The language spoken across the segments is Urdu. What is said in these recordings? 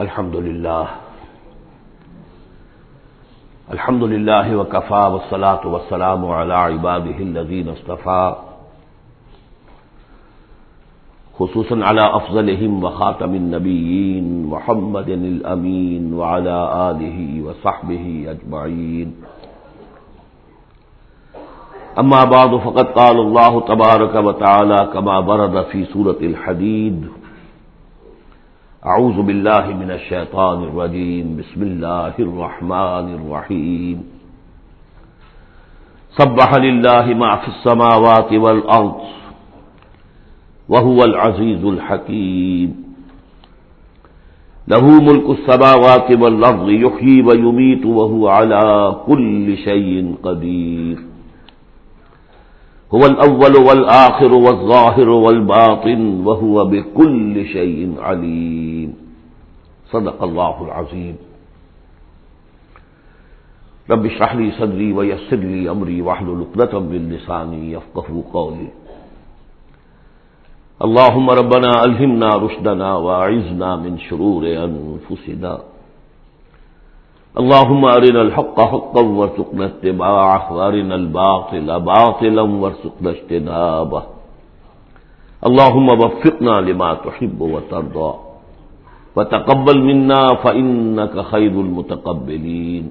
الحمد لله الحمد لله وكفى والصلاة والسلام على عباده الذين اصطفى خصوصا على أفضلهم وخاتم النبيين محمد الأمين وعلى آله وصحبه أجمعين أما بعد، فقد قال الله تبارك وتعالى كما برد في سورة الحديد اعوذ باللہ من الشیطان الرجیم، بسم اللہ الرحمن الرحیم۔ سبح للہ ما فی السماوات والارض وهو العزیز الحکیم۔ له ملک السماوات والارض، یحیی ویمیت وهو على كل شيء قدیر۔ هو الأول والآخر والظاهر والباطن وهو بكل شيء عليم. صدق الله العظيم رب اشرح لي صدري ويسر لي أمري واحلل عقدة من لساني يفقهوا قولي. اللهم ربنا ألهمنا رشدنا وأعذنا من شرور أنفسنا. اللهم أرنا الحق حقا وارزقنا اتباعه وأرنا الباطل باطلا وارزقنا اجتنابه اللهم وفقنا لما تحب وترضى۔ وتقبل منا فإنك خير المتقبلين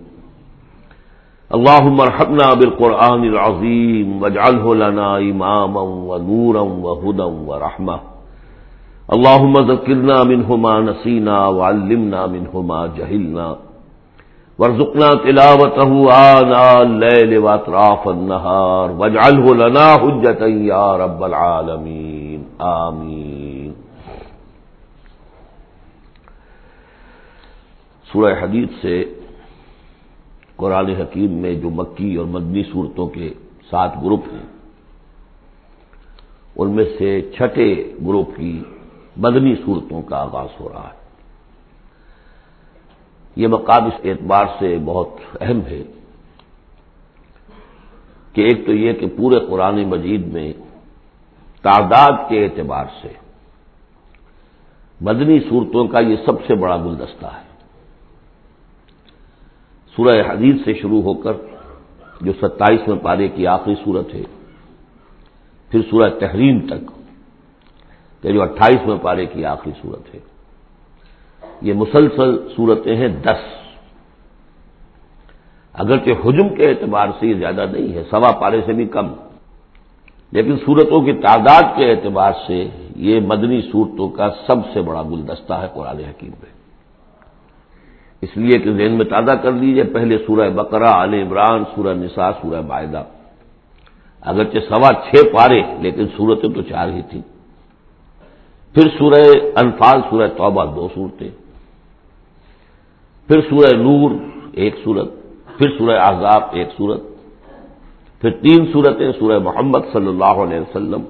اللهم ارحمنا بالقرآن العظيم واجعله لنا إماما ونورا وهدى ورحمة۔ اللهم ذكرنا منه ما نسينا وعلمنا منه ما جهلنا ورزقنا تلاوته الليل واطراف النهار واجعله لنا حجة يا رب العالمين. آمين. سورہ حدیث سے قرآن حکیم میں جو مکی اور مدنی صورتوں کے سات گروپ ہیں، ان میں سے چھٹے گروپ کی مدنی صورتوں کا آغاز ہو رہا ہے۔ یہ مقام اس اعتبار سے بہت اہم ہے کہ ایک تو یہ کہ پورے قرآن مجید میں تعداد کے اعتبار سے مدنی صورتوں کا یہ سب سے بڑا گلدستہ ہے۔ سورہ حدیث سے شروع ہو کر جو ستائیسویں پارے کی آخری صورت ہے، پھر سورہ تحریم تک کہ جو اٹھائیسویں پارے کی آخری صورت ہے۔ یہ مسلسل صورتیں ہیں دس۔ اگرچہ حجم کے اعتبار سے یہ زیادہ نہیں ہے، سوا پارے سے بھی کم۔ لیکن صورتوں کی تعداد کے اعتبار سے یہ مدنی صورتوں کا سب سے بڑا گلدستہ ہے قرآن حکیم میں اس لیے کہ ذہن میں تازہ کر لیجیے پہلے سورہ بقرہ عال عمران، سورہ نساء، سورہ معاہدہ اگرچہ سوا چھ پارے، لیکن صورتیں تو چار ہی تھیں۔ پھر سورہ انفال، سورہ توبہ، دو صورتیں۔ پھر سورہ نور ایک صورت پھر سورہ احزاب ایک صورت پھر تین صورتیں سورہ محمد صلی اللہ علیہ وسلم،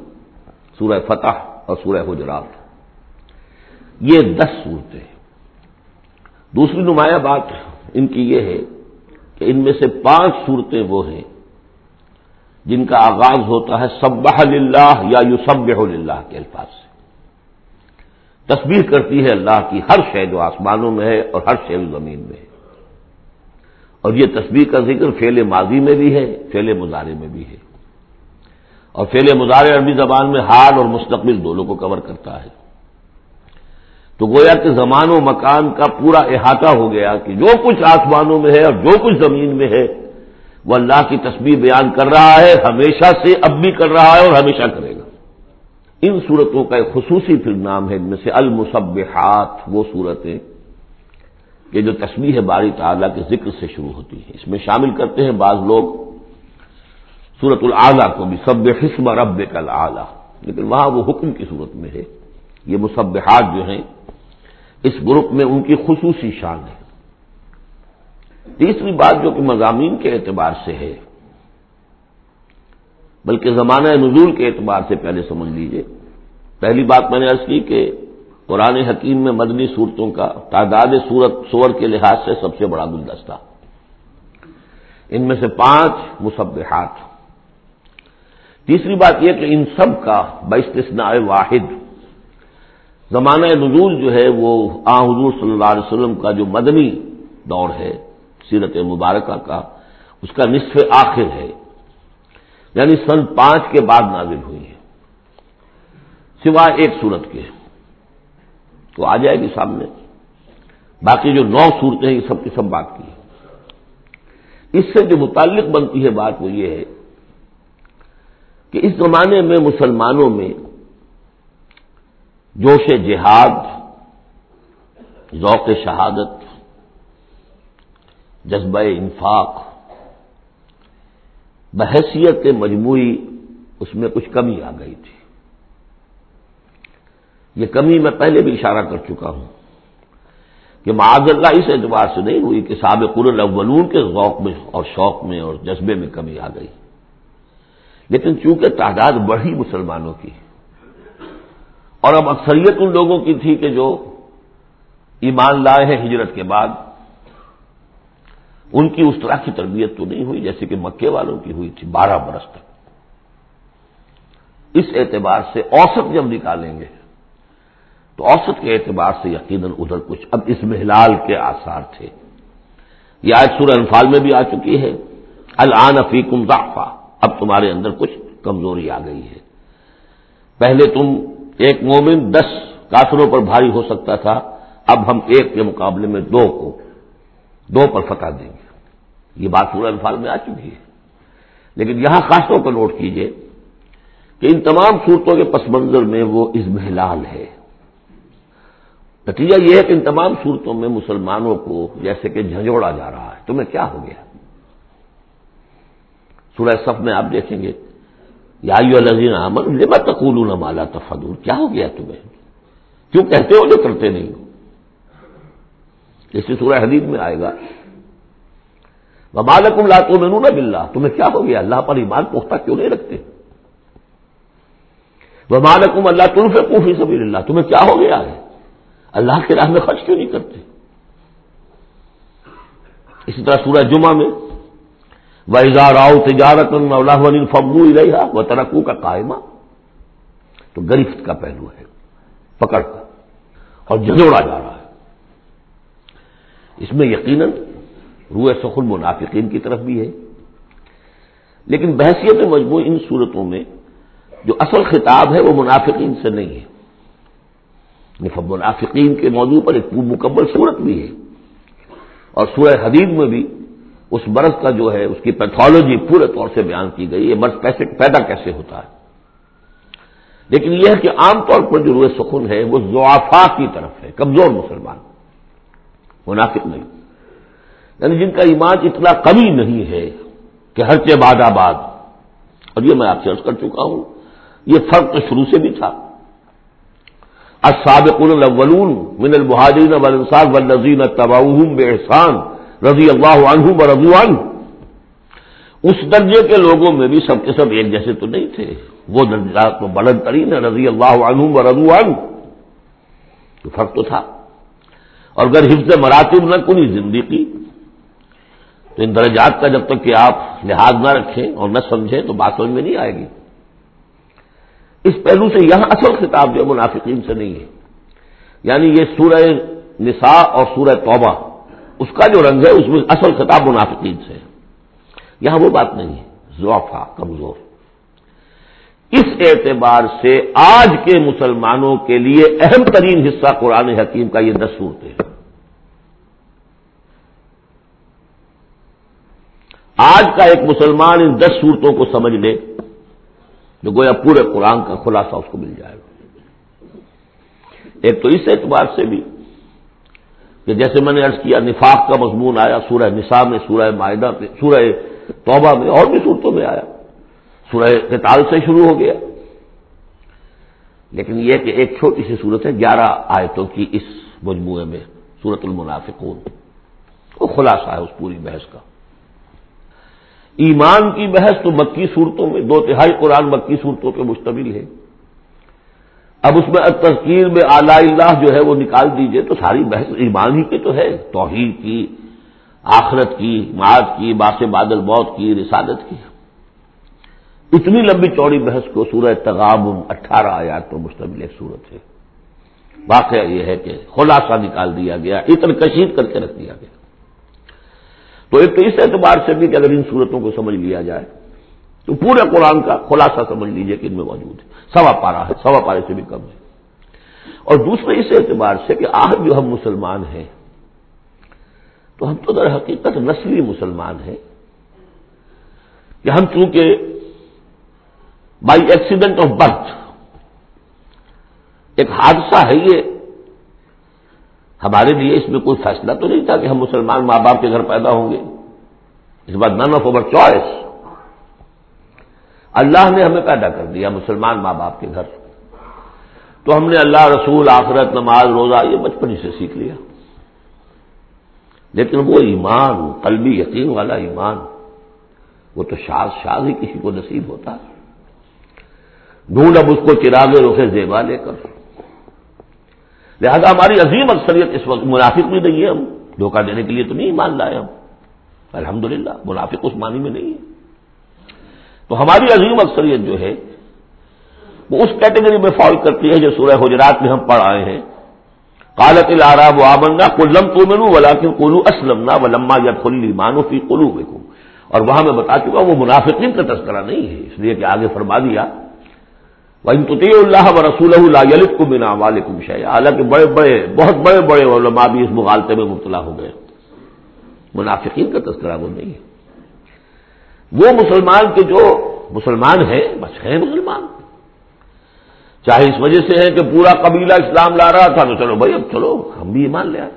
سورہ فتح اور سورہ حجرات۔ یہ دس صورتیں دوسری نمایاں بات ان کی یہ ہے کہ ان میں سے پانچ صورتیں وہ ہیں جن کا آغاز ہوتا ہے سبح للہ یا یو سب للہ کے الفاظ سے۔ تصویر کرتی ہے اللہ کی، ہر شے جو آسمانوں میں ہے اور ہر شے زمین میں ہے۔ اور یہ تصویر کا ذکر فیل ماضی میں بھی ہے فیل مظاہرے میں بھی ہے۔ اور فیل مظاہرے عربی زبان میں حال اور مستقبل دونوں کو کور کرتا ہے۔ تو گویا کہ زمان و مکان کا پورا احاطہ ہو گیا کہ جو کچھ آسمانوں میں ہے اور جو کچھ زمین میں ہے، وہ اللہ کی تصویر بیان کر رہا ہے، ہمیشہ سے اب بھی کر رہا ہے اور ہمیشہ کرے گا۔ ان صورتوں کا ایک خصوصی پھر نام ہے ان میں سے المصبحات وہ صورتیں کہ جو تصویر باری تعالیٰ کے ذکر سے شروع ہوتی ہیں۔ اس میں شامل کرتے ہیں بعض لوگ سورت العلیٰ کو بھی سب حسم رب کل اعلیٰ لیکن وہاں وہ حکم کی صورت میں ہے۔ یہ مصبحات جو ہیں، اس گروپ میں ان کی خصوصی شان ہے۔ تیسری بات جو کہ مضامین کے اعتبار سے ہے، بلکہ زمانہ نزول کے اعتبار سے پہلے سمجھ لیجیے پہلی بات میں نے عرض کی کہ قرآن حکیم میں مدنی صورتوں کا تعداد صورت سور کے لحاظ سے سب سے بڑا گلدستہ۔ ان میں سے پانچ مصبحات تیسری بات یہ کہ ان سب کا باستثناء واحد۔ زمانہ نزول جو ہے وہ آ حضور صلی اللہ علیہ وسلم کا جو مدنی دور ہے، سیرت مبارکہ کا، اس کا نصف آخر ہے۔ یعنی سن پانچ کے بعد نازل ہوئی ہے۔ سوائے ایک صورت کے۔ تو آ جائے گی سامنے۔ باقی جو نو صورتیں ہیں، یہ سب کی سب بات کی۔ اس سے جو متعلق بنتی ہے بات وہ یہ ہے کہ اس زمانے میں مسلمانوں میں جوش جہاد، ذوق شہادت، جذبہ انفاق، بحثیت مجموعی اس میں کچھ کمی آ گئی تھی۔ یہ کمی میں پہلے بھی اشارہ کر چکا ہوں کہ معاذ اللہ اس اعتبار سے نہیں ہوئی کہ سابق الاولون کے ذوق میں اور شوق میں اور جذبے میں کمی آ گئی۔ لیکن چونکہ تعداد بڑھی مسلمانوں کی اور اب اکثریت ان لوگوں کی تھی کہ جو ایمان لائے ہیں ہجرت کے بعد، ان کی اس طرح کی تربیت تو نہیں ہوئی جیسے کہ مکے والوں کی ہوئی تھی بارہ برس تک۔ اس اعتبار سے اوسط جب نکالیں گے تو اوسط کے اعتبار سے یقیناً ادھر کچھ اب اس محلال کے آثار تھے۔ یہ آج سورہ انفال میں بھی آ چکی ہے۔ الان فیکم ضعفا، اب تمہارے اندر کچھ کمزوری آ گئی ہے۔ پہلے تم ایک مومن دس کافروں پر بھاری ہو سکتا تھا، اب ہم ایک کے مقابلے میں دو کو دو پر فتح دیں گے۔ یہ بات سورہ انفال میں آ چکی ہے۔ لیکن یہاں خاص طور پر نوٹ کیجیے کہ ان تمام صورتوں کے پس منظر میں وہ ازمحلال ہے۔ نتیجہ یہ ہے کہ ان تمام صورتوں میں مسلمانوں کو جیسے کہ جھنجھوڑا جا رہا ہے، تمہیں کیا ہو گیا؟ سورہ صف میں آپ دیکھیں گے، یا لذین احمد لما تقولون مالا تفدور کیا ہو گیا تمہیں؟ کیوں کہتے ہو جو کرتے نہیں ہو؟ جیسے سورہ حدیث میں آئے گا۔ مالکم لا تو میں نہ بلّہ تمہیں کیا ہو گیا؟ اللہ پر ایمان پختہ کیوں نہیں رکھتے؟ وہ مالکم اللہ تلف کوفی سبھی اللہ، تمہیں کیا ہو گیا ہے؟ اللہ کے راہ میں خرچ کیوں نہیں کرتے؟ اسی طرح سورہ جمعہ میں وہ اظہار تجارت اللہ فبو رہا وہ ترقو کا قائمہ تو گرفت کا پہلو ہے، پکڑ کا، اور جھجوڑا جا رہا ہے۔ اس میں یقیناً روح سخن منافقین کی طرف بھی ہے۔ لیکن بحثیت مجموع ان صورتوں میں جو اصل خطاب ہے وہ منافقین سے نہیں ہے۔ منافقین کے موضوع پر ایک مکمل صورت بھی ہے۔ اور سورہ حدید میں بھی اس مرض کا جو ہے، اس کی پیتھولوجی پورے طور سے بیان کی گئی، یہ مرض پیدا کیسے ہوتا ہے۔ لیکن یہ ہے کہ عام طور پر جو روح سکون ہے وہ زوافا کی طرف ہے، کمزور مسلمان، منافق نہیں۔ یعنی جن کا ایمان اتنا کمی نہیں ہے کہ ہر چے باد آباد۔ اور یہ میں آپ سے عرض کر چکا ہوں، یہ فرق تو شروع سے بھی تھا۔ السابق الاولون من المہاجرین والانصار والذین تبعوہم بإحسان رضی اللہ عنہم ورضو عنہ اس درجے کے لوگوں میں بھی سب کے سب ایک جیسے تو نہیں تھے. وہ درجات تو بلند ترین ہے رضی اللہ عنہم ورضو عنہ. تو فرق تو تھا. اور اگر حفظ مراتب نہ کنی زندگی، تو ان درجات کا جب تک کہ آپ لحاظ نہ رکھیں اور نہ سمجھیں تو بات سمجھ میں نہیں آئے گی. اس پہلو سے یہاں اصل خطاب جو منافقین سے نہیں ہے۔ یعنی یہ سورہ نساء اور سورہ توبہ، اس کا جو رنگ ہے، اس میں اصل خطاب منافقین سے ہے۔ یہاں وہ بات نہیں ہے۔ ضوفا کمزور۔ اس اعتبار سے آج کے مسلمانوں کے لیے اہم ترین حصہ قرآن حکیم کا یہ دس صورتیں ہیں۔ آج کا ایک مسلمان ان دس صورتوں کو سمجھ لے۔ جو گویا پورے قرآن کا خلاصہ اس کو مل جائے گا۔ ایک تو اس اعتبار سے بھی کہ جیسے میں نے ارض کیا، نفاق کا مضمون آیا سورہ نساء میں، سورہ معاہدہ میں، سورہ توبہ میں، اور بھی صورتوں میں آیا۔ سورہ قتال سے شروع ہو گیا۔ لیکن یہ کہ ایک چھوٹی سی صورت ہے، گیارہ آیتوں کی اس مجموعے میں سورت المنافقون۔ وہ خلاصہ ہے اس پوری بحث کا۔ ایمان کی بحث تو مکی صورتوں میں، دو تہائی قرآن مکی صورتوں پہ مشتمل ہے۔ اب اس میں تذکیر میں اعلی اللہ جو ہے وہ نکال دیجیے تو ساری بحث ایمان ہی کے تو ہے۔ توحید کی، آخرت کی، معاد کی، باس بادل موت کی، رسالت کی۔ اتنی لمبی چوڑی بحث کو سورہ تغاب اٹھارہ آیات پر مشتمل ایک صورت ہے۔ واقعہ یہ ہے کہ خلاصہ نکال دیا گیا اتن کشید کر کے رکھ دیا گیا۔ تو ایک تو اس اعتبار سے بھی کہ اگر ان صورتوں کو سمجھ لیا جائے، تو پورے قرآن کا خلاصہ سمجھ لیجیے کہ ان میں موجود ہے۔ سوا پارا ہے، سوا پارے سے بھی کم ہے۔ اور دوسرے اس اعتبار سے کہ آج جو ہم مسلمان ہیں، تو ہم تو در حقیقت نسلی مسلمان ہیں۔ کہ ہم چونکہ بائی ایکسیڈنٹ آف برتھ ایک حادثہ ہے یہ ہمارے لیے اس میں کوئی فیصلہ تو نہیں تھا کہ ہم مسلمان ماں باپ کے گھر پیدا ہوں گے۔ اس بات نن آف اوور چوائس اللہ نے ہمیں پیدا کر دیا مسلمان ماں باپ کے گھر۔ تو ہم نے اللہ رسول آخرت نماز روزہ یہ بچپن ہی سے سیکھ لیا۔ لیکن وہ ایمان، قلبی یقین والا ایمان، وہ تو شاز شاز ہی کسی کو نصیب ہوتا۔ ہے ڈھونڈ اب اس کو چراغے روکے زیبا لے کر۔ لہذا ہماری عظیم اکثریت اس وقت منافق بھی نہیں ہے ہم۔ دھوکہ دینے کے لیے تو نہیں ایمان لائے ہم۔ الحمدللہ، منافق اس معنی میں نہیں ہے۔ تو ہماری عظیم اکثریت جو ہے، وہ اس کیٹیگری میں فال کرتی ہے جو سورہ حجرات میں ہم پڑھ آئے ہیں۔ کالت العراب آمنا کلم تو مینو ولا کیوں کولو اسلم ولما یا کھلی مانو فی کلو اور وہاں میں بتا چکا وہ منافقین کا تذکرہ نہیں ہے، اس لیے کہ آگے فرما دیا۔ تو اللہ و رسول اللہ یلف کو بنا والم حالانکہ بڑے بڑے بہت بڑے بڑے علماء بھی اس مغالطے میں مبتلا ہو گئے۔ منافقین کا تذکرہ وہ نہیں ہے۔ وہ مسلمان کے جو مسلمان ہیں، بس ہیں مسلمان۔ چاہے اس وجہ سے ہے کہ پورا قبیلہ اسلام لا رہا تھا تو چلو بھائی، اب چلو، ہم بھی ایمان لے آئے۔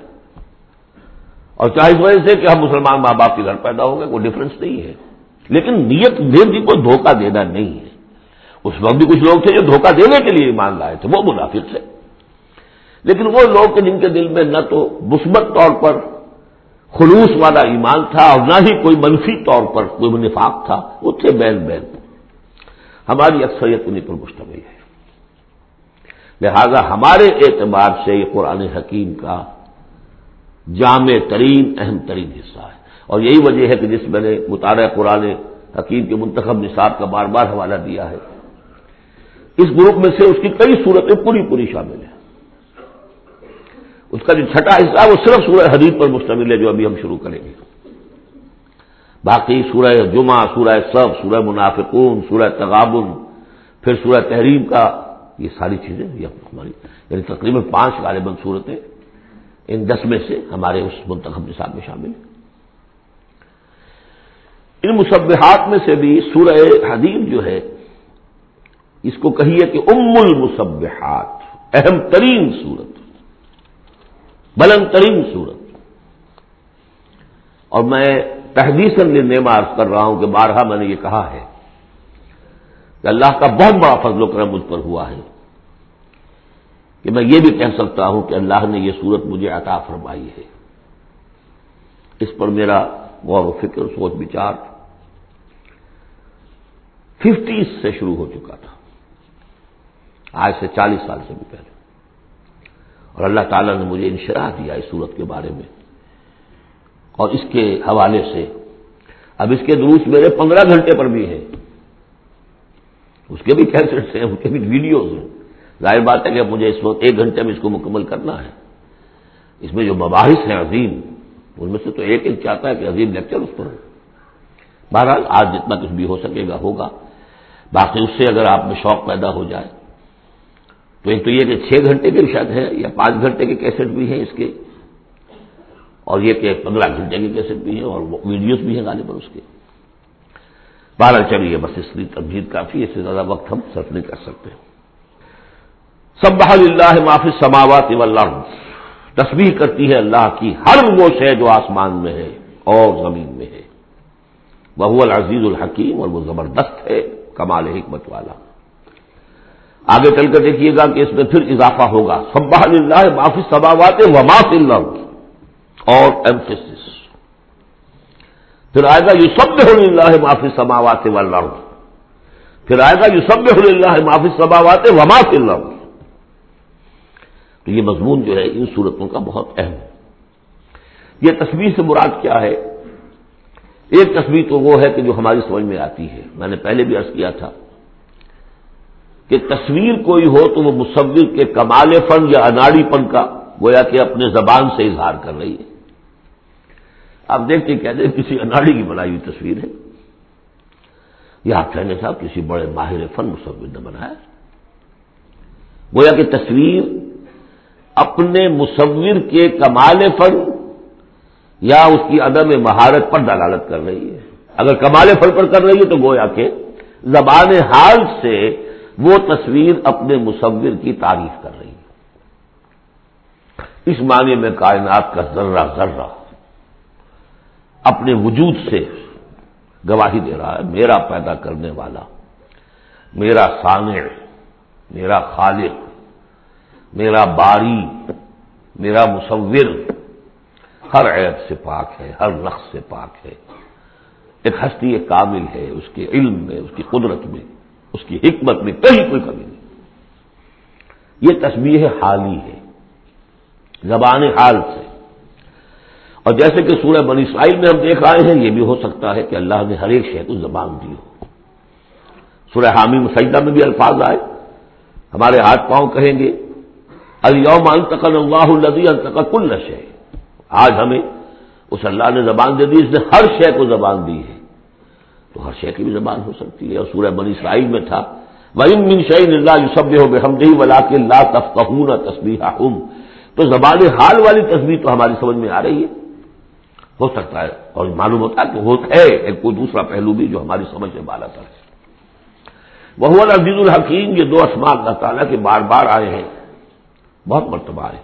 اور چاہے اس وجہ سے کہ ہم مسلمان ماں باپ کے گھر پیدا ہو گئے کوئی ڈفرنس نہیں ہے۔ لیکن نیت دیر جی کو دھوکہ دینا نہیں ہے۔ اس وقت بھی کچھ لوگ تھے جو دھوکہ دینے کے لیے ایمان لائے تھے، وہ منافق تھے۔ لیکن وہ لوگ جن کے دل میں نہ تو مثبت طور پر خلوص والا ایمان تھا اور نہ ہی کوئی منفی طور پر کوئی نفاق تھا، وہ تھے بین بین ہماری اکثریت انہیں پر مشتمل ہے۔ لہذا ہمارے اعتبار سے یہ قرآن حکیم کا جامع ترین، اہم ترین حصہ ہے۔ اور یہی وجہ ہے کہ جس میں نے مطالعہ قرآن حکیم کے منتخب نصاب کا بار بار حوالہ دیا ہے۔ اس گروپ میں سے اس کی کئی صورتیں پوری پوری شامل ہیں۔ اس کا جو چھٹا حصہ وہ صرف سورہ حدیث پر مشتمل ہے جو ابھی ہم شروع کریں گے۔ باقی سورہ جمعہ، سورہ سب سورہ منافقون، سورہ تغابن، پھر سورہ تحریم کا یہ ساری چیزیں یہ ہماری یعنی تقریباً پانچ غالباً صورتیں ان دس میں سے ہمارے اس منتخب نصاب میں شامل ہیں۔ ان مصبحات میں سے بھی سورہ حدیم جو ہے اس کو کہیے کہ ام المصبحات اہم ترین صورت۔ بلند ترین صورت۔ اور میں تحدیث عرض کر رہا ہوں کہ بارہا میں نے یہ کہا ہے کہ اللہ کا بہت بڑا فضل و کرم مجھ پر ہوا ہے کہ میں یہ بھی کہہ سکتا ہوں کہ اللہ نے یہ صورت مجھے عطا فرمائی ہے۔ اس پر میرا غور و فکر، سوچ بچار ففٹیز سے شروع ہو چکا تھا۔ آج سے چالیس سال سے بھی پہلے۔ اور اللہ تعالیٰ نے مجھے انشراح دیا اس صورت کے بارے میں۔ اور اس کے حوالے سے، اب اس کے دروس میرے پندرہ گھنٹے پر بھی ہیں۔ اس کے بھی کیسٹس ہیں اس کے بھی ویڈیوز ہیں۔ ظاہر بات ہے کہ مجھے اس وقت ایک گھنٹے میں اس کو مکمل کرنا ہے۔ اس میں جو مباحث ہیں عظیم، ان میں سے تو ایک ایک چاہتا ہے کہ عظیم لیکچر اس پر ہو۔ بہرحال، آج جتنا کچھ بھی ہو سکے گا، ہوگا۔ باقی اس سے اگر آپ میں شوق پیدا ہو جائے تو ایک تو یہ کہ چھ گھنٹے کے شاید ہے یا پانچ گھنٹے کے کیسٹ بھی ہیں اس کے اور یہ کہ پندرہ گھنٹے کے کیسٹ بھی ہیں اور ویڈیوز بھی ہیں گانے پر اس کے۔ بارہ چلیے بس اس لیے تبدیل کافی اس سے زیادہ وقت ہم صرف نہیں کر سکتے۔ سب بحال اللہ معافی سماوات اللہ تصویر کرتی ہے اللہ کی ہر وہ شے جو آسمان میں ہے اور زمین میں ہے۔ وہ العزیز الحکیم اور وہ زبردست ہے، کمال حکمت والا۔ آگے چل کر دیکھیے گا کہ اس میں پھر اضافہ ہوگا۔ سب اللہ معافی سماوات و معاف اللہ اور ایمفیس پھر آئے گا یو سب اللہ معافی سماوات والارض پھر آئے گا یو سب اللہ معافی سماوات وما اللہ تو یہ مضمون جو ہے ان صورتوں کا بہت اہم۔ ہے یہ تصویر سے مراد کیا ہے؟ ایک تصویر تو وہ ہے کہ جو ہماری سمجھ میں آتی ہے۔ میں نے پہلے بھی عرض کیا تھا۔ کہ تصویر کوئی ہو تو وہ مصور کے کمال فن یا اناڑی پن کا گویا کہ اپنے زبان سے اظہار کر رہی ہے۔ آپ دیکھتے کہتے کسی اناڑی کی بنائی ہوئی تصویر ہے۔ یہ آپ کہنے صاحب کسی بڑے ماہر فن مصور نے بنایا گویا کہ تصویر اپنے مصور کے کمال فن یا اس کی عدم مہارت پر دلالت کر رہی ہے۔ اگر کمال فن پر کر رہی ہے تو گویا کہ زبان حال سے وہ تصویر اپنے مصور کی تعریف کر رہی ہے۔ اس معنی میں کائنات کا ذرہ ذرہ اپنے وجود سے گواہی دے رہا ہے، میرا پیدا کرنے والا، میرا سانع میرا خالق، میرا باری، میرا مصور، ہر عیب سے پاک ہے، ہر رقص سے پاک ہے۔ ایک ہستی کامل ہے، اس کے علم میں، اس کی قدرت میں۔ اس کی حکمت میں کہیں کوئی کمی نہیں۔ یہ تصویر حالی ہے، زبان حال سے اور جیسے کہ سورہ بنی اسرائیل میں ہم دیکھ آئے ہیں، یہ بھی ہو سکتا ہے کہ اللہ نے ہر ایک شے کو زبان دی ہو۔ سورہ حامی مسجدہ میں بھی الفاظ آئے۔ ہمارے ہاتھ پاؤں کہیں گے الوم التقل اللہ الدی التقل کل نشے آج ہمیں اس اللہ نے زبان دے دی، اس نے ہر شے کو زبان دی ہے۔ تو ہر شے کی بھی زبان ہو سکتی ہے اور سورہ بنی اسرائیل میں تھا۔ وم من اللہ یوسب ہو بے ہم نہیں اللہ تصویر تو زبان حال والی تصویر تو ہماری سمجھ میں آ رہی ہے۔ ہو سکتا ہے اور معلوم ہوتا ہے کہ وہ ہے ایک کوئی دوسرا پہلو بھی جو ہماری سمجھ میں بالا تر ہے۔ وہ عزیز الحکیم یہ دو اسماء اللہ تعالیٰ کے بار بار آئے ہیں۔ بہت مرتبہ آئے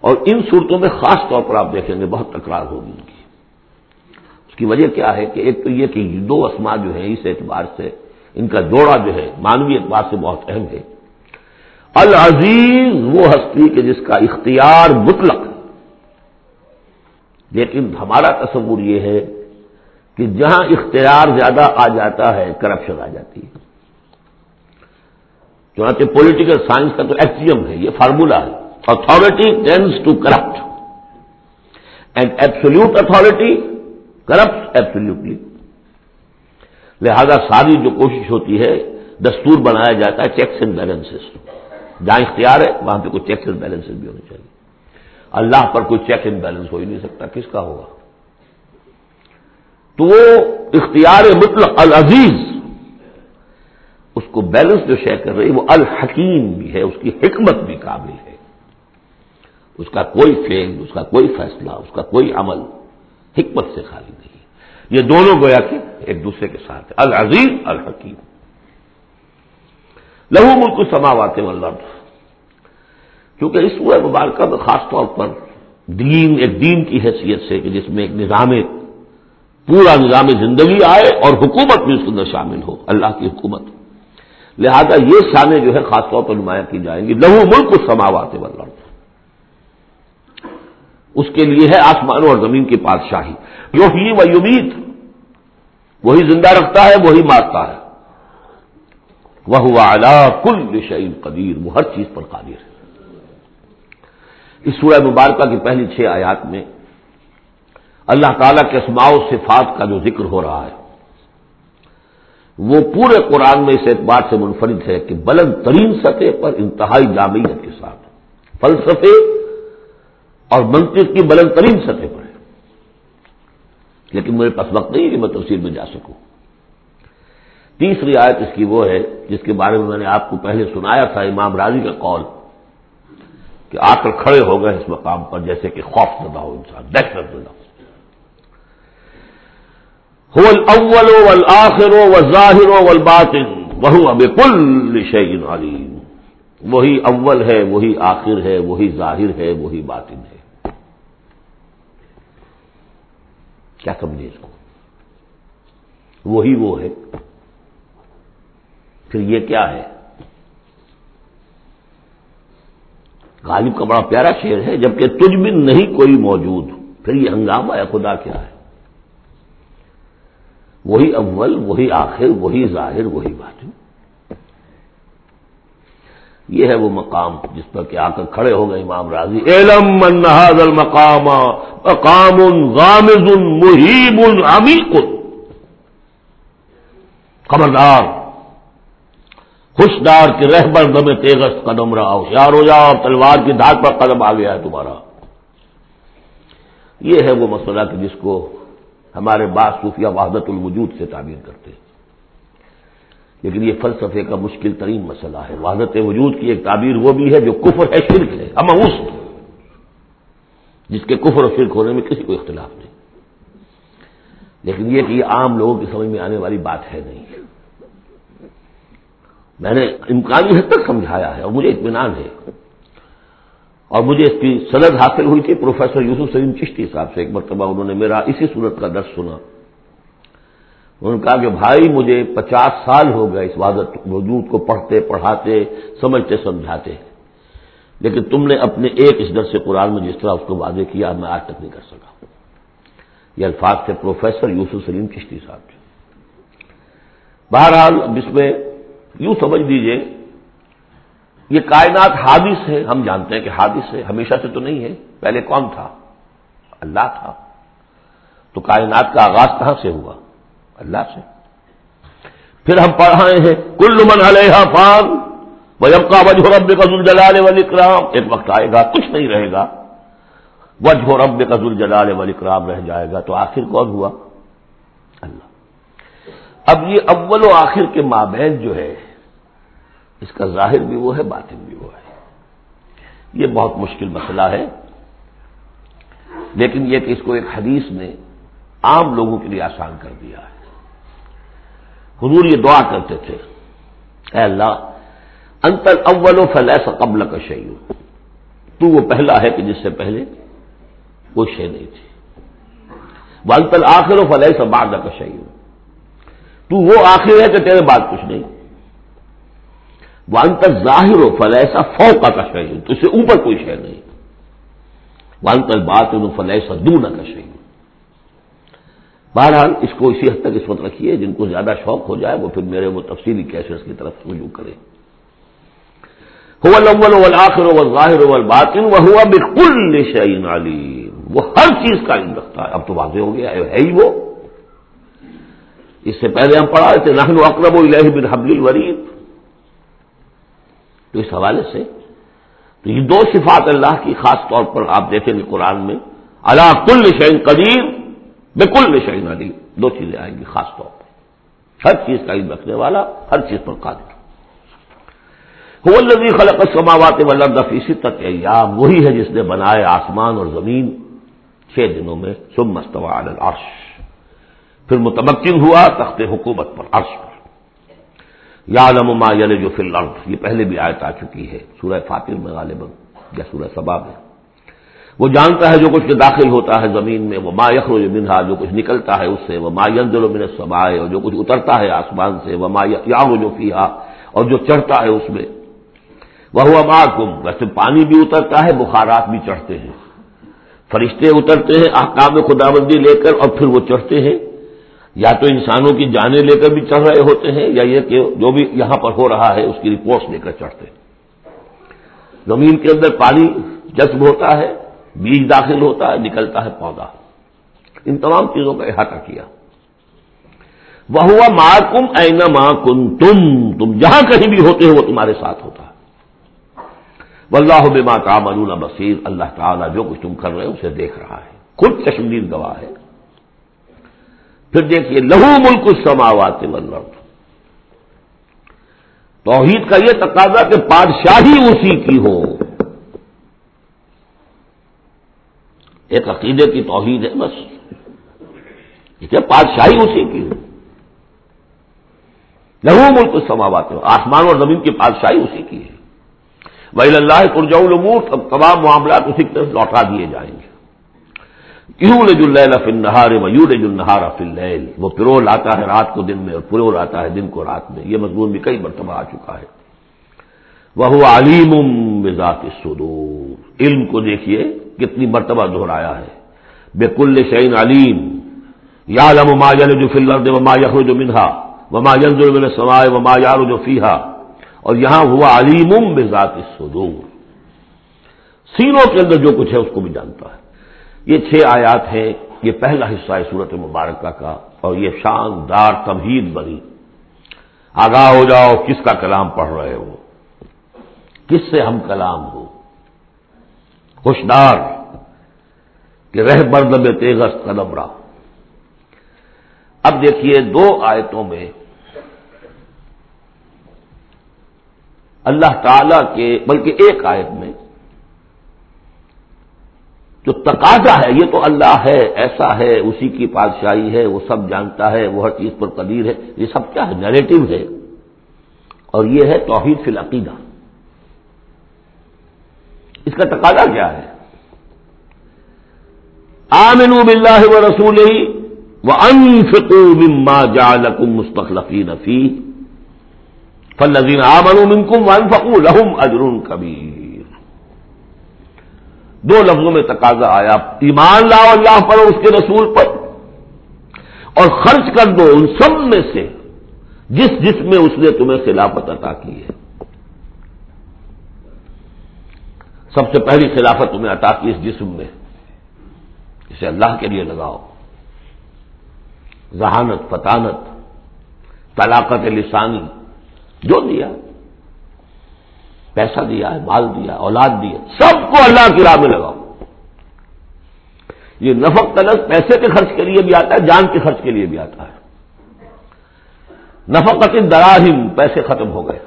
اور ان صورتوں میں خاص طور پر آپ دیکھیں گے بہت تکرار ہوگی ان کی۔ کی وجہ کیا ہے کہ ایک تو یہ کہ دو اسما جو ہیں اس اعتبار سے ان کا جوڑا جو ہے مانوی اعتبار سے بہت اہم ہے۔ العزیز وہ ہستی کہ جس کا اختیار مطلق لیکن ہمارا تصور یہ ہے کہ جہاں اختیار زیادہ آ جاتا ہے کرپشن آ جاتی ہے۔ چنانچہ پولیٹیکل سائنس کا تو ایکسیم ہے، یہ فارمولا ہے۔ Authority tends to corrupt and absolute authority corrupt absolutely لہذا ساری جو کوشش ہوتی ہے، دستور بنایا جاتا ہے چیکس اینڈ بیلنس جہاں اختیار ہے، وہاں پہ کوئی چیکس اینڈ بیلنس بھی ہونے چاہیے۔ اللہ پر کوئی چیک اینڈ بیلنس ہو ہی نہیں سکتا، کس کا ہوگا؟ تو وہ اختیار مطلق العزیز، اس کو بیلنس جو شے کر رہی وہ الحکیم بھی ہے، اس کی حکمت بھی قابل ہے۔ اس کا کوئی فیل اس کا کوئی فیصلہ، اس کا کوئی عمل حکمت سے خالی۔ یہ دونوں گویا کہ ایک دوسرے کے ساتھ العزیز، الحکیم۔ لہو ملک سماوات والارض۔ کیونکہ اس سورہ مبارکہ میں خاص طور پر دین، ایک دین کی حیثیت سے کہ جس میں ایک نظام، پورا نظام زندگی آئے اور حکومت بھی اس کے اندر شامل ہو، اللہ کی حکومت۔ لہذا یہ شانیں جو ہے خاص طور پر نمایاں کی جائیں گی۔ لہو ملک سماوات والارض۔ اس کے لیے ہے آسمانوں اور زمین کی پادشاہی جو ہی و یمید وہی زندہ رکھتا ہے، وہی مارتا ہے۔ وہ اعلی کل شعیل قدیر، وہ ہر چیز پر قادر ہے۔ اس سورہ مبارکہ کی پہلی چھ آیات میں اللہ تعالی کے اسماع و صفات کا جو ذکر ہو رہا ہے، وہ پورے قرآن میں اس اعتبار سے منفرد ہے کہ بلند ترین سطح پر انتہائی جامعیت کے ساتھ فلسفے اور منطق کی بلند ترین سطح پر ہے۔ لیکن میرے پاس وقت نہیں ہے کہ میں تفصیل میں جا سکوں۔ تیسری آیت اس کی وہ ہے جس کے بارے میں میں نے آپ کو پہلے سنایا تھا، امام راضی کا قول کہ آ کر کھڑے ہو گئے اس مقام پر جیسے کہ خوف زدہ ہو انسان دیکھ کر زدہ ہو۔ اول والآخر والظاہر والباطن وہ اب کل شعین علیم وہی اول ہے، وہی آخر ہے، وہی ظاہر ہے، وہی باطن ہے۔ کیا سمجھے اس کو وہی وہ ہے۔ پھر یہ کیا ہے؟ غالب کا بڑا پیارا شعر ہے، جبکہ تجھ بھی نہیں کوئی موجود۔ پھر یہ ہنگامہ ہے، خدا کیا ہے؟ وہی اول، وہی آخر، وہی ظاہر، وہی بات یہ ہے وہ مقام جس پر کہ آ کر کھڑے ہو گئے امام راضی۔ علم المقام مقام غامز محیب عمیق خبردار ہوشدار کے رہبر دم تیغس قدم رہا، ہوشیار ہو جاؤ تلوار کی دھاک پر قدم آ گیا ہے تمہارا۔ یہ ہے وہ مسئلہ کہ جس کو ہمارے بعض صوفیہ وحدت الوجود سے تعبیر کرتے ہیں۔ لیکن یہ فلسفے کا مشکل ترین مسئلہ ہے۔ وحدت وجود کی ایک تعبیر وہ بھی ہے جو کفر ہے، شرک ہے۔ اما اس جس کے کفر اور شرک ہونے میں کسی کو اختلاف نہیں۔ لیکن یہ کہ یہ عام لوگوں کی سمجھ میں آنے والی بات ہے نہیں۔ میں نے امکانی حد تک سمجھایا ہے اور مجھے اطمینان ہے۔ اور مجھے اس کی سند حاصل ہوئی تھی پروفیسر یوسف سلیم چشتی صاحب سے۔ ایک مرتبہ انہوں نے میرا اسی صورت کا درس سنا۔ انہوں نے کہا کہ بھائی مجھے پچاس سال ہو گئے اس وادت وجود کو پڑھتے، پڑھاتے، سمجھتے، سمجھاتے۔ لیکن تم نے اپنے ایک اس درس قرآن میں جس طرح اس کو واضح کیا میں آج تک نہیں کر سکا۔ یہ الفاظ تھے پروفیسر یوسف سلیم چشتی صاحب بہرحال اب اس میں یوں سمجھ دیجیے یہ کائنات حادث ہے، ہم جانتے ہیں کہ حادث ہے، ہمیشہ سے تو نہیں ہے، پہلے کون تھا؟ اللہ تھا۔ تو کائنات کا آغاز کہاں سے ہوا؟ اللہ سے۔ پھر ہم پڑھائے ہیں، کل من علیہ فان وجب کا وجہ رب کا ذل جلال ولی کرام ایک وقت آئے گا، کچھ نہیں رہے گا۔ وجہ رب کا ذل جلال ولی کرام رہ جائے گا، تو آخر کون ہوا؟ اللہ۔ اب یہ اول و آخر کے مابین جو ہے، اس کا ظاہر بھی وہ ہے، باطن بھی وہ ہے۔ یہ بہت مشکل مسئلہ ہے۔ لیکن یہ کہ اس کو ایک حدیث نے عام لوگوں کے لیے آسان کر دیا ہے۔ حضور یہ دعا کرتے تھے۔ اے اللہ انتر اول و فلیس قبل کا شعیو تو وہ پہلا ہے کہ جس سے پہلے کوئی شے نہیں تھی۔ وہ انتل آخر و فلیس بعد کا شعیو تو وہ آخر ہے کہ تیرے بعد کچھ نہیں۔ وہ انتر ظاہر و فلیسا فوقا کا شعیو تو اس سے اوپر کوئی شے نہیں۔ وہ انتر بات فلیسا دونا کا شعیو بہرحال اس کو اسی حد تک اس وقت رکھیے، جن کو زیادہ شوق ہو جائے وہ پھر میرے وہ تفصیلی کیسز کی طرف رجوع کرے آخر ظاہر باطن وہ ہوا بالکل شعین علیم وہ ہر چیز کا علم رکھتا ہے۔ اب تو واضح ہو گیا، ہے ہی وہ۔ اس سے پہلے ہم پڑھا تھے نہن اقرب الہ بن حبل الورید تو اس حوالے سے، تو یہ دو صفات اللہ کی، خاص طور پر آپ دیکھیں گے قرآن میں اللہ کل شعین قدیر بالکل نشین علی دو چیزیں آئیں گی خاص طور پر۔ ہر چیز کا علم رکھنے والا، ہر چیز پر قادر۔ الزی خلق سماوات فیصد تک ایام، وہی ہے جس نے بنائے آسمان اور زمین چھ دنوں میں سم مستوا العرش۔ پھر متمکن ہوا تخت حکومت پر، عرش پر۔ یا ما یل جو فی الارض۔ یہ پہلے بھی آیت آ چکی ہے۔ سورہ فاتر میں غالباً، یا سورہ سبا میں۔ وہ جانتا ہے جو کچھ داخل ہوتا ہے زمین میں وہ ما یخر منہا، جو کچھ نکلتا ہے اس سے وہ ما ینزل من السماء، اور جو کچھ اترتا ہے آسمان سے وہ ما یا جو فیہا، اور جو چڑھتا ہے اس میں۔ وہ ہوا معکم، ویسے پانی بھی اترتا ہے، بخارات بھی چڑھتے ہیں۔ فرشتے اترتے ہیں، احکام خدا بندی لے کر، اور پھر وہ چڑھتے ہیں۔ یا تو انسانوں کی جانیں لے کر بھی چڑھ رہے ہوتے ہیں، یا یہ کہ جو بھی یہاں پر ہو رہا ہے، اس کی رپورٹس لے کر چڑھتے ہیں۔ زمین کے اندر پانی جذب ہوتا ہے بیج داخل ہوتا ہے، نکلتا ہے پودا۔ ان تمام چیزوں کا احاطہ کیا۔ وہ ہوا ماں اینا ماں کن تم تم جہاں کہیں بھی ہوتے ہو، وہ تمہارے ساتھ ہوتا ہے۔ واللہ بما تعملون بصیر اللہ تعالیٰ جو کچھ تم کر رہے ہو، اسے دیکھ رہا ہے۔ خود چشمدید گواہ ہے۔ پھر دیکھیے لہو ملک سماوات والارض توحید کا یہ تقاضا کہ بادشاہی اسی کی ہو۔ ایک عقیدے کی توحید ہے، بس۔ کیا بادشاہی اسی کی ہو لہو ملک سماوات آسمان اور زمین کی بادشاہی اسی کی ہے۔ وہی اللہ پرجا العمور تمام معاملات اسی کی طرف لوٹا دیے جائیں گے۔ کیوں لج اللہ فل نہار میو لج النہار فل وہ پرو لاتا ہے رات کو دن میں اور پرو لاتا ہے دن کو رات میں۔ یہ مضمون بھی کئی مرتبہ آ چکا ہے۔ وہ علیم بذات الصدور۔ علم کو دیکھیے۔ کتنی مرتبہ دہرایا ہے۔ بے کل شعین علیم یا لم ما جو فل وما یخر جو منہا وما ینزل من سمائے وما یار جو فیحا اور یہاں ہوا علیم بذات الصدور۔ سینوں کے اندر جو کچھ ہے اس کو بھی جانتا ہے۔ یہ چھ آیات ہیں، یہ پہلا حصہ ہے صورت مبارکہ کا، اور یہ شاندار تمہید بنی۔ آگاہ ہو جاؤ، کس کا کلام پڑھ رہے ہو؟ کس سے ہم کلام ہو؟ ہوشدار کہ رہ برد میں تیغس قدم رہا اب دیکھیے دو آیتوں میں اللہ تعالی کے، بلکہ ایک آیت میں جو تقاضا ہے، یہ تو اللہ ہے، ایسا ہے، اسی کی پادشاہی ہے، وہ سب جانتا ہے، وہ ہر چیز پر قدیر ہے، یہ سب کیا ہے؟ نیریٹو ہے۔ اور یہ ہے توحید فی العقیدہ۔ اس کا تقاضا کیا ہے؟ آمن باللہ و رسول ہی وہ انفکو مما جالکم مستقلفی نفی فل نظین آمن منکم ون لہم کبیر۔ دو لفظوں میں تقاضا آیا، ایمان لاؤ اللہ پر اور اس کے رسول پر اور خرچ کر دو ان سب میں سے جس جس میں اس نے تمہیں خلافت عطا کی ہے۔ سب سے پہلی خلافت تمہیں عطا کی اس جسم میں۔ اسے اللہ کے لیے لگاؤ۔ ذہانت فطانت طلاقت لسانی، جو دیا۔ پیسہ دیا ہے، مال دیا، اولاد دیا سب کو اللہ کی راہ میں لگاؤ۔ یہ نفق طلب پیسے کے خرچ کے لیے بھی آتا ہے، جان کے خرچ کے لیے بھی آتا ہے۔ نفقت دراہم، پیسے ختم ہو گئے۔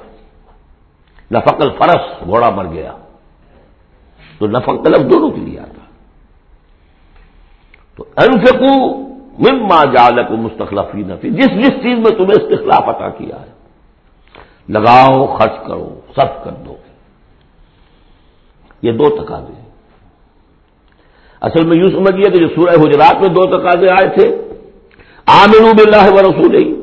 نفق الفرس، گھوڑا مر گیا۔ تو نفق طلب دونوں کے لیے آتا۔ تو انفقو مما جالک مستقلفی نفی جس جس چیز میں تمہیں استخلاف عطا کیا ہے۔ لگاؤ، خرچ کرو سب کر دو۔ یہ دو تقاضے اصل میں یوں سمجھیے کہ جو سورہ حجرات میں دو تقاضے آئے تھے آمنو باللہ و رسول ہی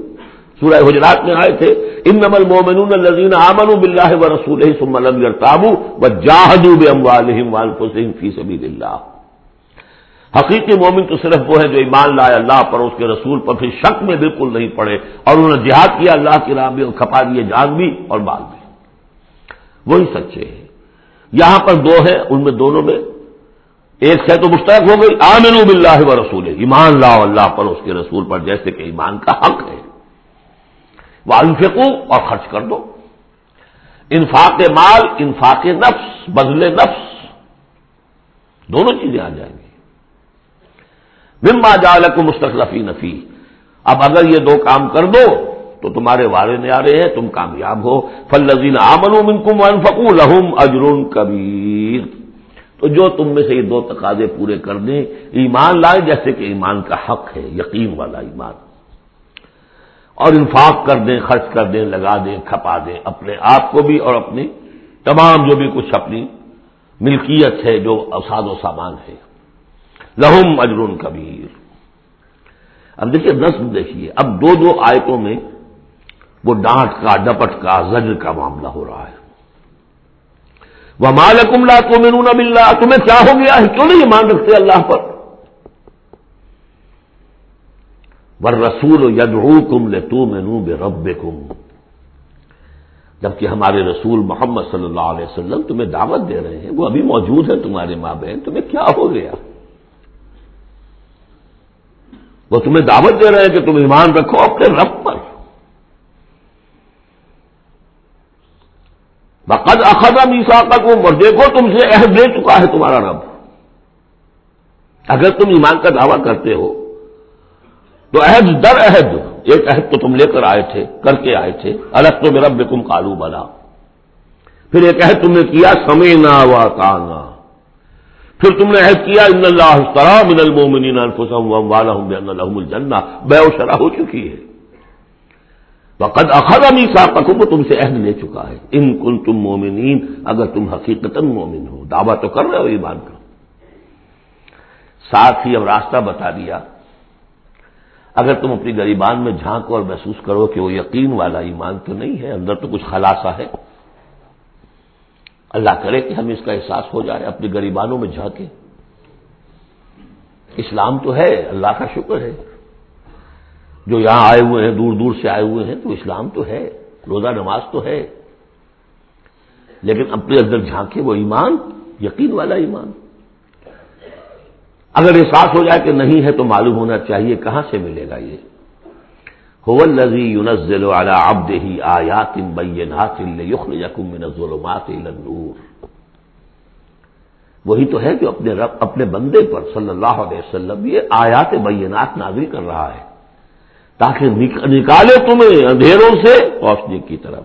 سورہ حجرات میں آئے تھے ان نمل مومن الزین آمن بلّہ و رسول سمل تابو و جاہدو بے اموال فی سبیل اللہ۔ حقیقی مومن تو صرف وہ ہے جو ایمان لائے اللہ پر، اس کے رسول پر پھر شک میں بالکل نہیں پڑے، اور انہوں نے جہاد کیا اللہ کی راہ بھی اور کھپا دیے جان بھی اور بال بھی۔ وہی سچے ہیں۔ یہاں پر دو ہیں، ان میں دونوں میں۔ ایک سے تو مستحق ہو گئی آمن باللہ و رسول ایمان لا اللہ پر، اس کے رسول پر، جیسے کہ ایمان کا حق ہے۔ وہ اور خرچ کر دو۔ انفاق مال، انفاق نفس بدل نفس، دونوں چیزیں آ جائیں گی۔ مما جالک مستقلفی نفی اب اگر یہ دو کام کر دو، تو تمہارے وارے رہے ہیں، تم کامیاب ہو۔ فل لذین آمن منکم انفقو لہم اجرون کبیر تو جو تم میں سے یہ دو تقاضے پورے کر دیں ایمان لائے، جیسے کہ ایمان کا حق ہے، یقین والا ایمان۔ اور انفاق کر دیں، خرچ کر دیں، لگا دیں، کھپا دیں، اپنے آپ کو بھی اور اپنی تمام جو بھی کچھ اپنی ملکیت ہے، جو اوساد و سامان ہے۔ لہم اجرون کبیر۔ اب دیکھیے نسل دیکھیے۔ اب دو دو آیتوں میں وہ ڈانٹ کا، ڈپٹ کا، زجر کا معاملہ ہو رہا ہے۔ وہ مالکم لا تو مینو نہ مل رہا تمہیں کیا ہو گیا ہے؟ کیوں نہیں مان رکھتے اللہ پر؟ ور رسول یدعو کم لے تو مینو بے رب کم جبکہ ہمارے رسول محمد صلی اللہ علیہ وسلم تمہیں دعوت دے رہے ہیں، وہ ابھی موجود ہے تمہارے ماں بہن، تمہیں کیا ہو گیا؟ وہ تمہیں دعوت دے رہے ہیں کہ تم ایمان رکھو اپنے رب پر۔ بقد اخذا میسا کا اور دیکھو تم سے عہد لے چکا ہے تمہارا رب۔ اگر تم ایمان کا دعویٰ کرتے ہو تو عہد، در عہد، ایک عہد تو تم لے کر آئے تھے، کر کے آئے تھے۔ الگ تو میرا بے کالو بنا پھر ایک عہد تم نے کیا، سمینا و کانا پھر تم نے عہد کیا، ان اللہ من المومنین انفسهم واموالهم بان لهم الجنہ۔ بے و شرح ہو چکی ہے۔ وقد اخذ میثاقکم تم سے عہد لے چکا ہے۔ ان کن تم مومنین، اگر تم حقیقت مومن ہو۔ دعویٰ تو کر رہے ہو ایمان کا۔ ساتھ ہی اب راستہ بتا دیا۔ اگر تم اپنی غریبان میں جھانکو اور محسوس کرو کہ وہ یقین والا ایمان تو نہیں ہے، اندر تو کچھ خلاصہ ہے۔ اللہ کرے کہ ہمیں اس کا احساس ہو جائے، اپنی غریبانوں میں جھانکے۔ اسلام تو ہے، اللہ کا شکر ہے۔ جو یہاں آئے ہوئے ہیں، دور دور سے آئے ہوئے ہیں، تو اسلام تو ہے، روزہ نماز تو ہے۔ لیکن اپنے اندر جھانکے وہ ایمان، یقین والا ایمان۔ اگر احساس ہو جائے کہ نہیں ہے تو معلوم ہونا چاہیے کہاں سے ملے گا یہ۔ الذي ينزل على عبده آيات بينات ليخرجكم من الظلمات النور۔ وہی تو ہے جو اپنے رب، اپنے بندے پر صلی اللہ علیہ وسلم یہ آیات بینات نازل کر رہا ہے۔ تاکہ نکالے تمہیں اندھیروں سے روشنی کی طرف۔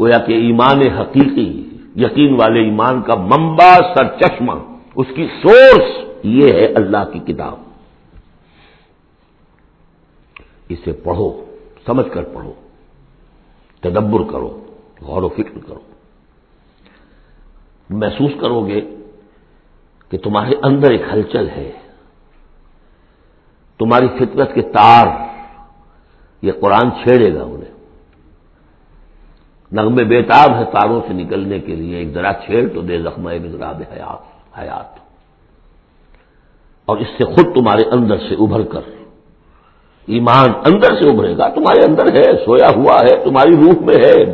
گویا کہ ایمان حقیقی، یقین والے ایمان کا ممبا سر چشمہ اس کی سورس یہ ہے اللہ کی کتاب۔ اسے پڑھو، سمجھ کر پڑھو، تدبر کرو، غور و فکر کرو۔ محسوس کرو گے کہ تمہارے اندر ایک ہلچل ہے۔ تمہاری فطرت کے تار یہ قرآن چھیڑے گا انہیں۔ نغمے بیتاب ہے تاروں سے نکلنے کے لیے، ایک ذرا چھیڑ تو دے زخم حیات حیات۔ اور اس سے خود تمہارے اندر سے ابھر کر۔ ایمان اندر سے ابھرے گا۔ تمہارے اندر ہے، سویا ہوا ہے، تمہاری روح میں ہے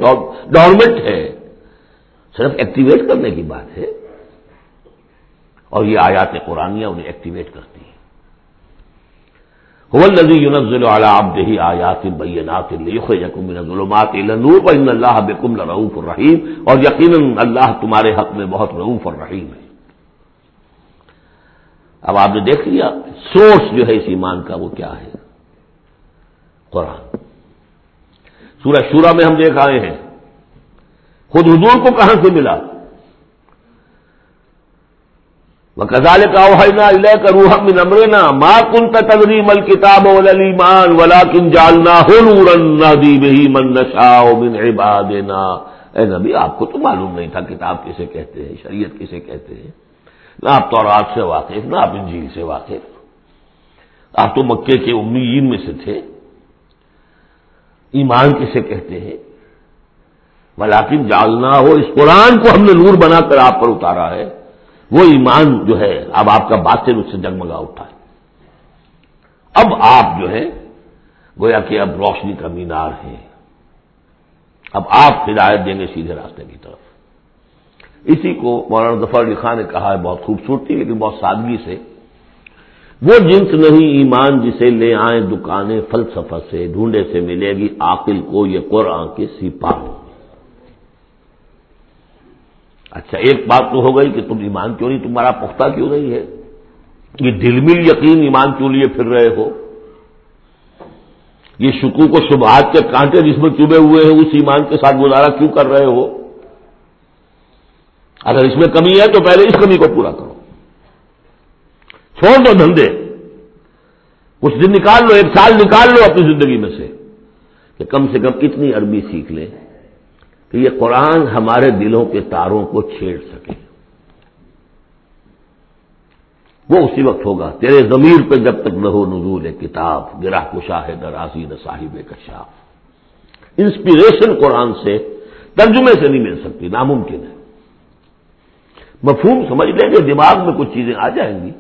ڈورمنٹ ہے۔ صرف ایکٹیویٹ کرنے کی بات ہے۔ اور یہ آیات قرآنیاں انہیں ایکٹیویٹ کرتی ہیں۔ الذي ينزل على عبده آیات بینات لیخرجکم من الظلمات الى النور وان اللہ بكم لرؤوف الرحیم۔ اور یقینا اللہ تمہارے حق میں بہت رؤوف الرحیم ہے۔ اب آپ نے دیکھ لیا سورس جو ہے اس ایمان کا وہ کیا ہے؟ قرآن۔ سورہ شورا میں ہم دیکھ آئے ہیں۔ خود حضور کو کہاں سے ملا؟ وہ کزال کا اوہینا کا من امرنا ماں کن تدری مل کتاب ولیمان ولا کن جالنا ہی من نشا من عبادنا۔ اے نبی، آپ کو تو معلوم نہیں تھا کتاب کسے کہتے ہیں، شریعت کسے کہتے ہیں۔ نہ آپ تو سے واقف، نہ آپ انجیل سے واقف۔ آپ تو مکے کے امیین میں سے تھے۔ ایمان کسے کہتے ہیں؟ ولاکن جالنا ہو، اس قرآن کو ہم نے نور بنا کر آپ پر اتارا ہے۔ وہ ایمان جو ہے، اب آپ کا باطن اس سے جگمگا اٹھا ہے۔ اب آپ جو ہے گویا کہ اب روشنی کا مینار ہے اب آپ ہدایت دیں گے سیدھے راستے کی طرف۔ اسی کو مولانا ظفر علی خان نے کہا ہے بہت خوبصورتی لیکن بہت سادگی سے۔ وہ جنس نہیں، ایمان جسے لے آئیں دکانیں، فلسفہ سے ڈھونڈے سے ملے گی۔ عاقل کو یہ قرآن کے سپاہ۔ اچھا ایک بات تو ہو گئی کہ تم ایمان کیوں نہیں، تمہارا پختہ کیوں نہیں ہے؟ یہ دل مل یقین ایمان کیوں لیے پھر رہے ہو؟ یہ شکو کو شبہات کے کانٹے جس میں چبے ہوئے ہیں، اس ایمان کے ساتھ گزارا کیوں کر رہے ہو؟ اگر اس میں کمی ہے تو پہلے اس کمی کو پورا کرو۔ چھوڑ دو دھندے۔ کچھ دن نکال لو، ایک سال نکال لو اپنی زندگی میں سے۔ کہ کم سے کم اتنی عربی سیکھ لیں کہ یہ قرآن ہمارے دلوں کے تاروں کو چھیڑ سکے۔ وہ اسی وقت ہوگا۔ تیرے ضمیر پہ جب تک نہ ہو نزول، کتاب گرا کشاہد راضی نہ صاحب کشاف۔ انسپریشن قرآن سے ترجمے سے نہیں مل سکتی، ناممکن ہے۔ مفہوم سمجھ لیں گے، دماغ میں کچھ چیزیں آ جائیں گی۔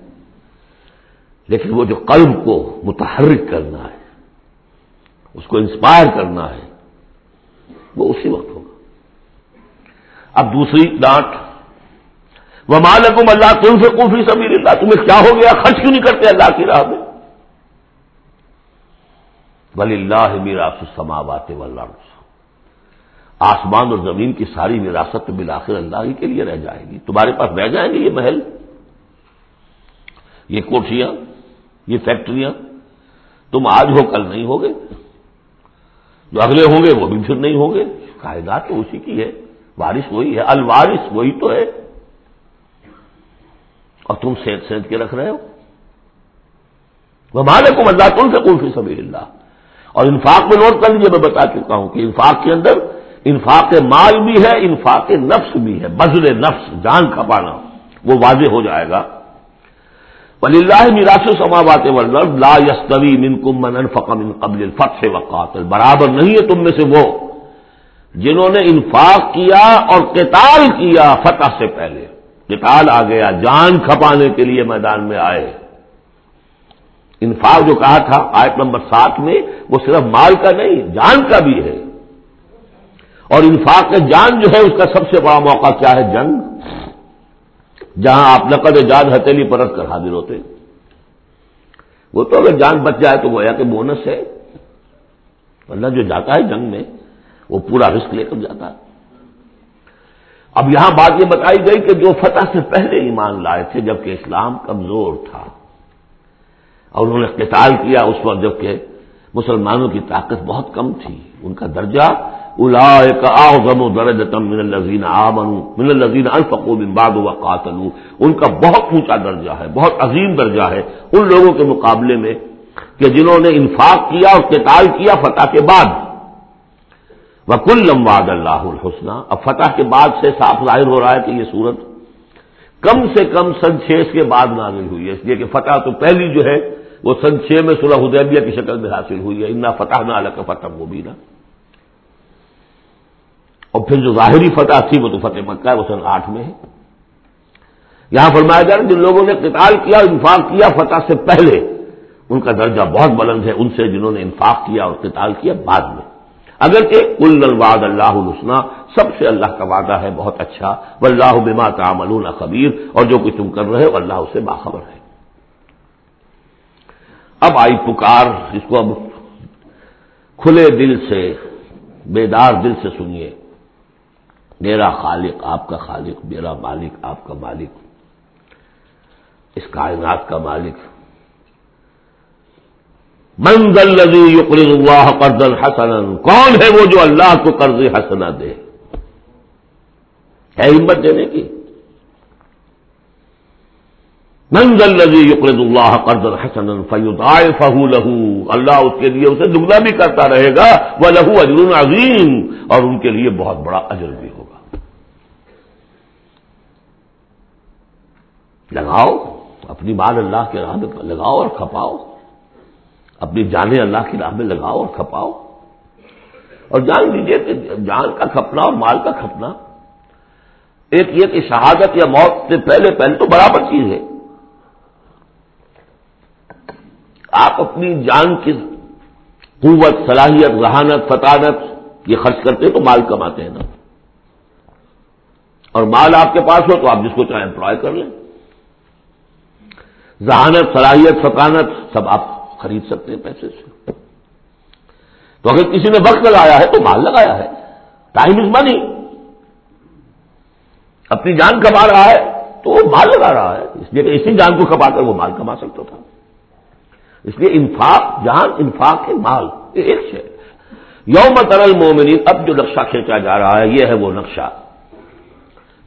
لیکن وہ جو قلب کو متحرک کرنا ہے، اس کو انسپائر کرنا ہے، وہ اسی وقت ہوگا۔ اب دوسری ڈانٹ وہ مالکم اللہ تم سے کوفی سبیر اللہ تمہیں کیا ہو گیا؟ خرچ کیوں نہیں کرتے اللہ کی راہ میں؟ ولی اللہ میرا سما بات آسمان اور زمین کی ساری وراثت بالآخر اللہ ہی کے لیے رہ جائے گی۔ تمہارے پاس رہ جائیں گے یہ محل؟ یہ کوٹیاں یہ فیکٹریاں۔ تم آج ہو، کل نہیں ہوگے۔ جو اگلے ہوں گے، وہ بھی پھر نہیں ہوں گے۔ کائنات تو اسی کی ہے بارش وہی ہے الوارش وہی تو ہے۔ اور تم سینت سینت کے رکھ رہے ہو۔ وہ مالے کو اللہ تم سے کون سی سبیر اللہ۔ اور انفاق میں نوٹ کر لیجیے میں بتا چکا ہوں کہ انفاق کے اندر انفاق مال بھی ہے، انفاق نفس بھی ہے۔ بزر نفس، جان کھپانا، وہ واضح ہو جائے گا۔ ولی اللہ میراث سماوات لا یستوی من کم من قبل فتح وقات برابر نہیں ہے تم میں سے وہ جنہوں نے انفاق کیا اور قتال کیا فتح سے پہلے۔ قتال آ گیا، جان کھپانے کے لیے میدان میں آئے۔ انفاق جو کہا تھا، آیت نمبر سات میں، وہ صرف مال کا نہیں، جان کا بھی ہے۔ اور انفاق جان جو ہے اس کا سب سے بڑا موقع کیا ہے جنگ؟ جہاں آپ نقد جان ہتھیلی پرت کر حاضر ہوتے۔ وہ تو اگر جان بچ جائے تو گویا کہ بونس ہے۔ ورنہ جو جاتا ہے جنگ میں، وہ پورا رسک لے کر جاتا۔ ہے اب یہاں بات یہ بتائی گئی کہ جو فتح سے پہلے ایمان لائے تھے جبکہ اسلام کمزور تھا۔ اور انہوں نے قتال کیا اس وقت، جبکہ مسلمانوں کی طاقت بہت کم تھی۔ ان کا درجہ من الزین آمن من الزین الفقو بن باد و قاتل ان کا بہت اونچا درجہ ہے، بہت عظیم درجہ ہے۔ ان لوگوں کے مقابلے میں کہ جنہوں نے انفاق کیا اور قتال کیا فتح کے بعد۔ وکل لمباد اللہ الحسنہ اب فتح کے بعد سے صاف ظاہر ہو رہا ہے کہ یہ صورت کم سے کم سن چھ کے بعد نازل ہوئی ہے۔ اس لیے کہ فتح تو پہلی جو ہے وہ سن چھ میں صلح حدیبیہ کی شکل میں حاصل ہوئی ہے۔ انا فتح نہ الگ فتح وہ بھی نا اور پھر جو ظاہری فتح تھی وہ تو فتح مکہ ہے، وہ سن آٹھ میں ہے۔ یہاں فرمایا جا رہا جن لوگوں نے قتال کیا، انفاق کیا فتح سے پہلے، ان کا درجہ بہت بلند ہے، ان سے جنہوں نے انفاق کیا اور قتال کیا بعد میں۔ اگرچہ کل الواد اللہ الحسنہ سب سے اللہ کا وعدہ ہے، بہت اچھا۔ و اللہ بما تعملون خبیر، اور جو کچھ تم کر رہے ہو، اللہ اسے باخبر ہے۔ اب آئی پکار، اس کو اب کھلے دل سے، بیدار دل سے سنیے۔ میرا خالق آپ کا خالق، میرا مالک آپ کا مالک، اس کائنات کا مالک۔ منزل لذی یقرض اللہ قرض الحسن کون ہے وہ جو اللہ کو قرض حسنا دے؟ ہے ہمت دینے کی۔ منزل لذی یقرض اللہ قرض الحسن فیود آئے فہو لہو اللہ اس کے لیے اسے دگنا بھی کرتا رہے گا وہ لہو اجر عظیم، اور ان کے لیے بہت بڑا اجر بھی ہوگا۔ لگاؤ، اپنی بال اللہ کے راہ میں لگاؤ اور کھپاؤ۔ اپنی جانیں اللہ کی راہ میں لگاؤ اور کھپاؤ۔ اور جان لیجیے کہ جان کا کھپنا اور مال کا کھپنا۔ ایک یہ کہ شہادت یا موت سے پہلے پہلے تو برابر چیز ہے۔ آپ اپنی جان کی قوت، صلاحیت ذہانت فطانت یہ خرچ کرتے تو مال کماتے ہیں نا۔ اور مال آپ کے پاس ہو تو آپ جس کو چاہیں امپلوائے کر لیں۔ ذہانت صلاحیت فطانت سب آپ خرید سکتے ہیں پیسے سے۔ تو اگر کسی نے وقت لگایا ہے تو مال لگایا ہے۔ ٹائم از منی اپنی جان کما رہا ہے تو وہ مال لگا رہا ہے۔ اس لیے کہ اسی جان کو کما کر وہ مال کما سکتا تھا۔ اس لیے انفاق، جان، انفاق ہے مال یہ ایک شے یوم ترل مومنی اب جو نقشہ کھینچا جا رہا ہے، یہ ہے وہ نقشہ۔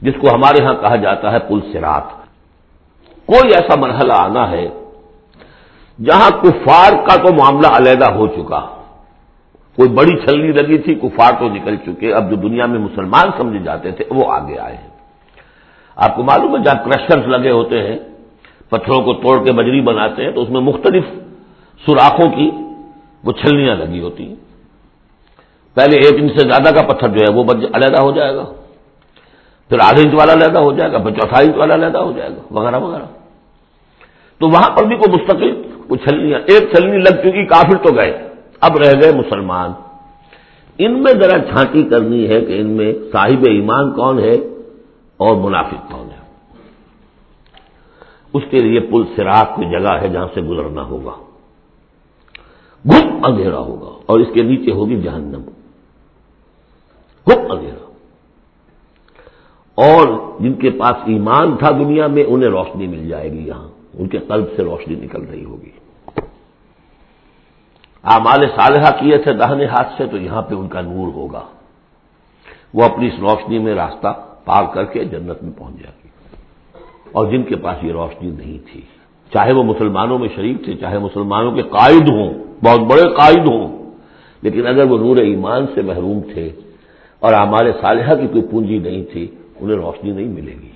جس کو ہمارے ہاں کہا جاتا ہے پل سرات کوئی ایسا مرحلہ آنا ہے جہاں کفار کا تو معاملہ علیحدہ ہو چکا۔ کوئی بڑی چھلنی لگی تھی، کفار تو نکل چکے۔ اب جو دنیا میں مسلمان سمجھے جاتے تھے، وہ آگے آئے ہیں۔ آپ کو معلوم ہے، جہاں کرشرز لگے ہوتے ہیں، پتھروں کو توڑ کے بجری بناتے ہیں، تو اس میں مختلف سوراخوں کی وہ چھلنیاں لگی ہوتی ہیں۔ پہلے ایک انچ سے زیادہ کا پتھر جو ہے، وہ علیحدہ ہو جائے گا۔ پھر آدھے انچ والا علیحدہ ہو جائے گا، پھر چوتھا انچ والا علیحدہ ہو جائے گا، وغیرہ وغیرہ۔ تو وہاں پر بھی کوئی مستقل وہ چھلنیاں ایک چھلنی لگ چکی، کافر تو گئے۔ اب رہ گئے مسلمان۔ ان میں ذرا چھانٹی کرنی ہے کہ ان میں صاحب ایمان کون ہے اور منافق کون ہے۔ اس کے لیے پل سراغ کی جگہ ہے جہاں سے گزرنا ہوگا۔ گپ اندھیرا ہوگا اور اس کے نیچے ہوگی جہنم۔ گپ اندھیرا۔ اور جن کے پاس ایمان تھا دنیا میں، انہیں روشنی مل جائے گی یہاں۔ ان کے قلب سے روشنی نکل رہی ہوگی۔ آمال صالحہ کیے تھے دہنے ہاتھ سے تو یہاں پہ ان کا نور ہوگا۔ وہ اپنی اس روشنی میں راستہ پار کر کے جنت میں پہنچ جائے گی۔ اور جن کے پاس یہ روشنی نہیں تھی، چاہے وہ مسلمانوں میں شریک تھے، چاہے مسلمانوں کے قائد ہوں، بہت بڑے قائد ہوں، لیکن اگر وہ نور ایمان سے محروم تھے اور ہمارے صالحہ کی کوئی پونجی نہیں تھی، انہیں روشنی نہیں ملے گی۔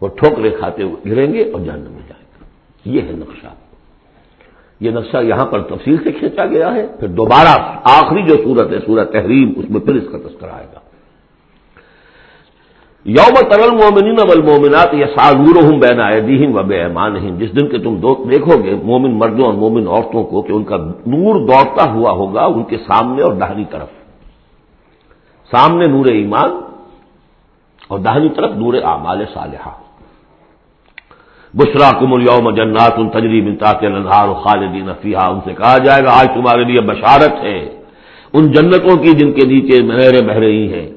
وہ ٹھوکرے کھاتے ہوئے گریں گے اور جاننے میں جائیں گے یہ ہے نقشہ۔ یہ نقشہ یہاں پر تفصیل سے کھینچا گیا ہے۔ پھر دوبارہ آخری جو صورت ہے سورت تحریم، اس میں پھر اس کا تذکر آئے گا۔ یوم ترل مومنین اب المومنات یا سالور ہوں بین و بے ایمان جس دن کے تم دیکھو گے مومن مردوں اور مومن عورتوں کو کہ ان کا نور دوڑتا ہوا ہوگا ان کے سامنے اور دہنی طرف۔ سامنے نور ایمان اور دہنی طرف نور اعمال صالحہ۔ بشرا کم الوم جنات ان تجریب انتہار خالدین فیحا ان سے کہا جائے گا، آج تمہارے لیے بشارت ہے۔ ان جنتوں کی جن کے نیچے مہرے بہ رہی ہیں۔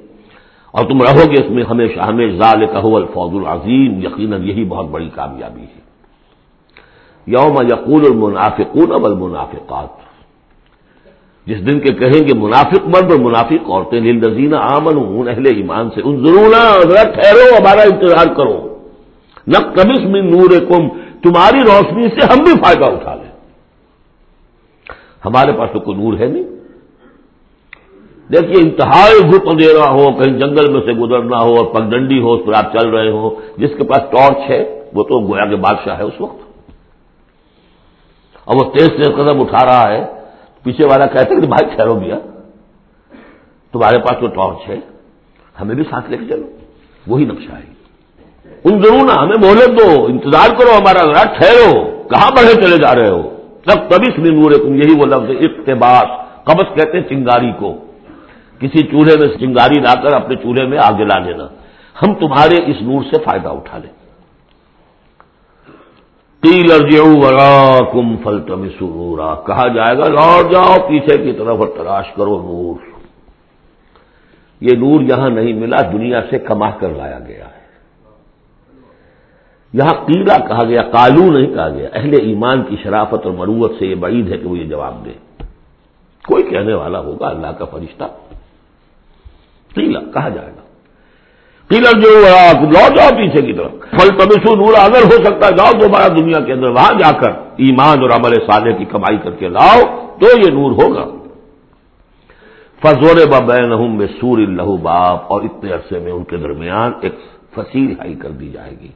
اور تم رہو گے اس میں ہمیشہ ہمیشہ۔ ظال کہ الفوز العظیم۔ یقیناً یہی بہت بڑی کامیابی ہے۔ یوم یقول المنافقون والمنافقات۔ جس دن کے کہیں گے منافق مرد اور منافق عورتیں، للذین آمن ہوں اہل ایمان سے ان ضرور ٹھہرو، ہمارا انتظار کرو۔ نہ کبس میں نور کم تمہاری روشنی سے ہم بھی فائدہ اٹھا لیں۔ ہمارے پاس تو کوئی نور ہے نہیں۔ دیکھیے، انتہائی گھٹ اندھیرا ہو، کہیں جنگل میں سے گزرنا ہو، اور پگڈنڈی ہو، اس پر آپ چل رہے ہو جس کے پاس ٹارچ ہے، وہ تو گویا کے بادشاہ ہے اس وقت۔ اور وہ تیز تیز قدم اٹھا رہا ہے۔ پیچھے والا کہتے کہ بھائی ٹھہرو گیا تمہارے پاس تو ٹارچ ہے، ہمیں بھی ساتھ لے کے چلو۔ وہی نقشہ ہے۔ ان ضرور نا ہمیں مہلت دو۔ انتظار کرو ہمارا ذرا ٹھہرو۔ کہاں بڑھے چلے جا رہے ہو؟ تب تبھی سنی نور تم، یہی وہ لفظ اقتباس۔ قبض کہتے ہیں چنگاری کو۔ کسی چولہے میں چنگاری لا کر، اپنے چولہے میں آگ جلا لینا۔ ہم تمہارے اس نور سے فائدہ اٹھا لیں۔ تیل ورا کم فل تم سورا کہا جائے گا، لوٹ جاؤ، پیچھے کی طرف اور تلاش کرو نور۔ یہ نور یہاں نہیں ملا، دنیا سے کما کر لایا گیا ہے۔ یہاں قیلا کہا گیا کالو نہیں کہا گیا۔ اہل ایمان کی شرافت اور مروت سے یہ بعید ہے کہ وہ یہ جواب دے۔ کوئی کہنے والا ہوگا، اللہ کا فرشتہ۔ قیلا کہا جائے گا۔ قیلر جو لو جاؤ پیچھے کی طرف۔ پھل تبسو نور، اگر ہو سکتا ہے، جاؤ دوبارہ دنیا کے اندر، وہاں جا کر ایمان اور عمل صالح کی کمائی کر کے لاؤ، تو یہ نور ہوگا۔ فضور بین میں سور اللہ باپ اور اتنے عرصے میں ان کے درمیان ایک فصیل ہائی کر دی جائے گی،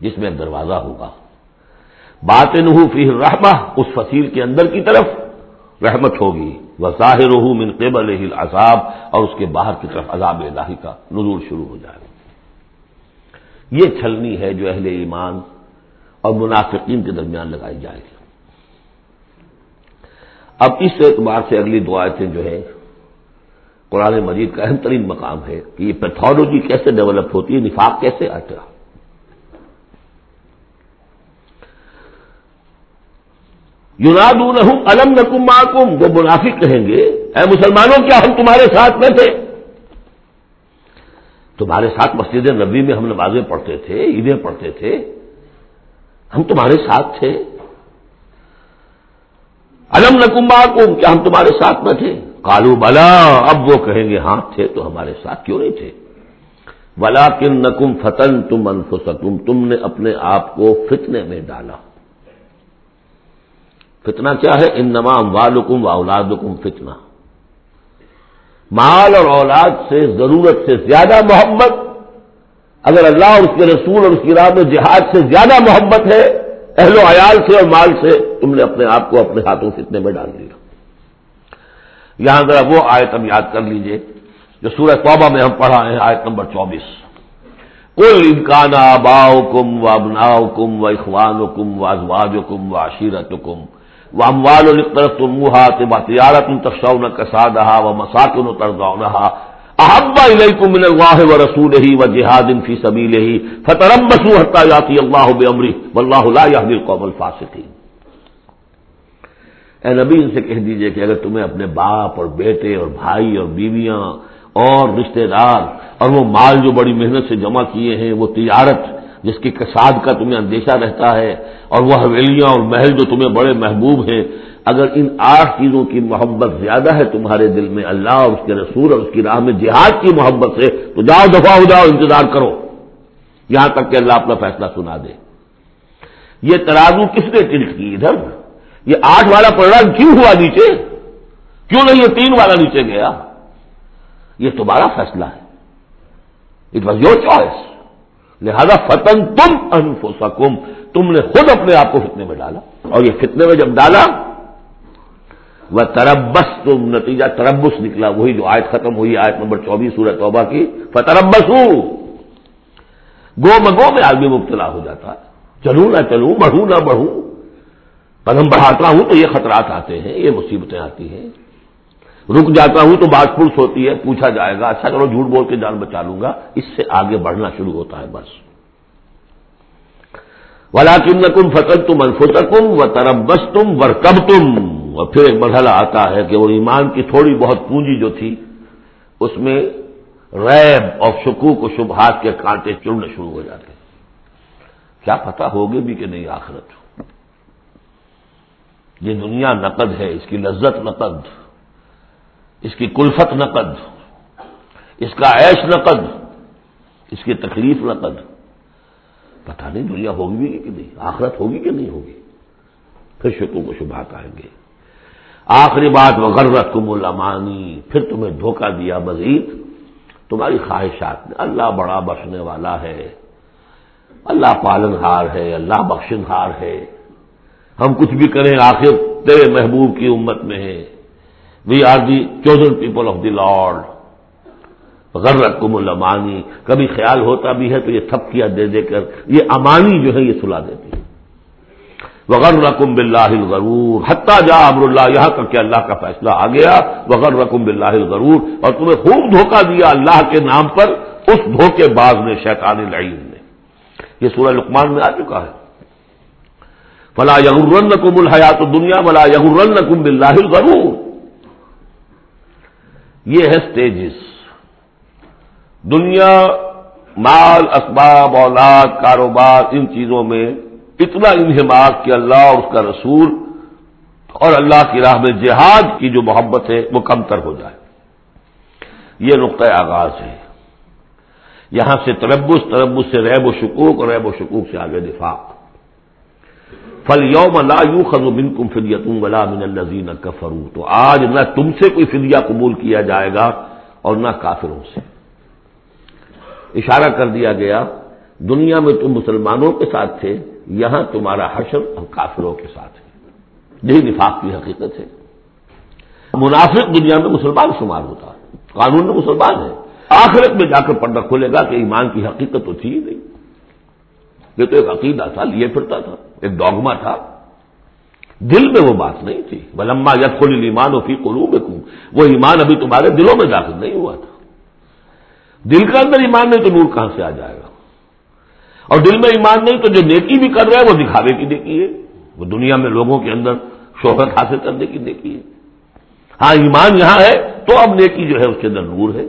جس میں دروازہ ہوگا۔ بات نحو فی رحمہ اس فصیل کے اندر کی طرف۔ رحمت ہوگی۔ وہ ظاہر من قبل عذاب اور اس کے باہر کی طرف عذاب الہی کا نزول شروع ہو جائے۔ گا یہ چھلنی ہے جو اہل ایمان اور منافقین کے درمیان لگائی جائے گی۔ اب اس اعتبار سے اگلی دعائیں جو ہے قرآن مجید کا اہم ترین مقام ہے کہ یہ پیتھولوجی کیسے ڈیولپ ہوتی ہے، نفاق کیسے آتا ہے یوناد الم نکم معکم، وہ منافق کہیں گے۔ اے مسلمانوں، کیا ہم تمہارے ساتھ میں تھے؟ تمہارے ساتھ مسجد نبی میں ہم نمازیں پڑھتے تھے، عیدیں پڑھتے تھے۔ ہم تمہارے ساتھ تھے۔ الم نکم معکم، کیا ہم تمہارے ساتھ میں تھے؟ کالو بلا۔ اب وہ کہیں گے ہاں تھے تو ہمارے ساتھ کیوں نہیں تھے؟ بلا کن نکم فتن تم انفسکم تم نے اپنے آپ کو فتنے میں ڈالا۔ فتنہ کیا ہے؟ ان نمام والکم و اولادکم فتنہ۔ مال اور اولاد سے ضرورت سے زیادہ محبت۔ اگر اللہ اور اس کے رسول اور اس کی راہ میں جہاد سے زیادہ محبت ہے، اہل و عیال سے اور مال سے، تم نے اپنے آپ کو اپنے ہاتھوں فتنے میں ڈال دیا۔ یہاں ذرا وہ آیت ہم یاد کر لیجیے، جو سورہ توبہ میں ہم پڑھا ہے آیت نمبر چوبیس۔ کل امکان آباؤ کم و ابناؤ کم و اخوان کم و ازواج کم و عشیرت کم وہ اموال طرف تم منہا تیارت تخشون کساد و مساکن ترزاؤ احبا علیکم من اللہ و رسول ہی و جہاد فی سبیل ہی فترم بسو حتہ یاتی اللہ بمری واللہ لا یہدی القوم الفاسقین۔ اے نبی، ان سے کہہ دیجیے کہ اگر تمہیں اپنے باپ اور بیٹے اور بھائی اور بیویاں اور رشتہ دار اور وہ مال جو بڑی محنت سے جمع کیے ہیں، وہ تجارت جس کی کساد کا تمہیں اندیشہ رہتا ہے اور وہ حویلیاں اور محل جو تمہیں بڑے محبوب ہیں، اگر ان آٹھ چیزوں کی محبت زیادہ ہے تمہارے دل میں اللہ اور اس کے رسول اور اس کی راہ میں جہاد کی محبت سے، تو جاؤ، دفاع ہو جاؤ، انتظار کرو۔ یہاں تک کہ اللہ اپنا فیصلہ سنا دے۔ یہ ترازو کس نے ٹلٹ کی ادھر؟ یہ آٹھ والا پروگرام کیوں ہوا نیچے؟ کیوں نہیں یہ تین والا نیچے گیا؟ یہ تمہارا فیصلہ ہے۔ اٹ واز یور چوائس لہذا فتن تم انفسکم، تم نے خود اپنے آپ کو فتنے میں ڈالا۔ اور یہ فتنے میں جب ڈالا وہ تربس تم نتیجہ تربس نکلا۔ وہی جو آیت ختم ہوئی، آیت نمبر چوبیس سورہ توبہ کی۔ فتربس ہوں گو مگو میں آدمی مبتلا ہو جاتا ہے۔ چلوں نہ چلوں بڑھوں نہ بڑھوں قدم بڑھاتا ہوں تو یہ خطرات آتے ہیں، یہ مصیبتیں آتی ہیں۔ رک جاتا ہوں تو بات پرس ہوتی ہے، پوچھا جائے گا اچھا کرو، جھوٹ بول کے جان بچا لوں گا۔ اس سے آگے بڑھنا شروع ہوتا ہے بس۔ ولا کن کم فتن تم الفتم و تربس تم ور کب تم اور پھر ایک مرحلہ آتا ہے کہ وہ ایمان کی تھوڑی بہت پونجی جو تھی، اس میں ریب اور شکوک و شبہات کے کانٹے چڑنے شروع ہو جاتے کیا پتا ہوگی بھی کہ نہیں آخرت۔ یہ دنیا نقد ہے، اس کی لذت نقد۔ اس کی کلفت نقد، اس کا عیش نقد، اس کی تکلیف نقد۔ پتا نہیں دنیا ہوگی بھی کہ نہیں، آخرت ہوگی کہ نہیں ہوگی۔ پھر شکو کو شبہات آئیں گے۔ آخری بات وغیرہ کم الامانی پھر تمہیں دھوکہ دیا مزید۔ تمہاری خواہشات نے اللہ بڑا بخشنے والا ہے۔ اللہ پالن ہار ہے، اللہ بخشن ہار ہے۔ ہم کچھ بھی کریں آخر تیرے محبوب کی امت میں ہے۔ We are the chosen people of the Lord غرت کم الامانی. کبھی خیال ہوتا بھی ہے تو یہ تھپکیاں دے دے کر یہ امانی جو ہے یہ سلا دیتی ہے. وغیر رقم بلّہ غرور حتہ جا امر اللہ یہاں تک کہ اللہ کا فیصلہ آ گیا. وغیر رقم بلّہ غرور اور تمہیں خوب دھوکہ دیا اللہ کے نام پر. اس دھوکے باز نے، شیطان لعین نے. یہ سورہ لقمان میں آ چکا ہے. فلا یغرن کم الحیات دنیا بلا یغرن کم بلّہ غرور یہ ہے سٹیجز دنیا، مال، اسباب، اولاد، کاروبار، ان چیزوں میں اتنا انہماک کہ اللہ اور اس کا رسول اور اللہ کی راہ میں جہاد کی جو محبت ہے وہ کم تر ہو جائے۔ یہ نقطۂ آغاز ہے۔ یہاں سے تربس تربس سے ریب و شکوک اور ریب و شکوک سے آگے دفاع فل یوم لا یو خزو بن کم فلیتوں ولا من الزین کفرو تو آج نہ تم سے کوئی فدیہ قبول کیا جائے گا اور نہ کافروں سے۔ اشارہ کر دیا گیا، دنیا میں تم مسلمانوں کے ساتھ تھے، یہاں تمہارا حشر اور کافروں کے ساتھ ہے یہی نفاق کی حقیقت ہے۔ منافق دنیا میں مسلمان شمار ہوتا ہے، قانون میں مسلمان ہے۔ آخرت میں جا کر پردہ کھولے گا کہ ایمان کی حقیقت تو تھی ہی نہیں۔ یہ تو ایک عقیدہ تھا، لیے پھرتا تھا، ایک ڈاگما تھا۔ دل میں وہ بات نہیں تھی۔ بلما یت کھول ایمان و فی قلوب وہ ایمان ابھی تمہارے دلوں میں داخل نہیں ہوا تھا۔ دل کا اندر ایمان نہیں تو نور کہاں سے آ جائے گا؟ اور دل میں ایمان نہیں تو جو نیکی بھی کر رہا ہے وہ دکھاوے کی نیکی ہے۔ وہ دنیا میں لوگوں کے اندر شہرت حاصل کرنے کی نیکی ہے۔ ہاں ایمان یہاں ہے تو اب نیکی جو ہے اس کے اندر نور ہے۔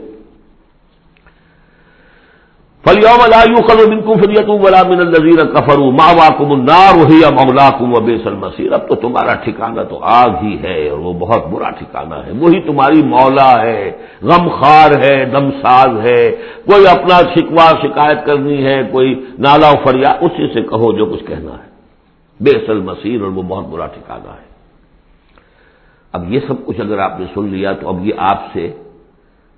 فلیوم اللہ خلو بن کو ولا من الزیر کفرو ماں النار وہی مولا کم و اب تو تمہارا ٹھکانا تو آگ ہی ہے اور وہ بہت برا ٹھکانا ہے وہی تمہاری مولا ہے غم خار ہے دم ساز ہے کوئی اپنا شکوا شکایت کرنی ہے کوئی نالا فریا اسی سے کہو جو کچھ کہنا ہے بیسل مسیر اور وہ بہت برا ٹھکانا ہے اب یہ سب کچھ اگر آپ نے سن لیا تو اب یہ آپ سے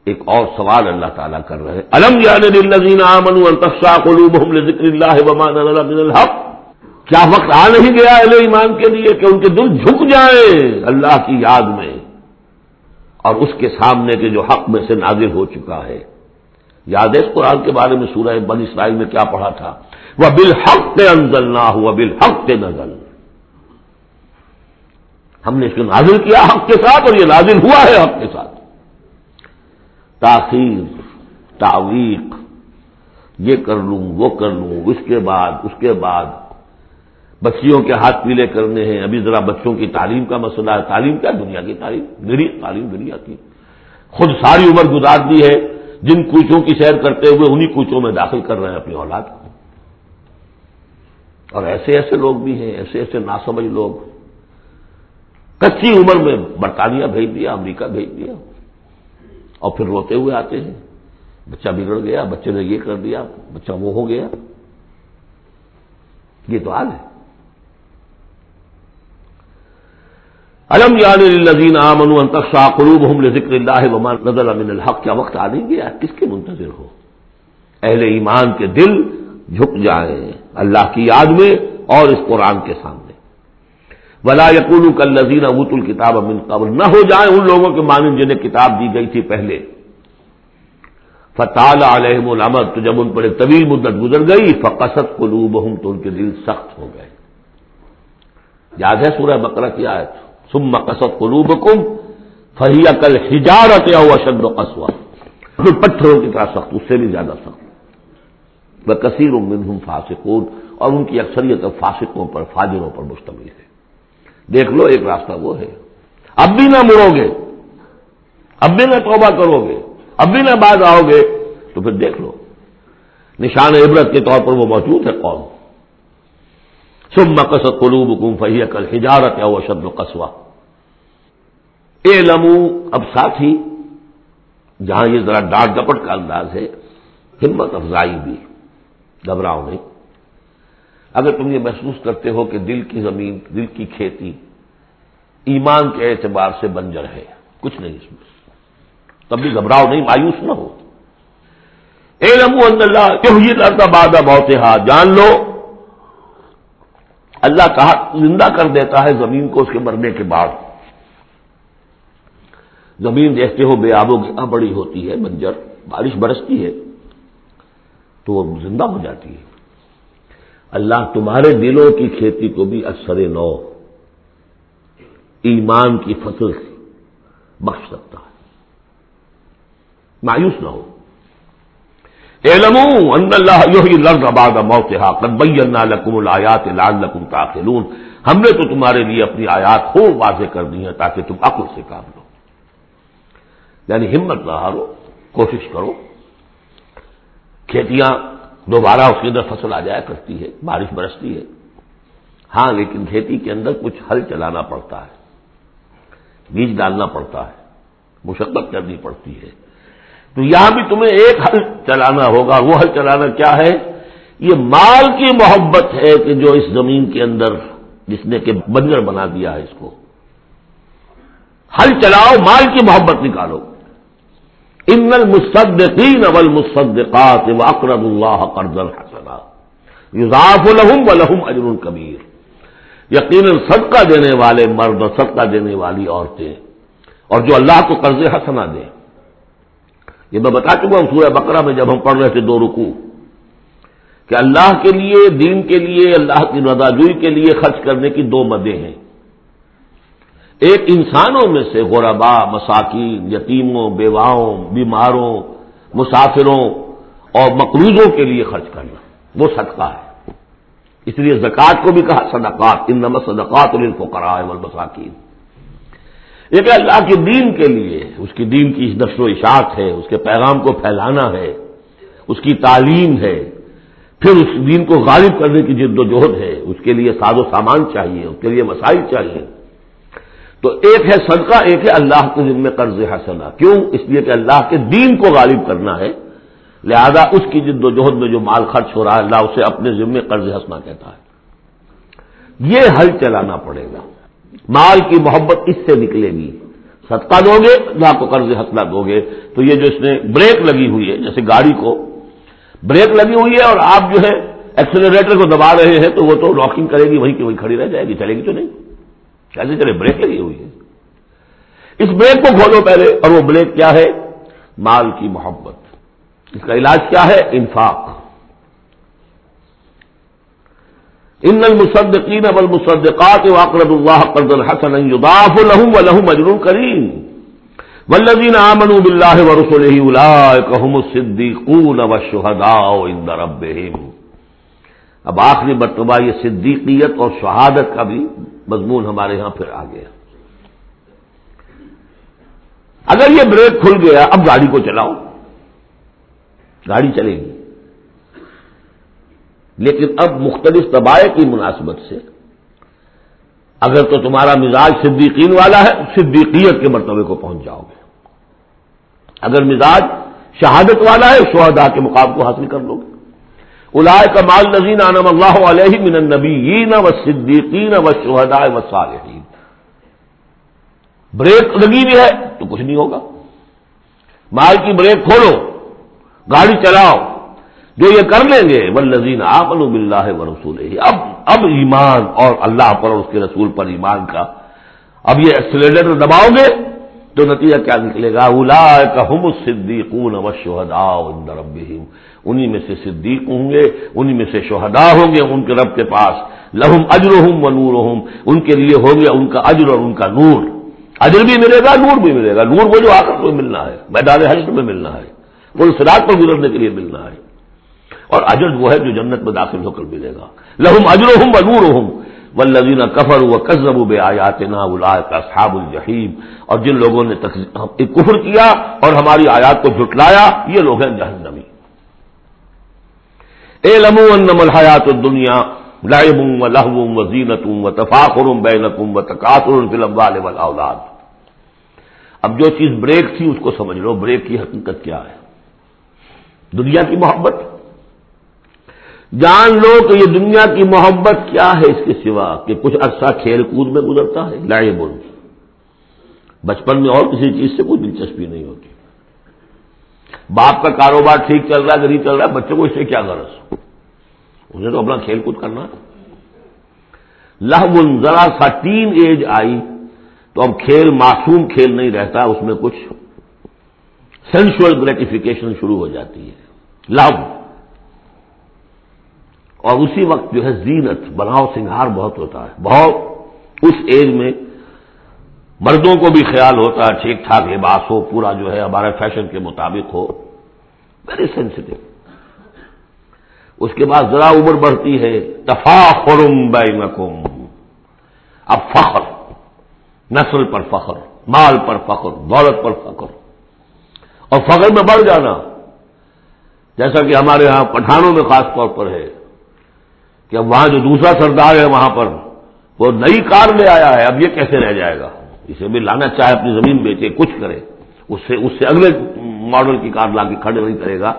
ایک اور سوال اللہ تعالیٰ کر رہے الم ذکر اللہ الحق؟ کیا وقت آ نہیں گیا اہل ایمان کے لیے کہ ان کے دل جھک جائیں اللہ کی یاد میں؟ اور اس کے سامنے کے جو حق میں سے نازل ہو چکا ہے۔ یاد ہے اس قرآن کے بارے میں سورہ بن اسرائیل میں کیا پڑھا تھا؟ وہ بالحق کے انزل نہ ہوا بالحق نزل۔ ہم نے اس کو نازل کیا حق کے ساتھ اور یہ نازل ہوا ہے حق کے ساتھ۔ تاخیر، تعویق، یہ کر لوں، وہ کر لوں، اس کے بعد، اس کے بعد۔ بچیوں کے ہاتھ پیلے کرنے ہیں، ابھی ذرا بچوں کی تعلیم کا مسئلہ ہے۔ تعلیم کیا؟ دنیا کی تعلیم، میری تعلیم دنیا کی۔ خود ساری عمر گزار دی ہے، جن کوچوں کی سیر کرتے ہوئے انہی کوچوں میں داخل کر رہے ہیں اپنی اولاد کو۔ اور ایسے ایسے لوگ بھی ہیں، ایسے ایسے ناسمجھ لوگ۔ کچی عمر میں برطانیہ بھیج دیا، امریکہ بھیج دیا۔ اور پھر روتے ہوئے آتے ہیں۔ بچہ بگڑ گیا، بچے نے یہ کر دیا، بچہ وہ ہو گیا۔ یہ تو حال ہے۔ الم یادین امن انتخا قلوب ہم ذکر اللہ نظر امن الحق؟ کیا وقت آ نہیں گیا؟ کس کے منتظر ہو؟ اہل ایمان کے دل جھک جائیں۔ اللہ کی یاد میں اور اس قرآن کے سامنے۔ ولا یقول کل ابوت الکتاب امن قبل۔ نہ ہو جائیں ان لوگوں کے مانند جنہیں کتاب دی گئی تھی پہلے۔ فتح علیہم العمد تو جب ان پر ایک طویل مدت گزر گئی فقصت قلوب ہوں تو ان کے دل سخت ہو گئے۔ یاد ہے سورہ بکرا کیا ہے سم مقصد قلوب کم فہیا کل ہجارت یا اشد و قصوا پتھروں کی طرح سخت، اس سے بھی زیادہ سخت۔ وہ کثیر منہم فاسقون۔ اور ان کی اکثریت فاسقوں پر، فاجروں پر مشتمل ہے۔ دیکھ لو ایک راستہ وہ ہے۔ اب بھی نہ مڑو گے۔ اب بھی نہ توبہ کرو گے۔ اب بھی نہ باز آؤ گے۔ تو پھر دیکھ لو۔ نشان عبرت کے طور پر وہ موجود ہے قوم۔ سب مقصد قلوب کم فہی کل ہجارت ہے وہ شبد قصوہ اے لمو، اب ساتھ ہی جہاں یہ ذرا ڈانٹ ڈپٹ کا انداز ہے، ہمت افزائی بھی۔ گھبراؤ نہیں۔ اگر تم یہ محسوس کرتے ہو کہ دل کی زمین، دل کی کھیتی ایمان کے اعتبار سے بنجر ہے، کچھ نہیں اس میں۔ تب بھی گھبراؤ نہیں، مایوس نہ ہو۔ اے لمو اللہ لڑتا بادہ بہت ہاں جان لو، اللہ کہا زندہ کر دیتا ہے زمین کو اس کے مرنے کے بعد۔ زمین دیکھتے ہو بے آب و گیا بڑی ہوتی ہے، بنجر، بارش برستی ہے، تو وہ زندہ ہو جاتی ہے۔ اللہ تمہارے دلوں کی کھیتی کو بھی اثر نو ایمان کی فصل سے بخش سکتا ہے۔ مایوس نہ ہو۔ ان اللہ لرد آباد موت قدبئی اللہ لکم الآیات لال لکم تاخلون ہم نے تو تمہارے لیے اپنی آیات خوب واضح کر دی ہیں تاکہ تم عقل سے کام لو۔ یعنی ہمت نہ ہارو، کوشش کرو۔ کھیتیاں دوبارہ اس کے اندر فصل آ جایا کرتی ہے، بارش برستی ہے۔ ہاں لیکن کھیتی کے اندر کچھ ہل چلانا پڑتا ہے۔ بیج ڈالنا پڑتا ہے۔ مشقت کرنی پڑتی ہے۔ تو یہاں بھی تمہیں ایک حل چلانا ہوگا۔ وہ حل چلانا کیا ہے؟ یہ مال کی محبت ہے کہ جو اس زمین کے اندر جس نے کہ بنجر بنا دیا ہے اس کو۔ حل چلاؤ، مال کی محبت نکالو۔ ان المصدقین والمصدقات واقرض اللہ قرض الحسنا یضاف لهم ولهم اجر کبیر یقینا صدقہ دینے والے مرد صدقہ دینے والی عورتیں اور جو اللہ کو قرض حسنا دیں یہ میں بتا چکا ہوں سورہ بقرہ میں جب ہم پڑھ رہے تھے دو رکو کہ اللہ کے لیے، دین کے لیے، اللہ کی رضا جوئی کے لیے خرچ کرنے کی دو مدیں ہیں ایک انسانوں میں سے غربا مساکین، یتیموں، بیواؤں، بیماروں، مسافروں اور مقروضوں کے لیے خرچ کرنا، وہ صدقہ ہے۔ اس لیے زکوٰۃ کو بھی کہا، صدقات ان نمت صدقات الفقراء والمساکین ایک اللہ کے دین کے لیے، اس کی دین کی نشر و اشاعت ہے، اس کے پیغام کو پھیلانا ہے، اس کی تعلیم ہے، پھر اس دین کو غالب کرنے کی جد و جہد ہے۔ اس کے لیے ساز و سامان چاہیے، اس کے لیے مسائل چاہیے۔ تو ایک ہے صدقہ، ایک ہے اللہ کے ذمے قرض حسنا کیوں؟ اس لیے کہ اللہ کے دین کو غالب کرنا ہے۔ لہذا اس کی جد و جہد میں جو مال خرچ ہو رہا ہے، اللہ اسے اپنے ذمے قرض حسنا کہتا ہے۔ یہ حل چلانا پڑے گا۔ مال کی محبت اس سے نکلے گی۔ صدقہ دو گے اللہ کو قرض حسنا دو گے۔ تو یہ جو اس نے بریک لگی ہوئی ہے، جیسے گاڑی کو بریک لگی ہوئی ہے اور آپ جو ہے ایکسلریٹر کو دبا رہے ہیں، تو وہ تو لاکنگ کرے گی، وہیں کی وہیں کھڑی رہ جائے گی، چلے گی تو نہیں۔ چلے چلے بریک لگی ہوئی ہے۔ اس بریک کو کھولو پہلے اور وہ بریک کیا ہے؟ مال کی محبت۔ اس کا علاج کیا ہے؟ انفاق۔ ان المصدقین والمصدقات واقرض الله قرضا حسنا يضاعف لهم ولهم اجر كريم والذين امنوا بالله ورسله اولئك هم الصديقون والشهداء عند ربهم۔ اب آخری مرتبہ یہ صدیقیت اور شہادت کا بھی مضمون ہمارے یہاں پھر آ گیا اگر یہ بریک کھل گیا، اب گاڑی کو چلاؤ۔ گاڑی چلے گی۔ لیکن اب مختلف طبائع کی مناسبت سے، اگر تو تمہارا مزاج صدیقین والا ہے، صدیقیت کے مرتبے کو پہنچ جاؤ گے۔ اگر مزاج شہادت والا ہے شہدا کے مقام کو حاصل کر لو گے۔ الائے کمال نظین عنم اللہ علیہ من النبیین و صدیقین و شہداء و صالحین بریک لگی ہوئی ہے تو کچھ نہیں ہوگا۔ مال کی بریک کھولو، گاڑی چلاؤ، جو یہ کر لیں گے ولزین آپ بلّہ و رسول اب اب ایمان اور اللہ پر اور اس کے رسول پر ایمان کا۔ اب یہ ایکسیلیٹر دباؤ گے تو نتیجہ کیا نکلے گا؟ الا کا ہم صدیقون و شہدا انہی میں سے صدیق ہوں گے، انہی میں سے شہدا ہوں گے ان کے رب کے پاس۔ لہم اجر ہوں و نور ہوں ان کے لیے ہوں گے ان کا اجر اور ان کا نور۔ اجر بھی ملے گا، نور بھی ملے گا۔ نور وہ جو آخر کو ملنا ہے، میدان حشر میں ملنا ہے، وہ سراج پر گزرنے کے لیے ملنا ہے۔ اور اجر وہ ہے جو جنت میں داخل ہو کر ملے گا۔ لہم اجر ہوں بنور ہوں ولزین کفر و قزب بے آیات نا صحاب الجحیم۔ اور جن لوگوں نے کفر کیا اور ہماری آیات کو جھٹلایا، یہ لوگ ہیں جہنمی اے لمو ان الحیات دنیا لائبوں و لہو و زینتوں و تفاخر بینکم و تقاطر فلم اولاد اب جو چیز بریک تھی اس کو سمجھ لو، بریک کی حقیقت کیا ہے؟ دنیا کی محبت۔ جان لو کہ یہ دنیا کی محبت کیا ہے اس کے سوا کہ کچھ عرصہ کھیل کود میں گزرتا ہے لائے بول بچپن میں اور کسی چیز سے کوئی دلچسپی نہیں ہوتی۔ باپ کا کاروبار ٹھیک چل رہا ہے، غریب چل رہا ہے، بچوں کو اس سے کیا غرض؟ انہیں تو اپنا کھیل کود کرنا لہبن ذرا سا تین ایج آئی تو اب کھیل معصوم کھیل نہیں رہتا، اس میں کچھ سینشل گریٹیفیکیشن شروع ہو جاتی ہے۔ لہب اور اسی وقت جو ہے زینت، بناؤ سنگھار بہت ہوتا ہے۔ بہت اس ایج میں مردوں کو بھی خیال ہوتا ہے ٹھیک ٹھاک لباس ہو، پورا جو ہے ہمارے فیشن کے مطابق ہو۔ ویری سینسٹو اس کے بعد ذرا عمر بڑھتی ہے، تفاخرم بینکم۔ اب فخر، نسل پر فخر، مال پر فخر، دولت پر فخر۔ اور فخر میں بڑھ جانا۔ جیسا کہ ہمارے ہاں پٹھانوں میں خاص طور پر ہے کہ اب وہاں جو دوسرا سردار ہے وہاں پر وہ نئی کار لے آیا ہے، اب یہ کیسے رہ جائے گا؟ اسے بھی لانا چاہے، اپنی زمین بیچے، کچھ کرے۔ اس سے اس سے اگلے ماڈل کی کار لا کے کھڑے نہیں کرے گا،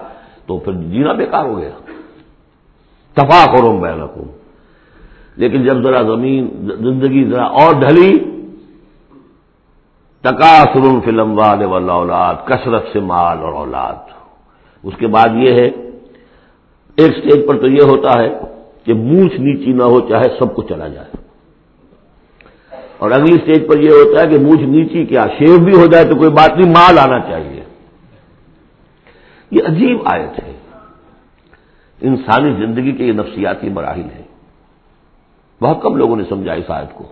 تو پھر جینا بیکار ہو گیا۔ تفاق کروں میں لیکن جب ذرا زمین، زندگی ذرا اور ڈھلی تقاصر فلم والے والا اولاد کثرت سے مال اور اولاد۔ اس کے بعد یہ ہے، ایک سٹیج پر تو یہ ہوتا ہے کہ مونچھ نیچی نہ ہو، چاہے سب کو چلا جائے۔ اور اگلی سٹیج پر یہ ہوتا ہے کہ مونچھ نیچی کیا شیو بھی ہو جائے تو کوئی بات نہیں، مال آنا چاہیے۔ یہ عجیب آیت ہے۔ انسانی زندگی کے یہ نفسیاتی مراحل ہیں۔ بہت کم لوگوں نے سمجھا اس آیت کو۔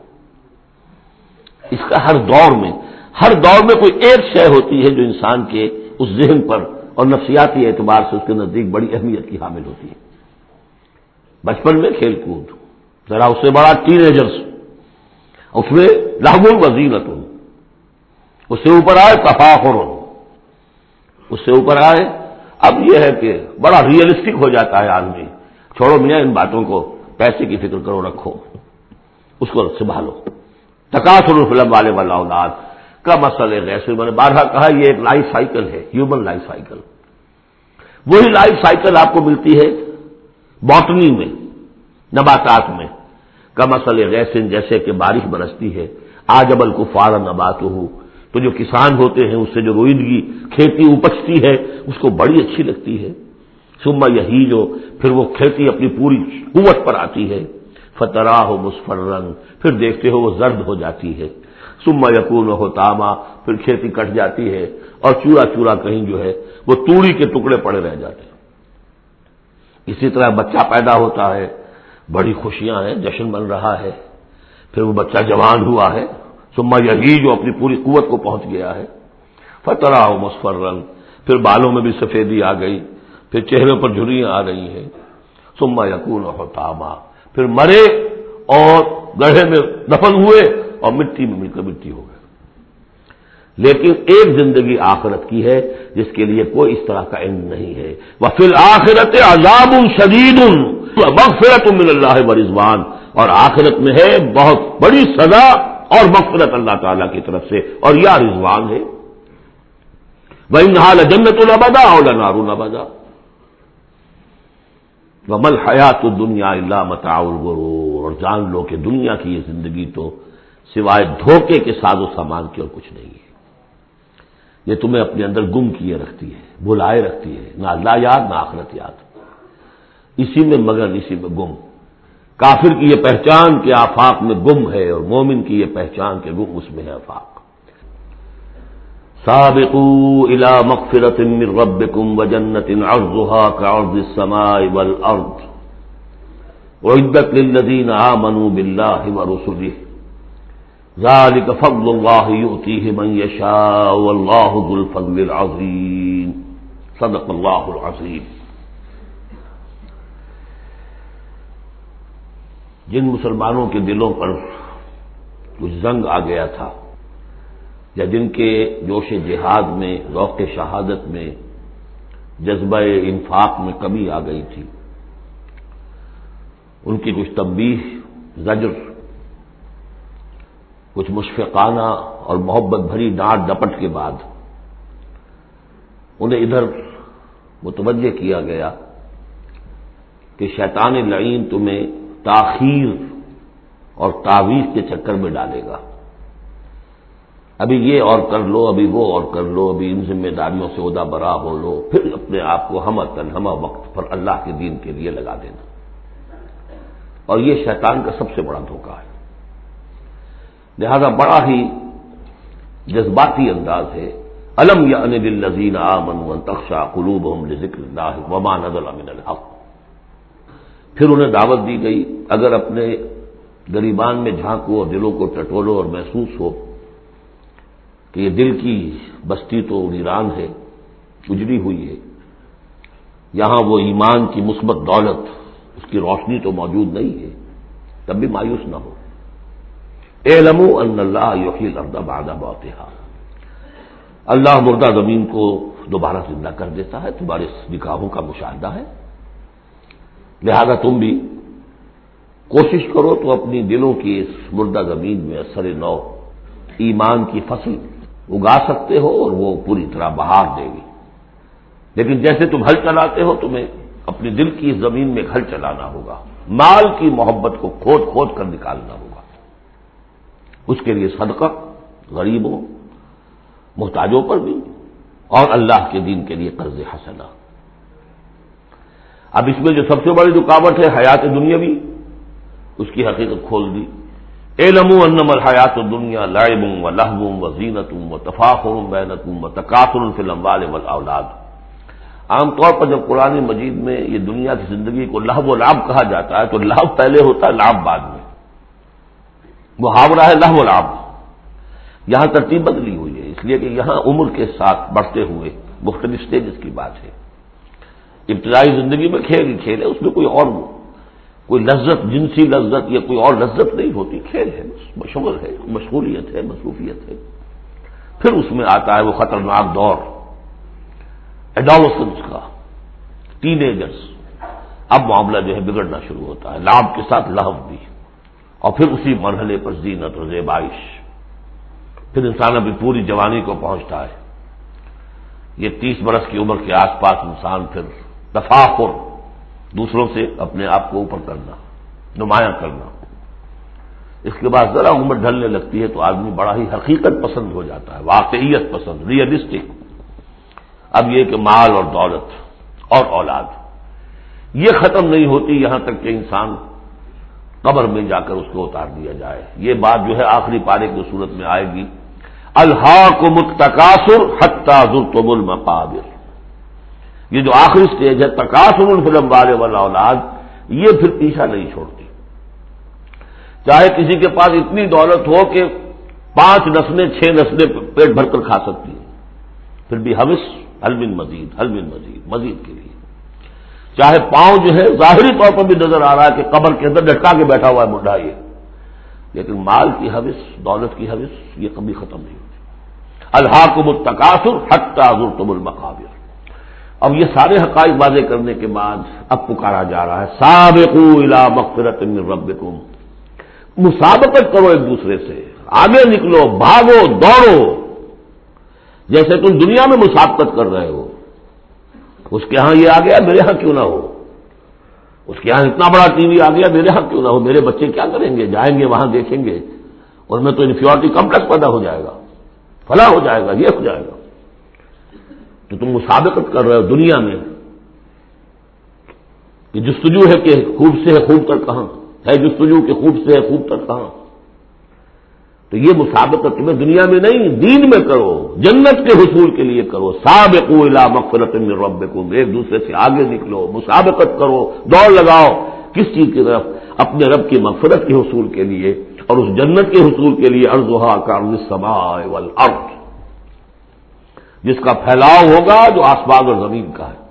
اس کا ہر دور میں، ہر دور میں کوئی ایک شے ہوتی ہے جو انسان کے اس ذہن پر اور نفسیاتی اعتبار سے اس کے نزدیک بڑی اہمیت کی حامل ہوتی ہے۔ بچپن میں کھیل کود، ذرا اس سے بڑا ٹین ایجرس اس میں لاہب الوزینت اس سے اوپر آئے تفاخر اس سے اوپر آئے۔ اب یہ ہے کہ بڑا ریئلسٹک ہو جاتا ہے آدمی۔ چھوڑو میاں ان باتوں کو، پیسے کی فکر کرو، رکھو۔ اس کو سنبھالو۔ تقاصر الفلم والے والا اولاد کا مسئلہ ہے میں نے بارہ کہا، یہ ایک لائف سائیکل ہے ہیومن لائف سائیکل وہی لائف سائیکل آپ کو ملتی ہے باٹنی میں، نباتات میں۔ کم اصل غیسن جیسے کہ بارش برستی ہے آج ابل کو نبات ہو تو جو کسان ہوتے ہیں، اس سے جو روئندگی کھیتی اپجتی ہے، اس کو بڑی اچھی لگتی ہے۔ سما یہی جو پھر وہ کھیتی اپنی پوری قوت پر آتی ہے۔ فترا ہو مسفر رنگ پھر دیکھتے ہو وہ زرد ہو جاتی ہے۔ سما یقون ہو تاما پھر کھیتی کٹ جاتی ہے۔ اور چورا چورا کہیں جو ہے، وہ توڑی کے ٹکڑے پڑے رہ جاتے ہیں۔ اسی طرح بچہ پیدا ہوتا ہے بڑی خوشیاں ہیں، جشن بن رہا ہے۔ پھر وہ بچہ جوان ہوا ہے۔ سما یہی جو اپنی پوری قوت کو پہنچ گیا ہے۔ فترا ہو مسفر رنگ پھر بالوں میں بھی سفیدی آ گئی۔ پھر چہرے پر جھریاں آ رہی ہیں۔ سما یقون ہو تاما پھر مرے اور گڑھے میں دفن ہوئے اور مٹی میں مل کر مٹی ہو گئے۔ لیکن ایک زندگی آخرت کی ہے، جس کے لیے کوئی اس طرح کا علم نہیں ہے۔ وہ فی آخرت عذاب شدید مغفرت من اللہ و رضوان۔ اور آخرت میں ہے بہت بڑی سزا اور مغفرت اللہ تعالی کی طرف سے۔ اور یا رضوان ہے۔ وہ نہال جنت البدا اور نارو نبدا مل حیات دنیا اللہ متا اور جان لو کہ دنیا کی یہ زندگی تو سوائے دھوکے کے ساز و سامان کی اور کچھ نہیں ہے۔ یہ تمہیں اپنے اندر گم کیے رکھتی ہے بلائے رکھتی ہے، نہ اللہ یاد، نہ آخرت یاد۔ اسی میں مگر اسی میں گم۔ کافر کی یہ پہچان کے آفاق میں گم ہے اور مومن کی یہ پہچان کے گم اس میں ہے آفاق۔ سابقوا الى مغفرة من ربكم وجنة عرضها كعرض السماء والأرض وعدت للذين آمنوا بالله ورسله ذلك فضل الله يؤتيه من يشاء والله ذو الفضل العظيم صدق الله العظيم جن مسلمانوں کے دلوں پر کچھ زنگ آ گیا تھا یا جن کے جوش جہاد میں، ذوق شہادت میں، جذبہ انفاق میں کمی آ گئی تھی۔ ان کی کچھ تبدیح زجر، کچھ مشفقانہ اور محبت بھری ڈانٹ ڈپٹ کے بعد انہیں ادھر متوجہ کیا گیا کہ شیطان لعین تمہیں تاخیر اور تعویذ کے چکر میں ڈالے گا۔ ابھی یہ اور کر لو، ابھی وہ اور کر لو، ابھی ان ذمہ داریوں سے عہدہ برا ہو لو، پھر اپنے آپ کو ہم تن ہم وقت پر اللہ کے دین کے لیے لگا دینا۔ اور یہ شیطان کا سب سے بڑا دھوکہ ہے۔ لہذا بڑا ہی جذباتی انداز ہے۔ الم یا انل نذین آمن تخشا قلوب ذکر اللہ وما من الحق۔ پھر انہیں دعوت دی گئی، اگر اپنے گریبان میں جھانکو اور دلوں کو ٹٹولو اور محسوس ہو کہ یہ دل کی بستی تو ایران ہے، اجڑی ہوئی ہے، یہاں وہ ایمان کی مثبت دولت، اس کی روشنی تو موجود نہیں ہے، تب بھی مایوس نہ ہو۔ اے لمو اللہ یوحیل اردہ بادہ بہت اللہ مردہ زمین کو دوبارہ زندہ کر دیتا ہے، تمہارے نکاحوں کا مشاہدہ ہے۔ لہذا تم بھی کوشش کرو تو اپنی دلوں کی اس مردہ زمین میں اثر نو ایمان کی فصل اگا سکتے ہو اور وہ پوری طرح بہار دے گی۔ لیکن جیسے تم ہل چلاتے ہو تمہیں اپنی دل کی زمین میں ہل چلانا ہوگا۔ مال کی محبت کو کھود کھود کر نکالنا ہوگا۔ اس کے لیے صدقہ غریبوں، محتاجوں پر بھی اور اللہ کے دین کے لیے قرض حسنا اب اس میں جو سب سے بڑی رکاوٹ ہے حیات دنیاوی، اس کی حقیقت کھول دی۔ اے لمو انم الحیات دنیا لائبوں و لہبوں و زینتوں و تفاخر بینتوں و تقاصر الفلم والے اولاد عام طور پر جب قرآن مجید میں یہ دنیا کی زندگی کو لہب و لاب کہا جاتا ہے، تو لہب پہلے ہوتا ہے لاب بعد میں۔ محاورہ ہے لہب و لاب یہاں ترتیب بدلی ہوئی ہے، اس لیے کہ یہاں عمر کے ساتھ بڑھتے ہوئے مختلف اسٹیجز کی بات ہے۔ ابتدائی زندگی میں کھیل ہی کھیل ہے، اس میں کوئی اور کوئی لذت، جنسی لذت یا کوئی اور لذت نہیں ہوتی۔ کھیل ہے مشغل ہے، مشغولیت ہے، مصروفیت ہے۔ پھر اس میں آتا ہے وہ خطرناک دور۔ ایڈالوسنس کا ٹین ایجرس اب معاملہ جو ہے بگڑنا شروع ہوتا ہے۔ لاب کے ساتھ لہو بھی۔ اور پھر اسی مرحلے پر زینت اور زیبائش۔ پھر انسان ابھی پوری جوانی کو پہنچتا ہے۔ یہ تیس برس کی عمر کے آس پاس انسان پھر تفاخر، دوسروں سے اپنے آپ کو اوپر کرنا، نمایاں کرنا۔ اس کے بعد ذرا عمر ڈھلنے لگتی ہے تو آدمی بڑا ہی حقیقت پسند ہو جاتا ہے، واقعیت پسند ریئلسٹک اب یہ کہ مال اور دولت اور اولاد، یہ ختم نہیں ہوتی یہاں تک کہ انسان قبر میں جا کر اس کو اتار دیا جائے۔ یہ بات جو ہے آخری پارے کی صورت میں آئے گی۔ اللہ کو متقاصر حتہ ضرور المقابر۔ یہ جو آخری اسٹیج ہے تقاصر الفلم والے والا اولاد یہ پھر پیچھا نہیں چھوڑتی۔ چاہے کسی کے پاس اتنی دولت ہو کہ پانچ نسلیں، چھ نسلیں پیٹ بھر کر کھا سکتی ہیں۔ پھر بھی حوث حلمن مزید حلمن مزید مزید کے لیے۔ چاہے پاؤں جو ہے ظاہری طور پر بھی نظر آ رہا ہے کہ قبر کے اندر ڈٹکا کے بیٹھا ہوا ہے منڈا یہ۔ لیکن مال کی حوث دولت کی حوث یہ کبھی ختم نہیں ہوتی۔ اللہ کو متقاصر حق تعزر تم المقابر۔ اب یہ سارے حقائق واضح کرنے کے بعد اب پکارا جا رہا ہے سابق الا مغفرت من ربکم۔ مسابقت کرو ایک دوسرے سے، آگے نکلو، بھاگو، دوڑو۔ جیسے تم دنیا میں مسابقت کر رہے ہو، اس کے ہاں یہ آ گیا، میرے ہاں کیوں نہ ہو؟ اس کے ہاں اتنا بڑا ٹی وی آ گیا، میرے ہاں کیوں نہ ہو؟ میرے بچے کیا کریں گے؟ جائیں گے، وہاں دیکھیں گے۔ اور میں تو انفیورٹی کمپلیکس پیدا ہو جائے گا۔ فلاں ہو جائے گا، یہ ہو جائے گا۔ تو تم مسابقت کر رہے ہو دنیا میں۔ کہ جستجو ہے کہ خوب سے ہے خوب تک کہاں؟ ہے جستجو کہ خوب سے ہے خوب تک کہاں؟ تو یہ مسابقت تمہیں دنیا میں نہیں، دین میں کرو۔ جنت کے حصول کے لیے کرو۔ سابق الا مغفرت من ربکم۔ ایک دوسرے سے آگے نکلو، مسابقت کرو، دوڑ لگاؤ۔ کس چیز کی طرف؟ اپنے رب کی مغفرت کے حصول کے لیے۔ اور اس جنت کے حصول کے لیے ارضا کا سما والارض۔ جس کا پھیلاؤ ہوگا جو آسمان اور زمین کا ہے۔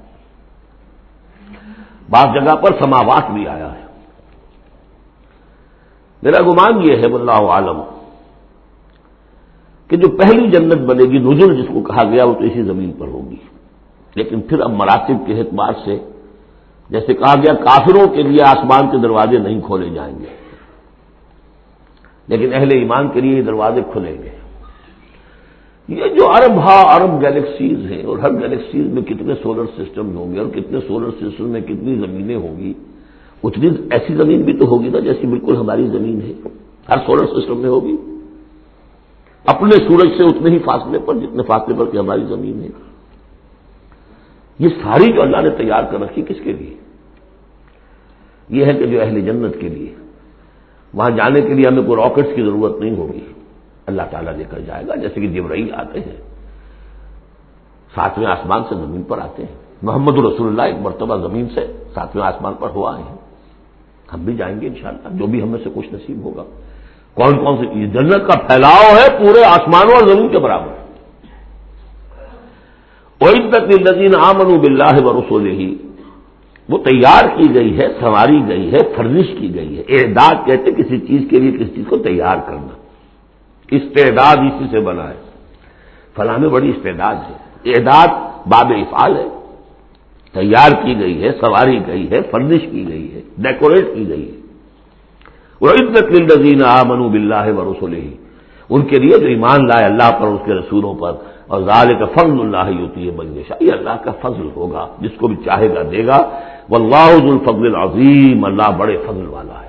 بعض جگہ پر سماوات بھی آیا ہے۔ میرا گمان یہ ہے، واللہ عالم، کہ جو پہلی جنت بنے گی، نزل جس کو کہا گیا، وہ تو اسی زمین پر ہوگی۔ لیکن پھر اب مراتب کے اعتبار سے، جیسے کہا گیا، کافروں کے لیے آسمان کے دروازے نہیں کھولے جائیں گے۔ لیکن اہل ایمان کے لیے یہ دروازے کھلیں گے۔ یہ جو ارب ہا ارب گیلیکسیز ہیں اور ہر گیلیکسیز میں کتنے سولر سسٹم ہوں گے اور کتنے سولر سسٹم میں کتنی زمینیں ہوں گی، اتنی ایسی زمین بھی تو ہوگی نا جیسی بالکل ہماری زمین ہے۔ ہر سولر سسٹم میں ہوگی۔ اپنے سورج سے اتنے ہی فاصلے پر جتنے فاصلے پر کہ ہماری زمین ہے۔ یہ ساری جو اللہ نے تیار کر رکھی کس کے لیے؟ یہ ہے کہ جو اہل جنت کے لیے۔ وہاں جانے کے لیے ہمیں کوئی راکٹس کی ضرورت نہیں ہوگی۔ اللہ تعالیٰ لے کر جائے گا، جیسے کہ جبرئی آتے ہیں۔ ساتویں آسمان سے زمین پر آتے ہیں۔ محمد رسول اللہ ایک مرتبہ زمین سے ساتویں آسمان پر ہوا آئے ہیں۔ ہم بھی جائیں گے انشاءاللہ، جو بھی ہمیں سے کچھ نصیب ہوگا۔ کون کون سی جنت کا پھیلاؤ ہے پورے آسمانوں اور زمین کے برابر۔ تک نظین آمن بلّہ و رسول ہی وہ تیار کی گئی ہے سنواری گئی ہے فرنش کی گئی ہے۔ اعداد کہتے کسی چیز کے لیے کسی چیز کو تیار کرنا۔ استعداد اسی سے بنا ہے۔ فلاں میں بڑی استعداد ہے۔ اعداد باب افعال ہے۔ تیار کی گئی ہے، سواری گئی ہے، فرنش کی گئی ہے، ڈیکوریٹ کی گئی ہے۔ وہ عزت للذین آمنوا باللہ و رسول ہی ان کے لیے جو ایمان لائے اللہ پر اس کے رسولوں پر۔ اور ظال کا فضل اللہ ہی ہوتی ہے بنگشا یہ اللہ کا فضل ہوگا، جس کو بھی چاہے گا دے گا۔ وہ اللہ الفضل العظیم اللہ بڑے فضل والا ہے۔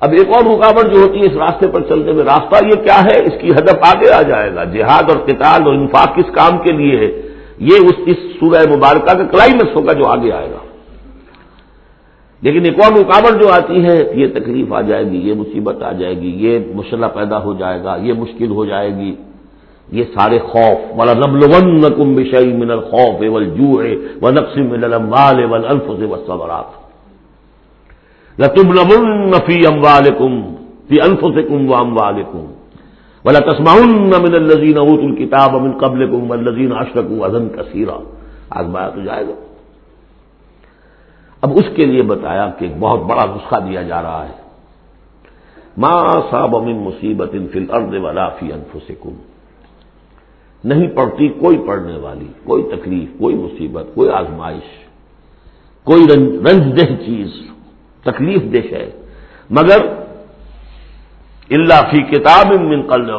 اب ایک اور رکاوٹ جو ہوتی ہے اس راستے پر چلنے میں، راستہ یہ کیا ہے؟ اس کی ہدف آگے آ جائے گا۔ جہاد اور قتال اور انفاق کس کام کے لیے ہے؟ یہ اس اس سورہ مبارکہ کا کلائمیکس ہوگا جو آگے آئے گا۔ لیکن ایک اور رکاوٹ جو آتی ہے، یہ تکلیف آ جائے گی، یہ مصیبت آ جائے گی، یہ مسئلہ پیدا ہو جائے گا، یہ مشکل ہو جائے گی۔ یہ سارے خوف والا نبل کم بشئی من الخوف اول جو و نقص من المال اول الف سے وسبرات لتم نبن فی اموالکم فی انفسکم و اموالکم ولا تسمعن من الذین اوتوا الكتاب من قبلکم والذین اشرکوا اذن کثیرا آزمایا تو جائے گا. اب اس کے لیے بتایا کہ ایک بہت بڑا نسخہ دیا جا رہا ہے. ما صاب من مصیبت فی الارض ولا فی انفسکم. نہیں پڑتی کوئی پڑھنے والی، کوئی تکلیف، کوئی مصیبت، کوئی آزمائش، کوئی رنج دہ چیز. تکلیف دہ ہے۔ مگر اللہ فی کتاب من قل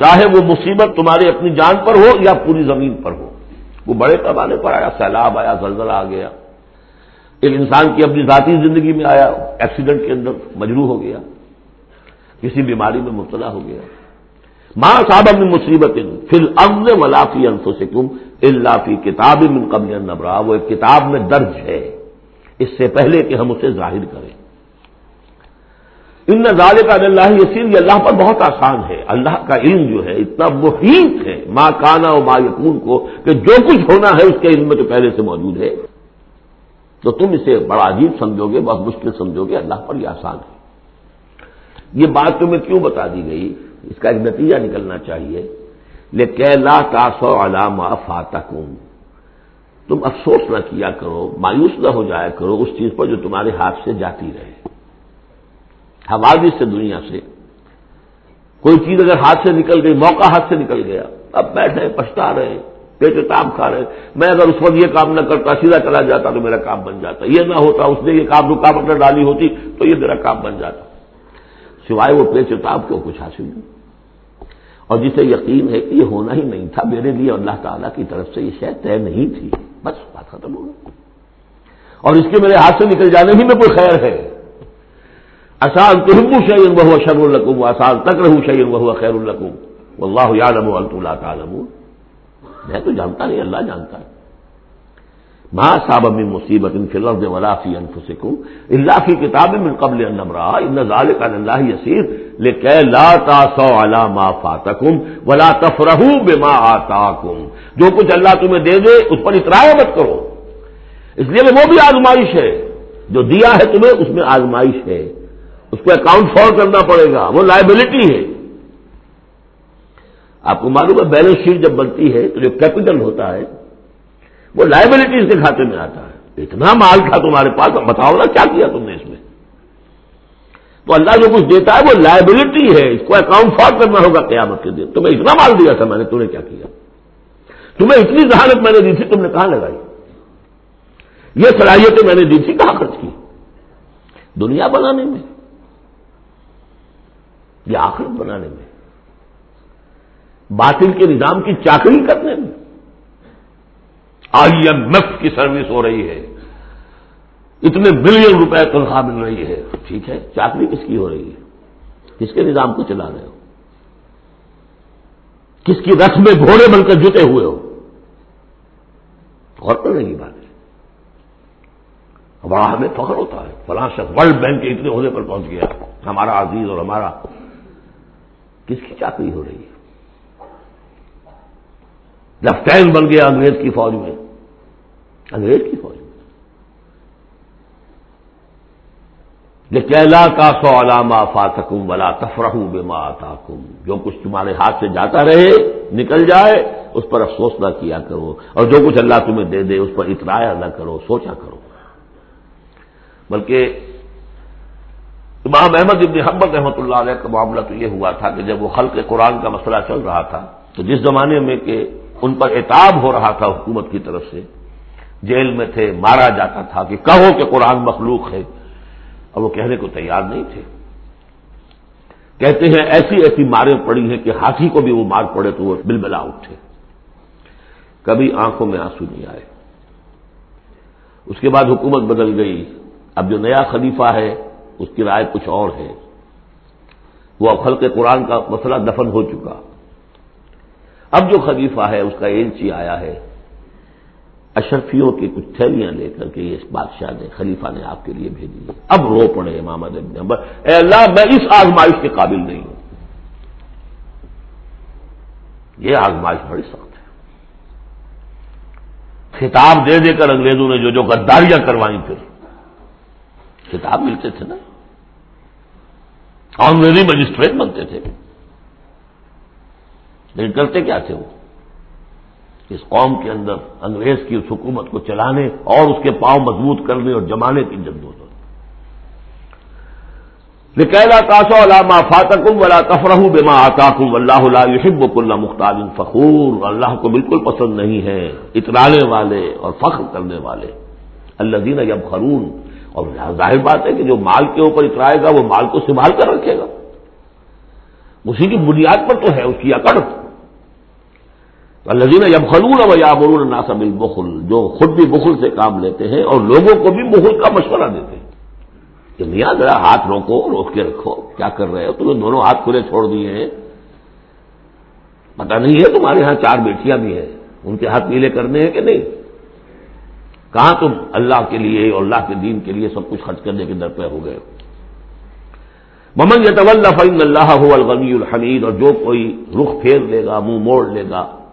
چاہے وہ مصیبت تمہاری اپنی جان پر ہو یا پوری زمین پر ہو۔ وہ بڑے پیمانے پر آیا، سیلاب آیا، زلزلہ آ گیا۔ ایک انسان کی اپنی ذاتی زندگی میں آیا، ایکسیڈنٹ کے اندر مجروح ہو گیا، کسی بیماری میں مبتلا ہو گیا۔ ماں صاحب اپنی مصیبت فل امن ولافی انفسکم اللہ فی کتاب من قبل النبرا وہ ایک کتاب میں درج ہے۔ اس سے پہلے کہ ہم اسے ظاہر کریں۔ ان نظارے کا اللہ یسیر، یہ اللہ پر بہت آسان ہے۔ اللہ کا علم جو ہے، اتنا محیط ہے ماں کانا اور ماں یقون کو، کہ جو کچھ ہونا ہے اس کے علم میں تو پہلے سے موجود ہے۔ تو تم اسے بڑا عجیب سمجھو گے، بہت مشکل سمجھو گے۔ اللہ پر یہ آسان ہے۔ یہ بات تمہیں کیوں بتا دی گئی؟ اس کا ایک نتیجہ نکلنا چاہیے۔ لیکن لا تاسو علامہ فاتکم۔ تم افسوس نہ کیا کرو، مایوس نہ ہو جایا کرو، اس چیز پر جو تمہارے ہاتھ سے جاتی رہے۔ حوادث سے دنیا سے۔ کوئی چیز اگر ہاتھ سے نکل گئی، موقع ہاتھ سے نکل گیا۔ اب بیٹھے، پچھتا رہے، پیٹ کام کھا رہے۔ میں اگر اس وقت یہ کام نہ کرتا، سیدھا چلا جاتا تو میرا کام بن جاتا۔ یہ نہ ہوتا، اس نے یہ کام رکاوٹ نہ ڈالی ہوتی تو یہ میرا کام بن جاتا۔ سوائے وہ پیچ تاب کو کچھ حاصل نہیں۔ اور جسے یقین ہے کہ یہ ہونا ہی نہیں تھا، میرے لیے اللہ تعالیٰ کی طرف سے یہ شہ طے نہیں تھی۔ بس بات ختم ہو گئی۔ اور اس کے میرے ہاتھ سے نکل جانے ہی میں کوئی خیر ہے۔ آسان تو ہمو شعین بہو شر القم آسان تک رہو شعین بہو خیر القم اللہ یادم اللہ تعالم میں تو جانتا نہیں، اللہ جانتا ہے۔ ماں صاحب من مصیبت ان فلر ولافی انفسکم اللہ کی کتاب من قبل النبرا ان ذالک اللہ یسیر۔ لیکن لا تاسو علی ما فاتکم ولا تفرحوا بما آتاکم۔ جو کچھ اللہ تمہیں دے دے، اس پر اترایا مت کرو۔ اس لیے وہ بھی آزمائش ہے۔ جو دیا ہے تمہیں، اس میں آزمائش ہے۔ اس کو اکاؤنٹ فور کرنا پڑے گا۔ وہ لائبلٹی ہے۔ آپ کو معلوم ہے بیلنس شیٹ جب بنتی ہے تو جو کیپٹل ہوتا ہے، وہ لائبلٹیز کے کھاتے میں آتا ہے۔ اتنا مال تھا تمہارے پاس، بتاؤ نا کیا کیا تم نے اس میں؟ تو اللہ جو کچھ دیتا ہے وہ لائبلٹی ہے، اس کو اکاؤنٹ فار کرنا ہوگا قیامت کے دن۔ تمہیں اتنا مال دیا تھا میں نے، تمہیں کیا کیا؟ تمہیں اتنی ذہانت میں نے دی تھی، تم نے کہاں لگائی؟ یہ صلاحیتیں میں نے دی تھی، کہاں خرچ کی؟ دنیا بنانے میں، یا آخرت بنانے میں، باطل کے نظام کی چاکری کرنے میں۔ آئی ایم ایف کی سروس ہو رہی ہے۔ اتنے بلین روپے تنخواہ مل رہی ہے۔ ٹھیک ہے، چاکری کس کی ہو رہی ہے؟ کس کے نظام کو چلا رہے ہو؟ کس کی رس میں گھوڑے بن کر جتے ہوئے ہو؟ غور کرنے کی بات۔ ہے بڑا ہمیں فخر ہوتا ہے۔ فلاں شخص ورلڈ بینک کے اتنے عہدے پر پہنچ گیا۔ ہمارا عزیز اور ہمارا۔ کس کی چاکری ہو رہی ہے؟ لیفٹینٹ بن گیا انگریز کی فوج میں۔ انگریز کی فوج میں کیلا کا سو علامہ فاتکم ولا تفرح بے آتا جو کچھ تمہارے ہاتھ سے جاتا رہے، نکل جائے، اس پر افسوس نہ کیا کرو۔ اور جو کچھ اللہ تمہیں دے دے، اس پر اترایا نہ کرو، سوچا کرو۔ بلکہ امام احمد ابن حمد رحمۃ اللہ علیہ کا معاملہ تو یہ ہوا تھا کہ جب وہ خلق قرآن کا مسئلہ چل رہا تھا، تو جس زمانے میں کہ ان پر اعتاب ہو رہا تھا حکومت کی طرف سے، جیل میں تھے، مارا جاتا تھا کہ کہو کہ قرآن مخلوق ہے۔ اور وہ کہنے کو تیار نہیں تھے۔ کہتے ہیں ایسی ایسی ماریں پڑی ہیں کہ ہاتھی کو بھی وہ مار پڑے تو وہ بل بلا اٹھے۔ کبھی آنکھوں میں آنسو نہیں آئے۔ اس کے بعد حکومت بدل گئی۔ اب جو نیا خلیفہ ہے، اس کی رائے کچھ اور ہے۔ وہ اب خلق قرآن کا مسئلہ دفن ہو چکا۔ اب جو خلیفہ ہے، اس کا ایلچی آیا ہے۔ اشرفیوں کی کچھ تھیلیاں لے کر کے یہ بادشاہ نے، خلیفہ نے آپ کے لیے بھیجی ہے اب رو پڑے امام اے اللہ، میں اس آزمائش کے قابل نہیں ہوں۔ یہ آزمائش بڑی سخت ہے۔ خطاب دے دے کر انگریزوں نے جو جو غداریاں کروائیں پھر۔ خطاب ملتے تھے نا۔ انگریزی مجسٹریٹ بنتے تھے۔ لیکن کرتے کیا تھے وہ؟ اس قوم کے اندر انگریز کی اس حکومت کو چلانے اور اس کے پاؤں مضبوط کرنے اور جمانے کی جد ہوتا لکیلا کاسو علامہ فاتکم ولا تفرح بما آتاکم اللہ یحب کل مختار فخور۔ اللہ کو بالکل پسند نہیں ہے اترانے والے اور فخر کرنے والے۔ اللہ دین اب خرون اور ظاہر بات ہے کہ جو مال کے اوپر اترائے گا وہ مال کو سنبھال کر رکھے گا۔ اسی کی بنیاد پر تو ہے اس کی اکڑ۔ الزین اب خلون و یا برون ناسب البخل جو خود بھی بخل سے کام لیتے ہیں اور لوگوں کو بھی بخل کا مشورہ دیتے ہیں۔ کہ میاں ذرا ہاتھ روکو، روک کے رکھو۔ کیا کر رہے ہو؟ تمہیں دونوں ہاتھ کھلے چھوڑ دیے ہیں۔ پتا نہیں ہے تمہارے یہاں چار بیٹیاں بھی ہیں۔ ان کے ہاتھ نیلے کرنے ہیں کہ نہیں؟ کہاں تم اللہ کے لیے اور اللہ کے دین کے لیے سب کچھ خرچ کرنے کے در پہ ہو گئے؟ ممن یہ طول فعین اللہ الغنی الحمید اور جو کوئی رخ پھیر لے گا، منہ موڑ لے گا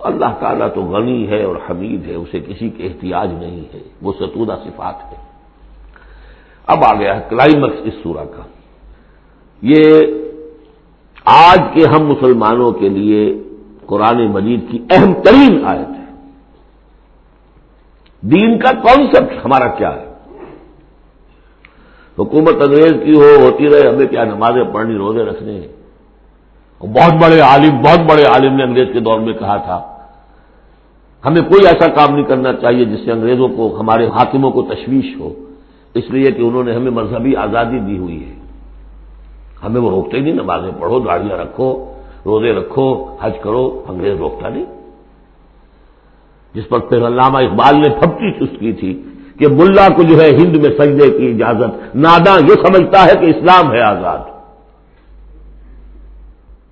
اللہ تعالیٰ تو غنی ہے اور حمید ہے، اسے کسی کے احتیاج نہیں ہے۔ وہ ستودہ صفات ہے اب آ گیا کلائمیکس اس سورہ کا۔ یہ آج کے ہم مسلمانوں کے لیے قرآن مجید کی اہم ترین آیت ہے۔ دین کا کانسیپٹ ہمارا کیا ہے؟ حکومت انگریز کی ہو، ہوتی رہے، ہمیں کیا نمازیں پڑھنی، روزے رکھنے؟ ہیں بہت بڑے عالم، بہت بڑے عالم نے انگریز کے دور میں کہا تھا، ہمیں کوئی ایسا کام نہیں کرنا چاہیے جس سے انگریزوں کو، ہمارے حاکموں کو تشویش ہو۔ اس لیے کہ انہوں نے ہمیں مذہبی آزادی دی ہوئی ہے۔ ہمیں وہ روکتے نہیں، نمازیں پڑھو، گاڑیاں رکھو، روزے رکھو، حج کرو، انگریز روکتا نہیں۔ جس پر پھر علامہ اقبال نے پھپٹی چست کی تھی کہ ملا کو جو ہے ہند میں سجدے کی اجازت نادا یہ سمجھتا ہے کہ اسلام ہے آزاد۔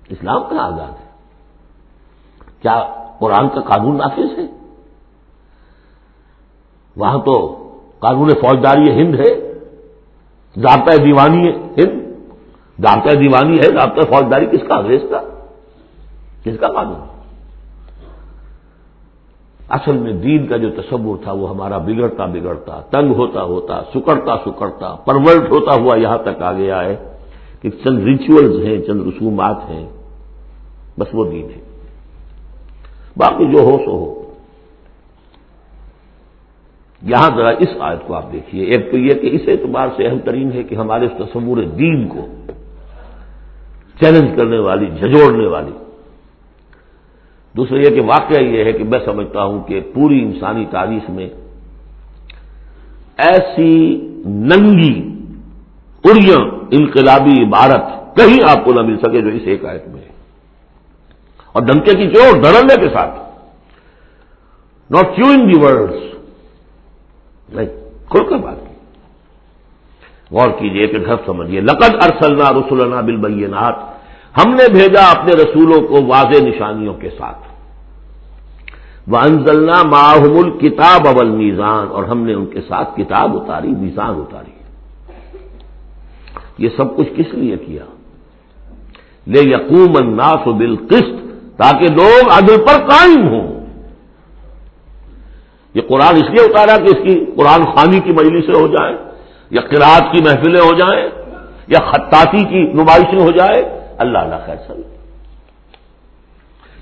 اسلام کا آزاد ہے۔ کیا قرآن کا قانون نافذ ہے؟ وہاں تو قانون فوجداری ہند ہے ضابطۂ دیوانی ہے ہند۔ ضابطۂ دیوانی ہے ضابطۂ فوجداری کس کا، انگریز کا؟ کس کا قانون؟ اصل میں دین کا جو تصور تھا، وہ ہمارا بگڑتا بگڑتا، تنگ ہوتا ہوتا، سکڑتا سکڑتا، پرورٹ ہوتا ہوا یہاں تک آ گیا ہے۔ کہ چند ریچولز ہیں، چند رسومات ہیں، بس وہ دین ہے۔ باقی جو ہو سو ہو۔ یہاں ذرا اس آیت کو آپ دیکھیے۔ ایک تو یہ کہ اس اعتبار سے اہم ترین ہے کہ ہمارے تصور دین کو چیلنج کرنے والی جھجوڑنے والی۔ دوسرا یہ کہ واقعہ یہ ہے کہ میں سمجھتا ہوں کہ پوری انسانی تاریخ میں ایسی ننگی اڑیاں انقلابی عبارت کہیں آپ کو نہ مل سکے جو اس ایک آیت میں ہے۔ اور ڈنکے کی چوٹ ڈرنے کے ساتھ۔ ناٹ چوئنگ دی ورڈس نہیں، کھل کر بات کی۔ غور کیجیے کہ گھر سمجھیے لقد ارسلنا رسولنا بالبینات۔ ہم نے بھیجا اپنے رسولوں کو واضح نشانیوں کے ساتھ۔ وہ انزلنا ماہم کتاب اول میزان اور ہم نے ان کے ساتھ کتاب اتاری، میزان اتاری۔ یہ سب کچھ کس لیے کیا؟ لے یقوم الناس بالقسط تاکہ لوگ عدل پر قائم ہوں۔ یہ قرآن اس لیے اتارا کہ اس کی قرآن خانی کی مجلس ہو جائے یا قرآد کی محفلیں ہو جائیں، یا خطاطی کی نمائشیں ہو جائے اللہ اللہ خیر سل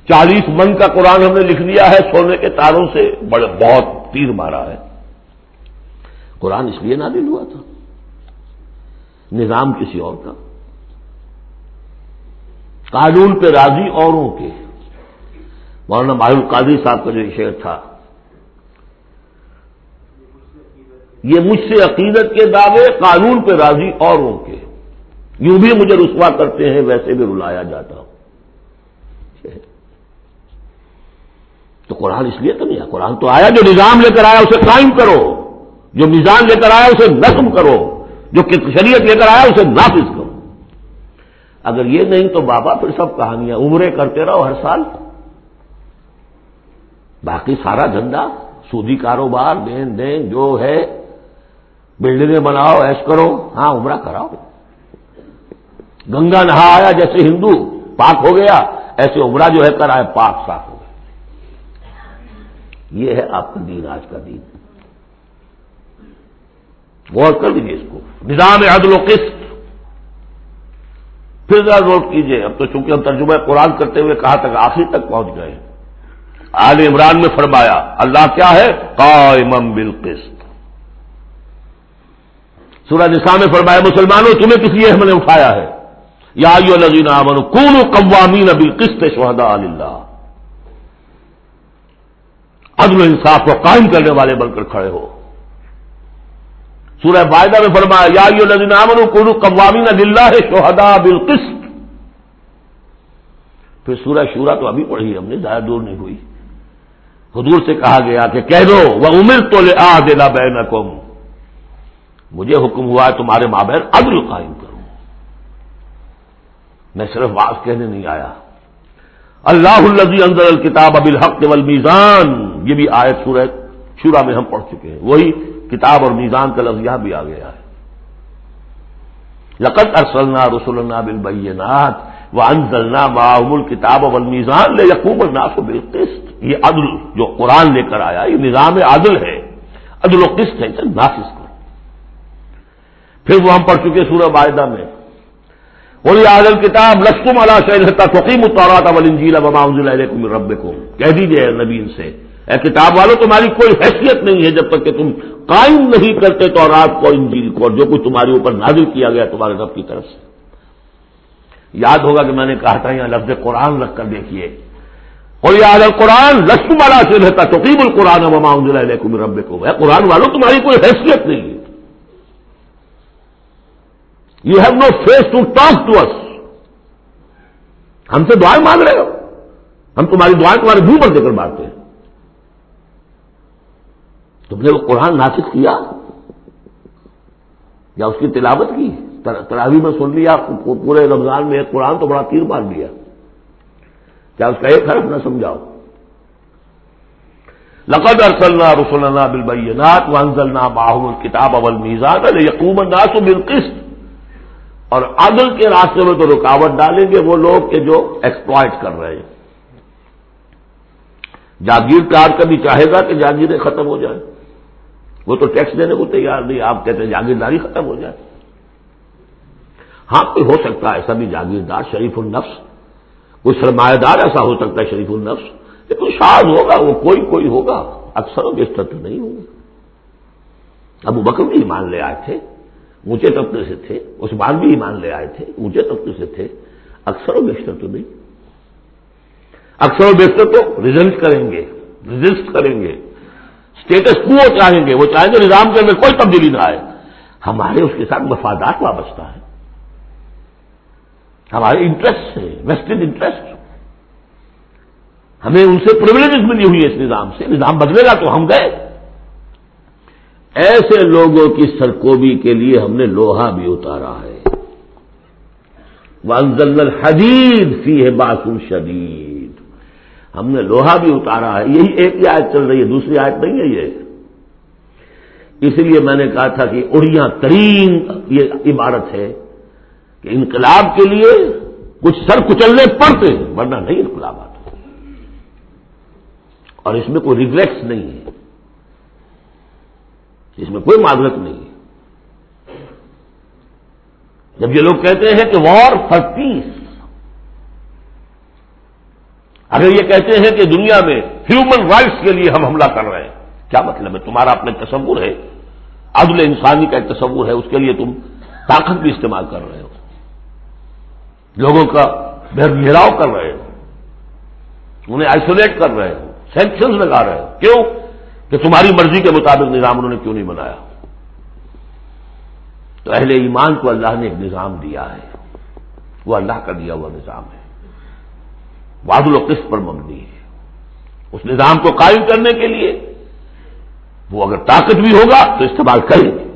چالیس من کا قرآن ہم نے لکھ لیا ہے، سونے کے تاروں سے بڑے بہت تیر مارا ہے۔ قرآن اس لیے نادل ہوا تھا۔ نظام کسی اور کا۔ قانون پہ راضی اوروں کے۔ مولانا ماہر القادری صاحب کا جو شعر تھا۔ یہ مجھ سے عقیدت کے دعوے قانون پہ راضی اوروں کے۔ یوں بھی مجھے رسوا کرتے ہیں ویسے بھی رلایا جاتا۔ ہوں تو قرآن اس لیے تو نہیں آیا۔ قرآن تو آیا جو نظام لے کر آیا، اسے قائم کرو۔ جو میزان لے کر آیا، اسے نظم کرو۔ جو شریعت لے کر آیا اسے نافذ کرو۔ اگر یہ نہیں تو بابا پھر سب کہانیاں عمرے کرتے رہو ہر سال۔ باقی سارا دھندا سودی کاروبار، دین دین، جو ہے، بلڈنگیں بناؤ ایش کرو ہاں عمرہ کراؤ۔ گنگا نہا آیا جیسے ہندو، پاک ہو گیا، ایسے عمرہ جو ہے کرائے پاک صاف ہو گیا۔ یہ ہے آپ کا دین، آج کا دین۔ غور کر دیجیے اس کو۔ نظام عدل و قسط۔ پھر ذرا نوٹ کیجیے اب تو چونکہ ہم ترجمہ قرآن کرتے ہوئے کہا تک آخر تک پہنچ گئے۔ آل عمران میں فرمایا، اللہ کیا ہے؟ قائم بالقسط۔ سورہ نساء میں فرمایا، مسلمانوں، تمہیں کس لیے ہم نے اٹھایا ہے؟ یا الزین امن کون قوامین ابل قسط شہدا اللہ عدل انصاف کو قائم کرنے والے بن کر کھڑے ہو۔ سورہ باعدہ میں فرمایا، یا الزین امن کون قوامین اللہ بالقسط۔ پھر سورہ شورا تو ابھی پڑھی ہم نے، زیادہ دور نہیں ہوئی۔ حضور سے کہا گیا کہ کہہ دو وہ عمر تو لے آ دینا بین مجھے حکم ہوا ہے تمہارے مابین عدل قائم کروں میں صرف بات کہنے نہیں آیا۔ اللہ الزی اندر الکتاب اب الحق والمیزان، یہ بھی آیت سورہ شورا میں ہم پڑھ چکے ہیں۔ وہی کتاب اور میزان کا لفظ یہاں بھی آ گیا ہے۔ لقت ارسلنا رسول اللہ بالبینات وہ انزلنا معاہم الکتاب اب المیزان لے یقوب الناس و بالقسط۔ یہ عدل جو قرآن لے کر آیا، یہ نظام عدل ہے۔ عدل و قسط ہے نافذ کو پھر وہ ہم پڑھ چکے سورہ معاہدہ میں۔ بولی عادل کتاب لسکم اللہ شہر فقیم اتارا تھا ولنجیلا بما علیکم رب کو کہہ دیجیے نبی ان سے، اے کتاب والو، تمہاری کوئی حیثیت نہیں ہے جب تک کہ تم قائم نہیں کرتے تو رات کو انجیل کو اور جو کچھ تمہارے اوپر نازل کیا گیا تمہارے رب کی طرف سے۔ یاد ہوگا کہ میں نے کہا تھا یہاں لفظ قرآن رکھ کر دیکھیے۔ اور عادل قرآن لسکم اللہ سے رہتا توقیب القرآن وما علیکم رب کو قرآن والو، تمہاری کوئی حیثیت نہیں ہے۔ You have no face to talk to us ہم سے دعائیں مانگ رہے ہو۔ ہم تمہاری دعائیں تمہارے منہ پر دے کر مارتے ہیں۔ تم نے وہ قرآن ناسک کیا یا اس کی تلاوت کی تراوی میں سن لیا پورے رمضان میں ایک قرآن تو بڑا تیر مار دیا کیا اس کا ایک حرف نہ سمجھاؤ لقد ارسلنا رسولنا بالبینات وانزلنا معهم الكتاب والميزان ليقوم الناس بالقسط اور عدل کے راستے میں تو رکاوٹ ڈالیں گے وہ لوگ کہ جو ایکسپلائٹ کر رہے ہیں جاگیر کار کبھی چاہے گا کہ جاگیریں ختم ہو جائیں وہ تو ٹیکس دینے کو تیار نہیں، آپ کہتے ہیں جاگیرداری ختم ہو جائے۔ ہاں کوئی ہو سکتا ہے ایسا بھی جاگیردار، شریف النفس۔ کوئی سرمایہ دار ایسا ہو سکتا ہے، شریف النفس۔ لیکن شاد ہوگا، وہ کوئی کوئی ہوگا، اکثر و بیشتر تو نہیں ہوگا ابو بکر بھی ایمان لے آئے تھے، اونچے طبقے سے تھے، عثمان بھی ایمان لے آئے تھے، اونچے طبقے سے تھے، اکثر و بیشتر تو نہیں۔ اکثر و بیشتر تو ریزلٹ کریں گے ریزسٹ کریں گے۔ اسٹیٹس کو چاہیں گے، وہ چاہیں گے نظام کے اندر کوئی تبدیلی نہ آئے۔ ہمارے اس کے ساتھ مفادات وابستہ ہے ہمارے انٹرسٹ ہے ویسٹڈ انٹرسٹ ہمیں ان سے پرولیجز ملی ہوئی ہے اس نظام سے۔ نظام بدلے گا تو ہم گئے۔ ایسے لوگوں کی سرکوبی کے لیے ہم نے لوہا بھی اتارا ہے۔ وانزل الحدید فی ہے باسو شدید ہم نے لوہا بھی اتارا ہے، یہی ایک ہی آیت چل رہی ہے، دوسری آیت نہیں ہے یہ۔ اس لیے میں نے کہا تھا کہ اڑیاں ترین یہ عبارت ہے کہ انقلاب کے لیے کچھ سر کچلنے پڑتے ہیں، ورنہ نہیں انقلاب آتا اور اس میں کوئی ریگریٹس نہیں ہے۔ اس میں کوئی معذرت نہیں ہے۔ جب یہ لوگ کہتے ہیں کہ وار فار پیس اگر یہ کہتے ہیں کہ دنیا میں ہیومن رائٹس کے لیے ہم حملہ کر رہے ہیں، کیا مطلب ہے؟ تمہارا اپنا تصور ہے۔ عدل انسانی کا ایک تصور ہے، اس کے لیے تم طاقت بھی استعمال کر رہے ہو۔ لوگوں کا گھیراؤ کر رہے ہو۔ انہیں آئسولیٹ کر رہے ہو۔ سینکشن لگا رہے ہو۔ کیوں؟ کہ تمہاری مرضی کے مطابق نظام انہوں نے کیوں نہیں بنایا؟ تو اہل ایمان کو اللہ نے ایک نظام دیا ہے۔ وہ اللہ کا دیا ہوا نظام ہے۔ وادل و قسط پر مبنی ہے۔ اس نظام کو قائم کرنے کے لیے وہ اگر طاقت بھی ہوگا تو استعمال کریں گے۔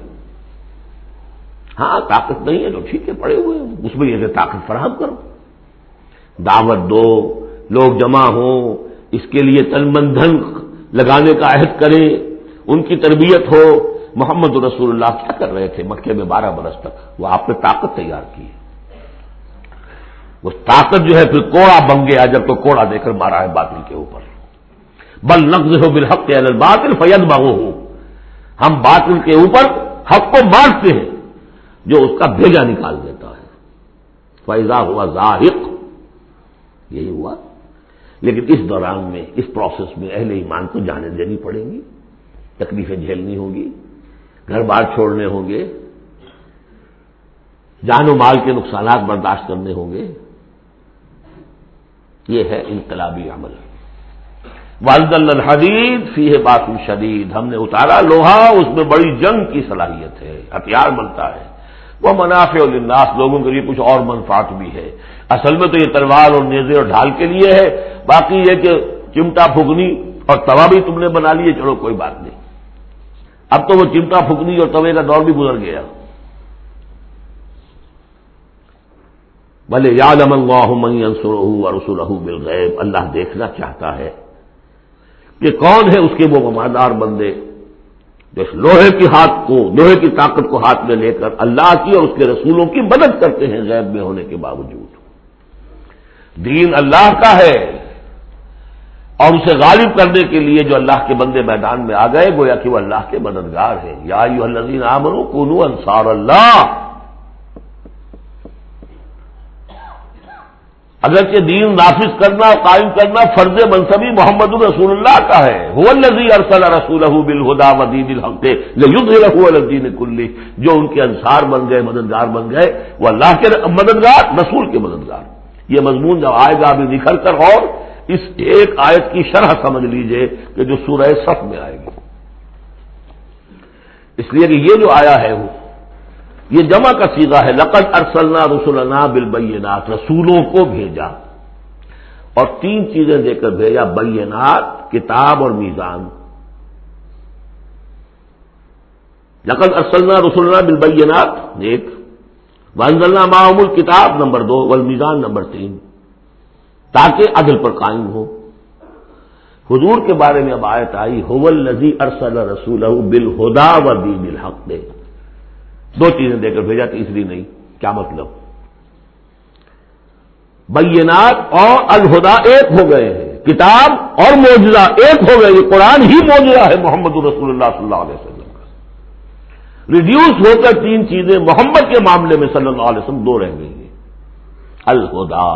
ہاں طاقت نہیں ہے تو ٹھیک ہے، پڑے ہوئے اس میں یہ طاقت فراہم کرو۔ دعوت دو، لوگ جمع ہوں، اس کے لیے تن بندھن لگانے کا عہد کریں۔ ان کی تربیت ہو۔ محمد رسول اللہ کیا کر رہے تھے؟ مکے میں بارہ برس تک۔ وہ آپ نے طاقت تیار کی۔ وہ طاقت جو ہے پھر کوڑا بن گیا جب تو کوڑا دے کر مارا ہے باطل کے اوپر۔ بل نقض ہو بالحق باطل فید باغو ہوں ہم باطل کے اوپر حق کو مارتے ہیں، جو اس کا بھیجا نکال دیتا ہے۔ فیضا ہوا ظاہر یہی ہوا۔ لیکن اس دوران میں، اس پروسیس میں اہل ایمان کو جانے دینی پڑیں گی، تکلیفیں جھیلنی ہوگی گھر بار چھوڑنے ہوں گے، جان و مال کے نقصانات برداشت کرنے ہوں گے۔ یہ ہے انقلابی عمل۔ والد الحدید فی ہے باقی شدید ہم نے اتارا لوہا، اس میں بڑی جنگ کی صلاحیت ہے، ہتھیار بنتا ہے۔ وہ منافع الناس لوگوں کے لیے کچھ اور منفاط بھی ہے۔ اصل میں تو یہ تلوار اور نیزے اور ڈھال کے لیے ہے، باقی یہ کہ چمٹا پھگنی اور توا بھی تم نے بنا لیے، چلو کوئی بات نہیں۔ اب تو وہ چمٹا پھگنی اور توے کا دور بھی گزر گیا۔ بھلے یاد امن انسر اور رسول بالغیب، اللہ دیکھنا چاہتا ہے کہ کون ہے اس کے وہ وفادار بندے جو لوہے کی ہاتھ کو، لوہے کی طاقت کو ہاتھ میں لے کر اللہ کی اور اس کے رسولوں کی مدد کرتے ہیں غیب میں ہونے کے باوجود۔ دین اللہ کا ہے اور اسے غالب کرنے کے لیے جو اللہ کے بندے میدان میں آ گئے، گویا کہ وہ اللہ کے مددگار ہیں۔ یا یو الزین عامر کنو انصار اللہ اگرچہ دین نافذ کرنا قائم کرنا فرض منصبی محمد الرسول اللہ کا ہے۔ الزی ارسل رسول بالہدا ودین الحق یدھ الدین کلی۔ جو ان کے انصار بن گئے، مددگار بن گئے، وہ اللہ کے مددگار، رسول کے مددگار۔ یہ مضمون جب آئے گا، ابھی نکھر کر اور اس ایک آیت کی شرح سمجھ لیجیے کہ جو سورہ صف میں آئے گی۔ اس لیے کہ یہ جو آیا ہے وہ یہ جمع کا سیدھا ہے، لقد ارسلنا رسولنا بالبینات، رسولوں کو بھیجا۔ اور تین چیزیں دے کر بھیجا، بینات، کتاب اور میزان۔ لقد ارسلنا رسولنا بالبینات ایک وانزلنا معمول کتاب نمبر دو، والمیزان، نمبر تین۔ تاکہ عدل پر قائم ہو۔ حضور کے بارے میں اب آیت آئی ہوول نزی ارسل رسول بالہدا و دین الحق دے۔ دو چیزیں دے کر بھیجا تیسری نہیں، کیا مطلب؟ بینات اور الہدا ایک ہو گئے ہیں، کتاب اور موجودہ ایک ہو گئے یہ قرآن ہی موجودہ ہے محمد رسول اللہ صلی اللہ علیہ وسلم کا۔ ریڈیوس ہو کر تین چیزیں محمد کے معاملے میں صلی اللہ علیہ وسلم دو رہ گئی ہیں۔ الہدا،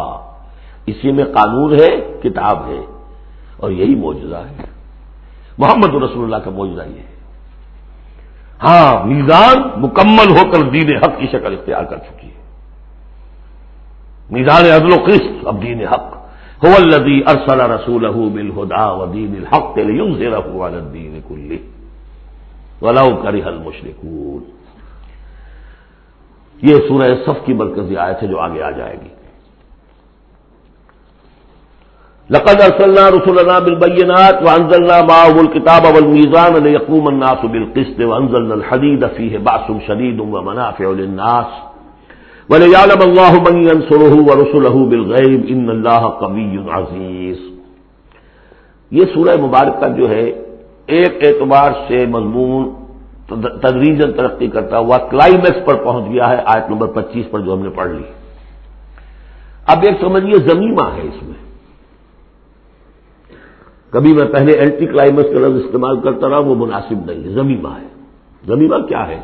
اسی میں قانون ہے، کتاب ہے، اور یہی موجودہ ہے۔ محمد رسول اللہ کا موجودہ یہ ہے۔ ہاں میزان مکمل ہو کر دین حق کی شکل اختیار کر چکی ہے۔ میزان عدل و قسط اب دین حق۔ هو الذي ارسل رسوله بالهدى ودين الحق ليظهره على الدين كله ولو كره المشركون یہ سورہ صف کی مرکزی آیت ہے جو آگے آ جائے گی۔ لقد ارسلنا رسولنا بالبينات وانزلنا معه الكتاب والميزان ليقوم الناس بالقسط وانزلنا الحديد فيه باس شديد ومنافع للناس. وليعلم الله من ينصره ورسله بالغيب ان الله قوي عزيز. یہ سورہ مبارکہ جو ہے، ایک اعتبار سے مضمون تدریجن ترقی کرتا ہوا کلائمیکس پر پہنچ گیا ہے، آیت نمبر پچیس پر جو ہم نے پڑھ لی۔ اب ایک سمجھیے زمیمہ ہے اس میں۔ کبھی میں پہلے اینٹی کلائمیکس کا لفظ استعمال کرتا رہا، وہ مناسب نہیں ہے، زمیمہ ہے۔ زمیمہ کیا ہے؟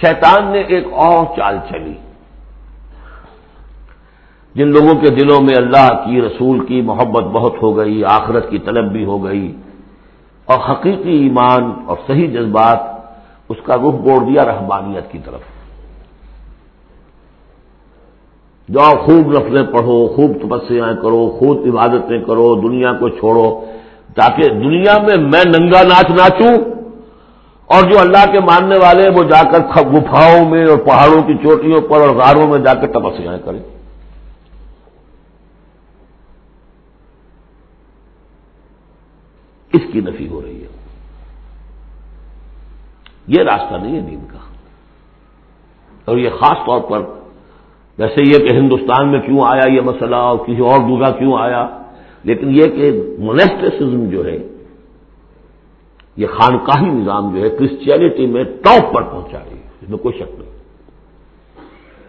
شیطان نے ایک اور چال چلی۔ جن لوگوں کے دلوں میں اللہ کی، رسول کی محبت بہت ہو گئی، آخرت کی طلب بھی ہو گئی، اور حقیقی ایمان اور صحیح جذبات، اس کا رخ بوڑ دیا رحمانیت کی طرف۔ جاؤ خوب نفلیں پڑھو، خوب تپسیاں کرو، خوب عبادتیں کرو، دنیا کو چھوڑو، تاکہ دنیا میں میں ننگا ناچ ناچوں اور جو اللہ کے ماننے والے وہ جا کر گفاؤں میں اور پہاڑوں کی چوٹیوں پر اور غاروں میں جا کر تپسیاں کریں۔ اس کی نفی ہو رہی ہے۔ یہ راستہ نہیں ہے دین کا۔ اور یہ خاص طور پر ویسے یہ کہ ہندوستان میں کیوں آیا یہ مسئلہ اور کسی اور جگہ کیوں آیا؟ لیکن یہ کہ مونیسٹسزم جو ہے، یہ خانقاہی نظام جو ہے کرسچینٹی میں ٹاپ پر پہنچا رہی ہے، اس میں کوئی شک نہیں۔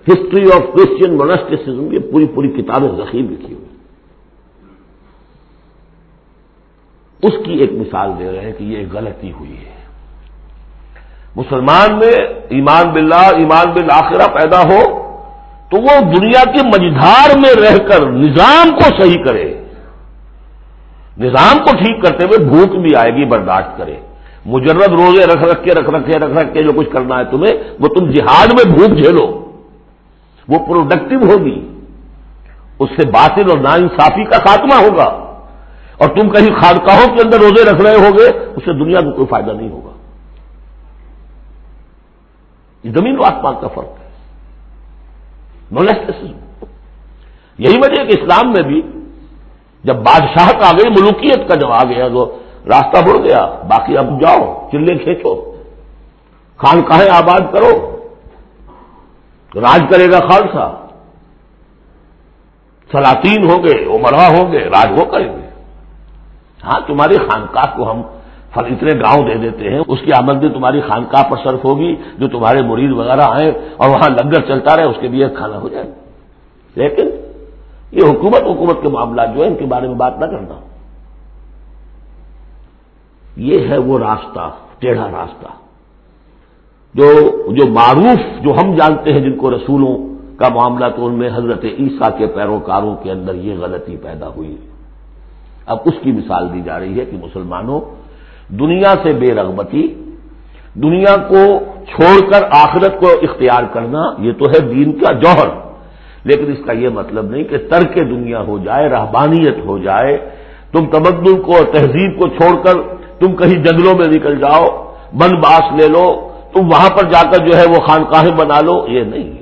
ہسٹری آف کرسچین مونیسٹسزم یہ پوری پوری کتابیں ذخیر لکھی ہوئی اس کی ایک مثال دے رہے ہیں کہ یہ غلطی ہوئی ہے۔ مسلمان میں ایمان باللہ، ایمان بالآخرہ پیدا ہو تو وہ دنیا کے مجدھار میں رہ کر نظام کو صحیح کرے۔ نظام کو ٹھیک کرتے ہوئے بھوک بھی آئے گی، برداشت کرے۔ مجرد روزے رکھ رکھ کے، رکھ رکھے رکھ رکھ کے جو کچھ کرنا ہے تمہیں، وہ تم جہاد میں بھوک جھیلو۔ وہ پروڈکٹیو ہوگی۔ اس سے باطل اور ناانصافی کا خاتمہ ہوگا۔ اور تم کہیں خانقاہوں کے اندر روزے رکھ رہے ہوگے، اس سے دنیا کو کوئی فائدہ نہیں ہوگا۔ یہ زمین و آسمان کا فرق۔ ہے یہی وجہ ہے کہ اسلام میں بھی جب بادشاہ آ گئی ملوکیت کا جب آ گیا تو راستہ بڑھ گیا۔ باقی اب جاؤ چلے کھینچو۔ خانقاہیں آباد کرو۔ راج کرے گا خالصہ۔ سلاطین ہوں گے عمرہ ہوں گے راج وہ کریں گے۔ ہاں تمہاری خانقاہ کو ہم اتنے گاؤں دے دیتے ہیں، اس کی آمدنی تمہاری خانقاہ پر صرف ہوگی، جو تمہارے مرید وغیرہ آئیں اور وہاں لنگر چلتا رہے، اس کے بھی ایک کھانا ہو جائے۔ لیکن یہ حکومت حکومت کے معاملات جو ہے ان کے بارے میں بات نہ کرنا۔ یہ ہے وہ راستہ، ٹیڑھا راستہ۔ جو جو معروف، جو ہم جانتے ہیں، جن کو رسولوں کا معاملہ تو ان میں حضرت عیسیٰ کے پیروکاروں کے اندر یہ غلطی پیدا ہوئی۔ اب اس کی مثال دی جا رہی ہے کہ مسلمانوں دنیا سے بے رغبتی، دنیا کو چھوڑ کر آخرت کو اختیار کرنا، یہ تو ہے دین کا جوہر۔ لیکن اس کا یہ مطلب نہیں کہ ترک دنیا ہو جائے، رہبانیت ہو جائے، تم تمدن کو اور تہذیب کو چھوڑ کر تم کہیں جنگلوں میں نکل جاؤ، بن باس لے لو، تم وہاں پر جا کر جو ہے وہ خانقاہیں بنا لو، یہ نہیں۔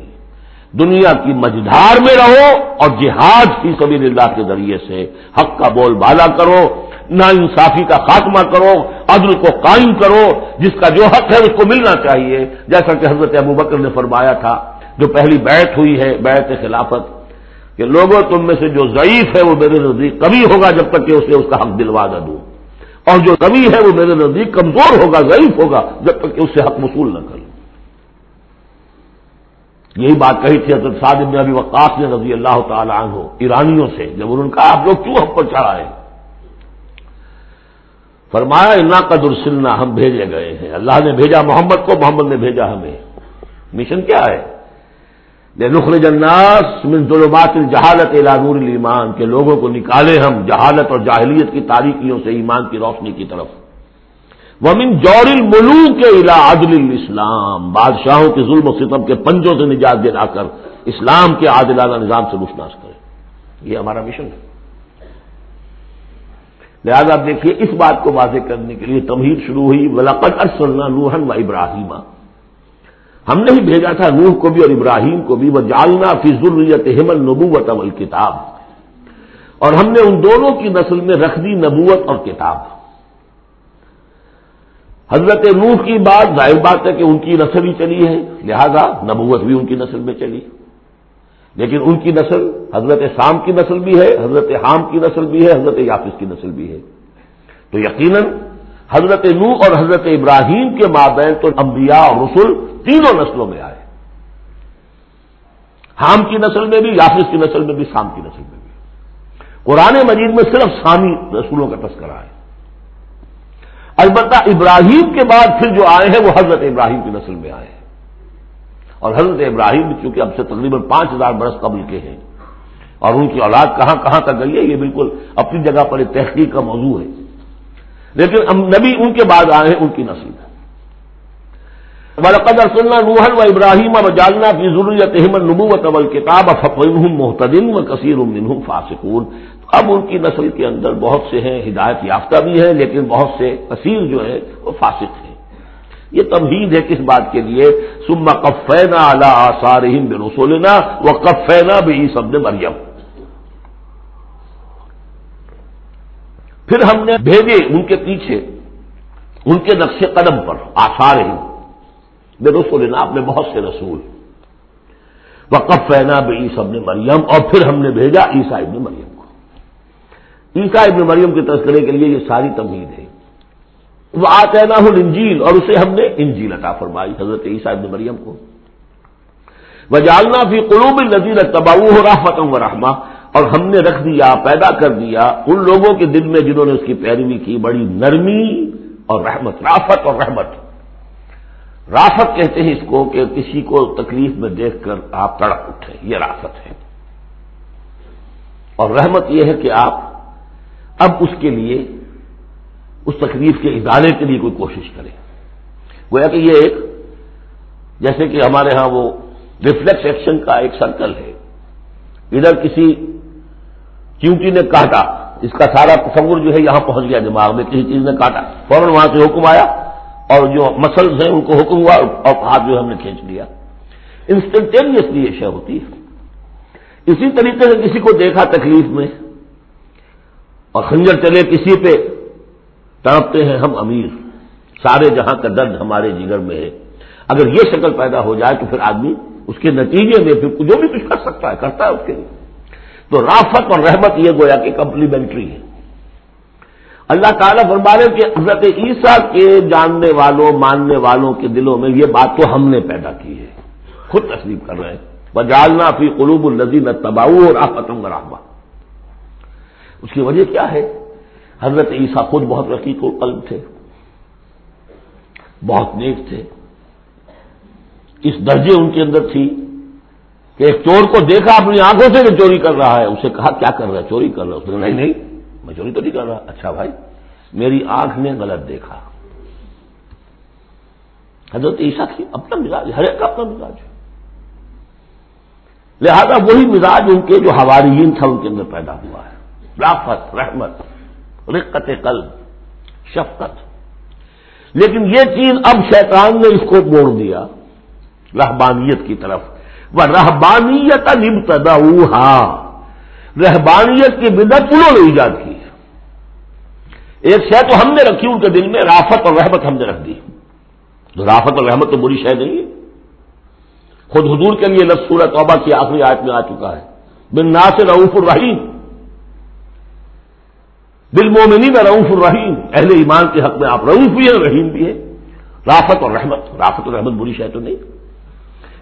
دنیا کی مجدھار میں رہو اور جہاد فی سبیل اللہ کے ذریعے سے حق کا بول بالا کرو۔ نا انصافی کا خاتمہ کرو، عدل کو قائم کرو، جس کا جو حق ہے اس کو ملنا چاہیے۔ جیسا کہ حضرت ابو بکر نے فرمایا تھا، جو پہلی بیعت ہوئی ہے، بیعت خلافت، کہ لوگوں تم میں سے جو ضعیف ہے وہ میرے نزدیک کبھی ہوگا، جب تک کہ اسے اس کا حق دلوا نہ دوں۔ اور جو کبھی ہے وہ میرے نزدیک کمزور ہوگا، ضعیف ہوگا، جب تک کہ اس سے حق وصول نہ کروں۔ یہی بات کہی تھی حضرت سعد ابن ابھی وقاص نے رضی اللہ تعالی عنہ، ایرانیوں سے، جب انہوں نے کہا، آپ لوگ کیوں ہم پر چڑھائے؟ فرمایا، انا کا درسلنا ہم بھیجے گئے ہیں۔ اللہ نے بھیجا محمد کو، محمد نے بھیجا ہمیں۔ مشن کیا ہے؟ نخل جناس من ظلمات جہالت نور ایمان کے لوگوں کو نکالے ہم جہالت اور جاہلیت کی تاریخیوں سے ایمان کی روشنی کی طرف۔ ومن جور الملوک کے علا عدل الاسلام بادشاہوں کے ظلم و ستم کے پنجوں سے نجات دلا کر اسلام کے عادلانہ نظام سے گشناش کرے۔ یہ ہمارا مشن ہے۔ لہٰذا آپ دیکھیے، اس بات کو واضح کرنے کے لیے تمہید شروع ہوئی ولاقت ارسلنا نوہن و ابراہیم ہم نے ہی بھیجا تھا نوح کو بھی اور ابراہیم کو بھی وہ جالنا فی ضروریت ہمن نبوت اول کتاب اور ہم نے ان دونوں کی نسل میں رکھ دی نبوت اور کتاب۔ حضرت نوح کی بات ظاہر بات ہے کہ ان کی نسل ہی چلی ہے، لہذا نبوت بھی ان کی نسل میں چلی۔ لیکن ان کی نسل حضرت شام کی نسل بھی ہے، حضرت حام کی نسل بھی ہے، حضرت یافس کی نسل بھی ہے۔ تو یقیناً حضرت نو اور حضرت ابراہیم کے مابین تو انبیاء اور رسول تینوں نسلوں میں آئے۔ حام کی نسل میں بھی، یافس کی نسل میں بھی شام کی نسل میں بھی۔ قرآن مجید میں صرف سامی رسولوں کا تذکرہ ہے۔ البتہ ابراہیم کے بعد پھر جو آئے ہیں، وہ حضرت ابراہیم کی نسل میں آئے ہیں۔ اور حضرت ابراہیم چونکہ اب سے تقریباً پانچ ہزار برس قبل کے ہیں اور ان کی اولاد کہاں کہاں تک گئی ہے، یہ بالکل اپنی جگہ پر ایک تحقیق کا موضوع ہے۔ لیکن نبی ان کے بعد آئے ہیں، ان کی نسل ہے۔ قدر سننا روحن و ابراہیم و جالنا کی ضروریت احمد نبوت اول کتاب فقم محتدن و کثیر المن فاسقون۔ اب ان کی نسل کے اندر بہت سے ہیں، ہدایت یافتہ بھی ہیں، لیکن بہت سے کثیر جو ہیں وہ فاسق ہیں۔ یہ تمہید ہے کس بات کے لیے؟ سما کفینا اعلی آثار بے رسولنا وہ کفینا بھی سب نے مریم پھر ہم نے بھیجے ان کے پیچھے، ان کے نقش قدم پر آسار ہی بے رسولنا اپنے بہت سے رسول۔ وہ کفینا بے سب نے مریم اور پھر ہم نے بھیجا عیسائی ابن مریم کو۔ عیسائی ابن مریم کے تذکرے کے لیے یہ ساری تمہید ہے۔ وہ آتے نہ انجیل اور اسے ہم نے انجیل عطا فرمائی، حضرت عیسیٰ ابن مریم کو۔ وہ جالنا بھی قلوب نذیر تباؤ ہو رحمت و رحما اور ہم نے رکھ دیا، پیدا کر دیا ان لوگوں کے دل میں جنہوں نے اس کی پیروی کی، بڑی نرمی اور رحمت، رافت اور رحمت۔ رافت کہتے ہیں اس کو کہ کسی کو تکلیف میں دیکھ کر آپ تڑپ اٹھے یہ رافت ہے۔ اور رحمت یہ ہے کہ آپ اب اس کے لیے اس تکلیف کے ادارے کے لیے کوئی کوشش کرے۔ گویا کہ یہ ایک جیسے کہ ہمارے ہاں وہ ریفلیکس ایکشن کا ایک سرکل ہے۔ ادھر کسی چیونٹی نے کاٹا، اس کا سارا تصور جو ہے یہاں پہنچ گیا دماغ میں، کسی چیز نے کاٹا۔ فوراً وہاں سے حکم آیا اور جو مسلز ہیں ان کو حکم ہوا اور ہاتھ جو ہم نے کھینچ لیا۔ انسٹنٹینیسلی یہ شے ہوتی ہے۔ اسی طریقے سے کسی کو دیکھا تکلیف میں اور خنجر چلے کسی پہ تڑپتے ہیں ہم امیر۔ سارے جہاں کا درد ہمارے جگر میں ہے۔ اگر یہ شکل پیدا ہو جائے تو پھر آدمی اس کے نتیجے میں پھر جو بھی کچھ کر سکتا ہے، کرتا ہے اس کے لیے۔ تو رافت اور رحمت یہ گویا کہ کمپلیمنٹری ہے۔ اللہ تعالیٰ فرمانے کے حضرت عیسیٰ کے جاننے والوں، ماننے والوں کے دلوں میں یہ بات تو ہم نے پیدا کی ہے۔ خود تسلیم کر رہے ہیں۔ بجالنا فی قلوب النزین تباؤ اور آفت رحمت اس کی وجہ کیا ہے؟ حضرت عیسیٰ خود بہت رقیق و قلب تھے، بہت نیک تھے۔ اس درجے ان کے اندر تھی کہ ایک چور کو دیکھا اپنی آنکھوں سے کہ چوری کر رہا ہے، اسے کہا، کیا کر رہا ہے؟ چوری کر رہا ہے؟ اس نے نہیں نہیں، میں چوری تو نہیں کر رہا۔ اچھا بھائی، میری آنکھ نے غلط دیکھا۔ حضرت عیسیٰ کی اپنا مزاج، ہر ایک کا اپنا مزاج ہے۔ لہذا وہی مزاج ان کے جو ہماری تھا، ان کے اندر پیدا ہوا ہے۔ رافت، رحمت۔ رقت قلب، شفقت۔ لیکن یہ چیز اب شیطان نے اس کو موڑ دیا، رہبانیت کی طرف۔ وہ رہبانیت نمتدا رہبانیت کی بدت انہوں نے ایجاد کی۔ ایک شے تو ہم نے رکھی، ان کے دل میں رافت اور رحمت ہم نے رکھ دی۔ تو رافت اور رحمت تو بری شے نہیں ہے۔ خود حضور کے لیے لفظ سورہ توبہ کی آخری آیت میں آ چکا ہے۔ بن ناصر رعوف الرحیم دل میں رعوف الرحیم۔ اہل ایمان کے حق میں آپ رعوف بھی ہیں رحیم بھی ہے رافت اور رحمت۔ رافت اور رحمت بری شہ تو نہیں۔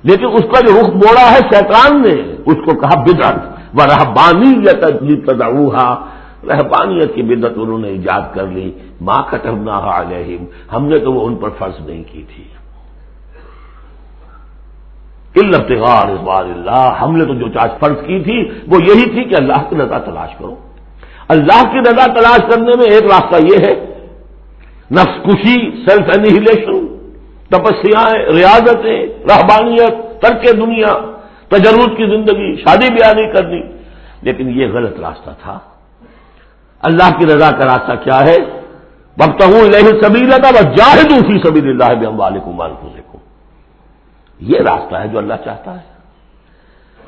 لیکن اس کا جو رخ موڑا ہے شیطان نے، اس کو کہا بدعت۔ وہ رحبانی یا رحبانیت کی بدت انہوں نے ایجاد کر لی۔ ماں کٹبنا علیہم ہم نے تو وہ ان پر فرض نہیں کی تھی۔ الفتغار اس بار اللہ ہم نے تو جو چارج فرض کی تھی، وہ یہی تھی کہ اللہ کی نظر تلاش کرو۔ اللہ کی رضا تلاش کرنے میں ایک راستہ یہ ہے نفس کشی سیلف اینیہیلیشن تپسیاں، ریاضتیں رحبانیت ترک دنیا، تجرد کی زندگی، شادی بیاہ نہیں کرنی۔ لیکن یہ غلط راستہ تھا۔ اللہ کی رضا کا راستہ کیا ہے؟ وقت ہوں لہ سبھی تھا بس جاہد اسی سبھی اللہ ہم والم کو یہ راستہ ہے جو اللہ چاہتا ہے۔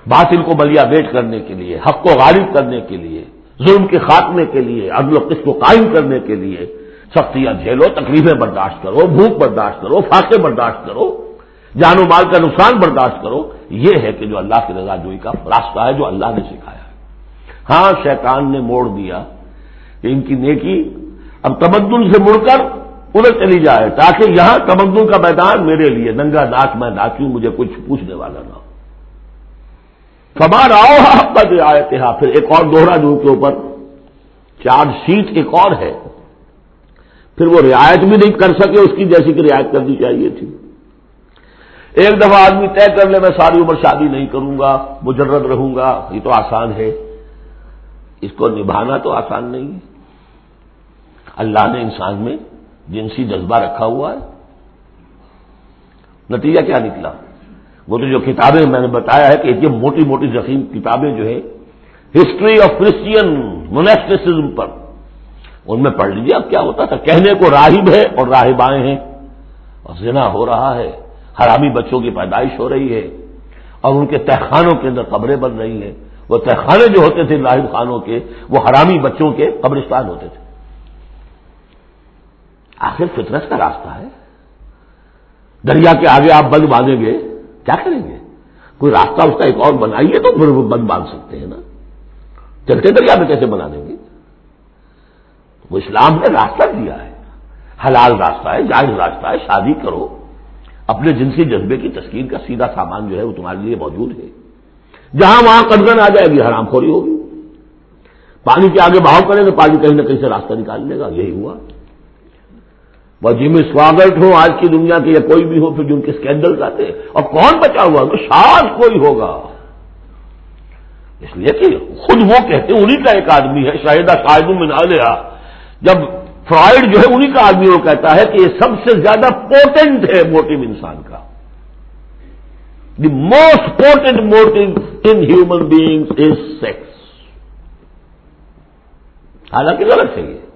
باطل کو بلیا بیٹ کرنے کے لیے، حق کو غالب کرنے کے لیے۔ ظلم کے خاتمے کے لیے، عدل و قسط کو قائم کرنے کے لیے سختیاں جھیلو، تکلیفیں برداشت کرو، بھوک برداشت کرو، فاقے برداشت کرو، جان و مال کا نقصان برداشت کرو، یہ ہے کہ جو اللہ کی رضا جوئی کا راستہ ہے جو اللہ نے سکھایا ہے۔ ہاں شیطان نے موڑ دیا کہ ان کی نیکی اب تمدن سے مڑ کر ادھر چلی جائے تاکہ یہاں تمدن کا میدان میرے لیے، ننگا ناچ میں ناچوں، مجھے کچھ پوچھنے والا نہ ہو۔ کمار آؤ حق آئے تھے پھر ایک اور دوہرا جو کے اوپر۔ چارج شیٹ ایک اور ہے۔ پھر وہ رعایت بھی نہیں کر سکے اس کی جیسی کہ رعایت کرنی چاہیے تھی۔ ایک دفعہ آدمی طے کر لے، میں ساری عمر شادی نہیں کروں گا، مجرد رہوں گا، یہ تو آسان ہے۔ اس کو نبھانا تو آسان نہیں ہے۔ اللہ نے انسان میں جنسی جذبہ رکھا ہوا ہے۔ نتیجہ کیا نکلا؟ وہ تو جو کتابیں میں نے بتایا ہے کہ یہ موٹی موٹی زخیم کتابیں جو ہے ہسٹری آف کرسچین مونیسٹسزم پر، ان میں پڑھ لیجیے اب کیا ہوتا تھا؟ کہنے کو راہب ہے اور راہبائیں ہیں۔ اور زنا ہو رہا ہے، حرامی بچوں کی پیدائش ہو رہی ہے۔ اور ان کے تہخانوں کے اندر قبریں بن رہی ہیں۔ وہ تہخانے جو ہوتے تھے راہب خانوں کے، وہ حرامی بچوں کے قبرستان ہوتے تھے۔ آخر فطرت کا راستہ ہے۔ دریا کے آگے آپ بند باندھیں گے۔ کیا کریں گے؟ کوئی راستہ اس کا ایک اور بنائیے تو پھر وہ بند باندھ سکتے ہیں نا۔ چلتے دریا میں کیسے بنا دیں گے؟ وہ اسلام نے راستہ دیا ہے۔ حلال راستہ ہے، جائز راستہ ہے، شادی کرو۔ اپنے جنسی جذبے کی تسکین کا سیدھا سامان جو ہے وہ تمہارے لیے موجود ہے۔ جہاں وہاں قدرن آ جائے گی حرام خوری ہوگی۔ پانی کے آگے بہاؤ کریں تو پانی کہیں نہ کہیں سے راستہ نکال لے گا۔ یہی ہوا۔ وہ جی میں ہو آج کی دنیا کے یا کوئی بھی ہو، پھر جن کے اسکینڈل آتے اور کون بچا ہوا؟ تو شاید کوئی ہوگا۔ اس لیے کہ خود وہ کہتے ہیں انہیں کا ایک آدمی ہے، شاہدہ شاہد میں نہ لیا۔ جب فرائڈ جو ہے انہیں کا آدمی وہ کہتا ہے کہ یہ سب سے زیادہ پورٹنٹ ہے موٹو انسان کا۔ The most important motto in human being is sex حالانکہ غلط ہے یہ۔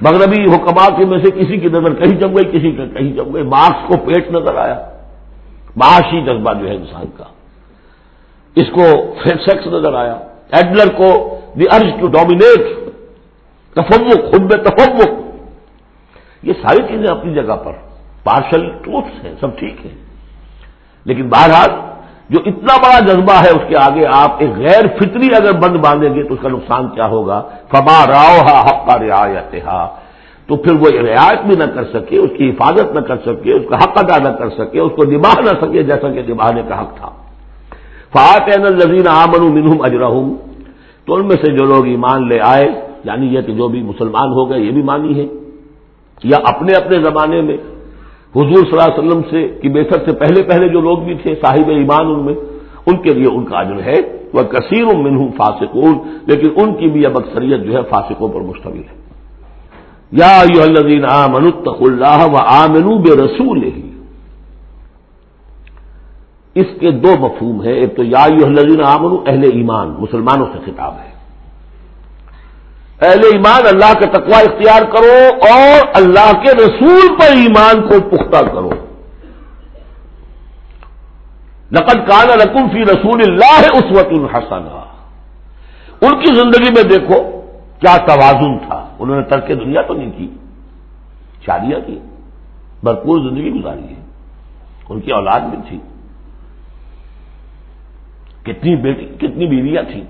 مغربی حکمات میں سے کسی کی نظر کہیں جم گئی، کسی کا کہیں جم گئی۔ مارکس کو پیٹ نظر آیا۔ معاشی جذبہ جو ہے انسان کا۔ اس کو سیکس نظر آیا۔ ایڈلر کو دی ارج ٹو ڈومینیٹ تفوق خود میں تفوق۔ یہ ساری چیزیں اپنی جگہ پر۔ پارشل ٹروتس ہیں، سب ٹھیک ہے لیکن بہرحال جو اتنا بڑا جذبہ ہے اس کے آگے آپ ایک غیر فطری اگر بند باندھیں گے تو اس کا نقصان کیا ہوگا؟ فما راؤ ہا حق کا رعایت تو پھر وہ رعایت بھی نہ کر سکے، اس کی حفاظت نہ کر سکے، اس کا حق ادا نہ کر سکے، اس کو نباہ نہ سکے جیسا کہ نباہنے کا حق تھا۔ فاتح لذین آمن منہم اجرحم تو ان میں سے جو لوگ ایمان لے آئے یعنی یہ کہ جو بھی مسلمان ہو گئے، یہ بھی مانی ہے۔ یا اپنے اپنے زمانے میں حضور صلی اللہ علیہ وسلم سے کی بےسک سے پہلے پہلے جو لوگ بھی تھے، صاحب ایمان ان میں، ان کے لیے ان کا جو ہے۔ وہ کثیر منہ فاسقون، لیکن ان کی بھی اب اکثریت جو ہے فاسقوں پر مشتمل ہے۔ یا الذین آمنوا اتقوا اللہ و آمنوا بے رسول ہی اس کے دو مفہوم ہیں۔ ایک تو یا الذین آمنوا، اہل ایمان، مسلمانوں سے خطاب ہے۔ اہل ایمان اللہ کا تقوی اختیار کرو اور اللہ کے رسول پر ایمان کو پختہ کرو۔ نقد کان رقم فی رسول اللہ اس وقت ان کی زندگی میں دیکھو کیا توازن تھا۔ انہوں نے ترک دنیا تو نہیں کی شادیاں کی، بھرپور زندگی گزاری ہے۔ ان کی اولاد بھی تھی۔ کتنی بیٹی، کتنی بیویاں تھیں۔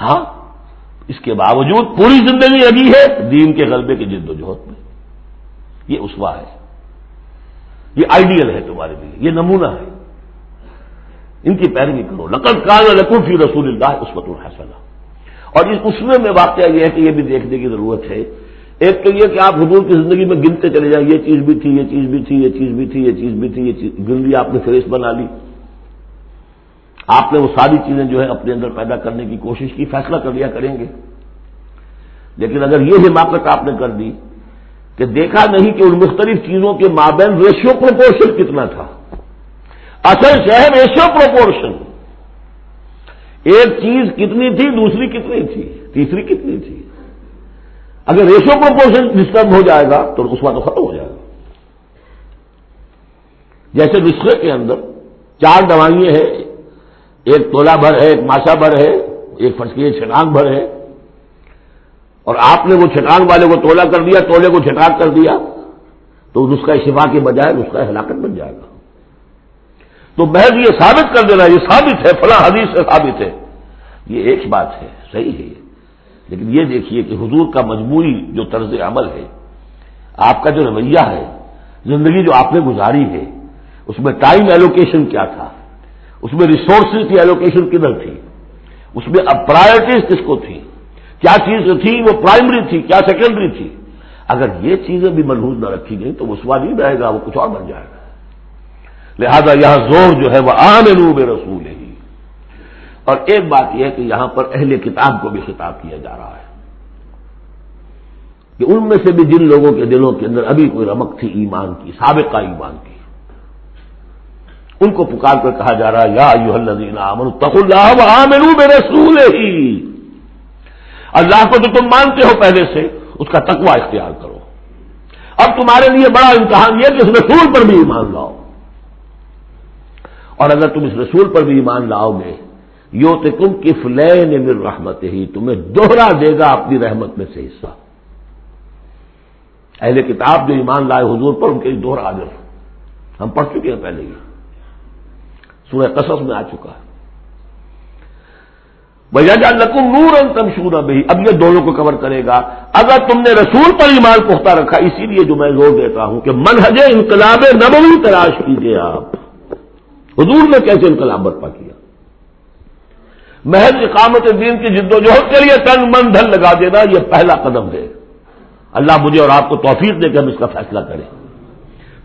ہاں؟ اس کے باوجود پوری زندگی لگی ہے دین کے غلبے کی جد و جہد میں۔ یہ اسوا ہے۔ یہ آئیڈیل ہے تمہارے لیے۔ یہ نمونہ ہے۔ ان کی پیروی کرو۔ لقد کان لکم فی رسول اللہ اس وقت اور اس اسوے میں واقعہ یہ ہے کہ یہ بھی دیکھنے کی ضرورت ہے۔ ایک تو یہ کہ آپ حضور کی زندگی میں گنتے چلے جائیں۔ یہ چیز بھی تھی، یہ چیز بھی تھی، یہ چیز بھی تھی، یہ چیز بھی تھی، یہ چیز گن لی آپ نے فریش بنا لی۔ آپ نے وہ ساری چیزیں جو ہے اپنے اندر پیدا کرنے کی کوشش کی، فیصلہ کر لیا کریں گے۔ لیکن اگر یہ حماقت آپ نے کر دی کہ دیکھا نہیں کہ ان مختلف چیزوں کے مابین ریشیو پروپورشن کتنا تھا۔ اصل شہر ریشیو پروپورشن ایک چیز کتنی تھی، دوسری کتنی تھی، تیسری کتنی تھی۔ اگر ریشو پروپورشن ڈسٹرب ہو جائے گا تو اس بات تو ختم ہو جائے گا۔ جیسے نسخے کے اندر چار دوائیں ہیں ایک تولا بھر ہے، ایک ماشا بھر ہے، ایک فرسکی چھٹانگ بھر ہے۔ اور آپ نے وہ چھٹانگ والے کو تولا کر دیا تولے کو چھٹانگ کر دیا، تو نسخہ شفا کے بجائے نسخہ ہلاکت بن جائے گا۔ تو محض یہ ثابت کر دینا، یہ ثابت ہے، فلاں حدیث سے ثابت ہے۔ یہ ایک بات ہے، صحیح ہے۔ لیکن یہ دیکھیے کہ حضور کا مجموعی جو طرز عمل ہے، آپ کا جو رویہ ہے، زندگی جو آپ نے گزاری ہے، اس میں ٹائم ایلوکیشن کیا تھا؟ اس میں ریسورسز کی ایلوکیشن کدھر تھی؟ اس میں اب پرائرٹیز کس کو تھی؟ کیا چیز تھی وہ پرائمری تھی، کیا سیکنڈری تھی؟ اگر یہ چیزیں بھی ملحوظ نہ رکھی گئی تو وہ سوال نہیں رہے گا، وہ کچھ اور بن جائے گا۔ لہذا یہاں زور جو ہے، وہ عام روب رسول ہی اور ایک بات یہ ہے کہ یہاں پر اہل کتاب کو بھی خطاب کیا جا رہا ہے کہ ان میں سے بھی جن لوگوں کے دلوں کے اندر ابھی کوئی رمک تھی ایمان کی، سابقہ ایمان کی ان کو پکار کر کہا جا رہا ہے، یا یو الدین تق اللہ عامر رسول ہی اللہ کو جو تم مانتے ہو پہلے سے، اس کا تقوی اختیار کرو۔ اب تمہارے لیے بڑا امتحان یہ کہ اس رسول پر بھی ایمان لاؤ۔ اور اگر تم اس رسول پر بھی ایمان لاؤ گے یو تو تم کی فلین رحمت ہی تمہیں دوہرا دے گا اپنی رحمت میں سے حصہ۔ اہل کتاب جو ایمان لائے حضور پر، ان کے لیے دوہرا آدر ہم پڑھ چکے ہیں پہلے ہی۔ سورہ قصص میں آ چکا ہے۔ بھیا جان لکم نور ان تم شورا بھائی اب یہ دونوں کو کور کرے گا۔ اگر تم نے رسول پر ایمان پختہ رکھا، اسی لیے جو میں زور دیتا ہوں کہ منہج انقلاب نبوی تلاش کیجیے آپ۔ حضور نے کیسے انقلاب برپا کیا؟ محض اقامت دین کی جد و جہد کے لیے تن من دھن لگا دینا، یہ پہلا قدم ہے۔ اللہ مجھے اور آپ کو توفیق دے کے ہم اس کا فیصلہ کریں۔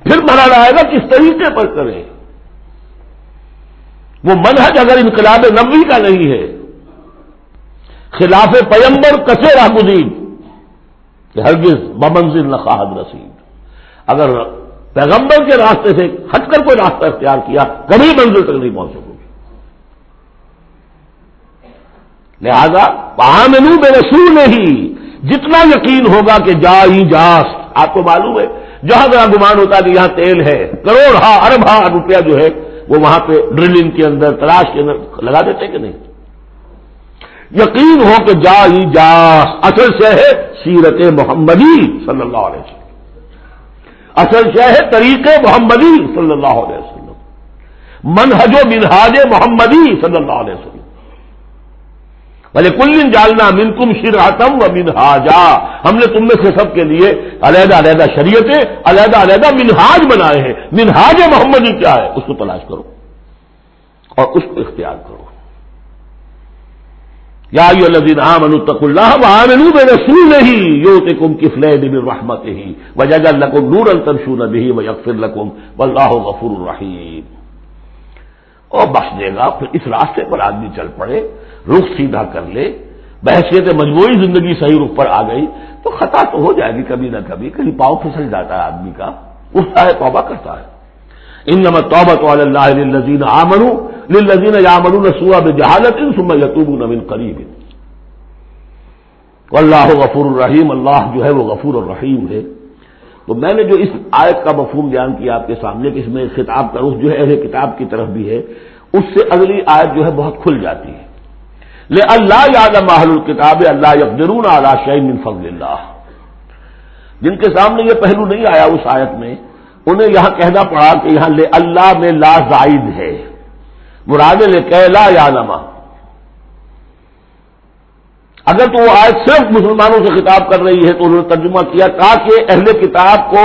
پھر مرا آئے گا کس طریقے پر کریں۔ وہ منحج اگر انقلاب نبوی کا نہیں ہے، خلاف پیمبر کچے راگدین کہ ہرگز بمنزل نقاہد رسید اگر پیغمبر کے راستے سے ہٹ کر کوئی راستہ اختیار کیا، کبھی منزل تک نہیں پہنچ سکو لہذا پہامنو بے رسول ہی، جتنا یقین ہوگا کہ جا ہی جاس آپ کو معلوم ہے، جہاں جہاں گمان ہوتا ہے کہ یہاں تیل ہے، کروڑ ہا، ارب ہا روپیہ جو ہے وہ وہاں پہ ڈرلنگ کے اندر، تلاش کے اندر لگا دیتے کہ نہیں؟ یقین ہو کہ جا ہی جا، اصل سے ہے سیرت محمدی صلی اللہ علیہ وسلم۔ اصل سے ہے طریق محمدی صلی اللہ علیہ وسلم۔ منہج و منہاج محمدی صلی اللہ علیہ وسلم۔ بھلے کل جالنا من کم شراتم و منہاجا ہم نے تم میں سے سب کے لیے علیحدہ علیحدہ شریعتیں، علیحدہ علیحدہ منہاج بنائے ہیں۔ منہاج محمدی کیا ہے؟ اس کو تلاش کرو اور اس کو اختیار کرو۔ یا الذین آمنوا اتقوا اللہ وآمنوا برسول نہیں یو کم کفلین من رحمت ہی وجہ لکم نور تمشون به ویغفر لکم واللہ غفور الرحیم اور بخش دے گا، پھر اس راستے پر آدمی چل پڑے۔ رخ سیدھا کر لے بحثیت مجموعی زندگی صحیح رخ پر آ گئی، تو خطا تو ہو جائے گی کبھی نہ کبھی، کہیں پاؤ پھسل جاتا ہے آدمی کا، اٹھتا ہے، توبہ کرتا ہے۔ ان نمت توبہ تو اللہ لذین آمن لذین یامن سوا جہالت ان سم یتوب قریب۔ اللہ غفور الرحیم، اللہ جو ہے وہ غفور الرحیم ہے۔ تو میں نے جو اس آیت کا مفہوم بیان کیا آپ کے سامنے، کہ اس میں خطاب کا رخ جو ہے اہل کتاب کی طرف بھی ہے، اس سے اگلی آیت جو ہے بہت کھل جاتی ہے۔ لے اللہ یاد محل الکتاب اللہ یقرون اعلی شعین فضل اللہ۔ جن کے سامنے یہ پہلو نہیں آیا اس آیت میں، انہیں یہاں کہنا پڑا کہ یہاں لے اللہ میں لا زائد ہے۔ مراد لے کہ لا یادما اگر تو وہ آیت صرف مسلمانوں سے خطاب کر رہی ہے تو انہوں نے ترجمہ کیا تاکہ اہل کتاب کو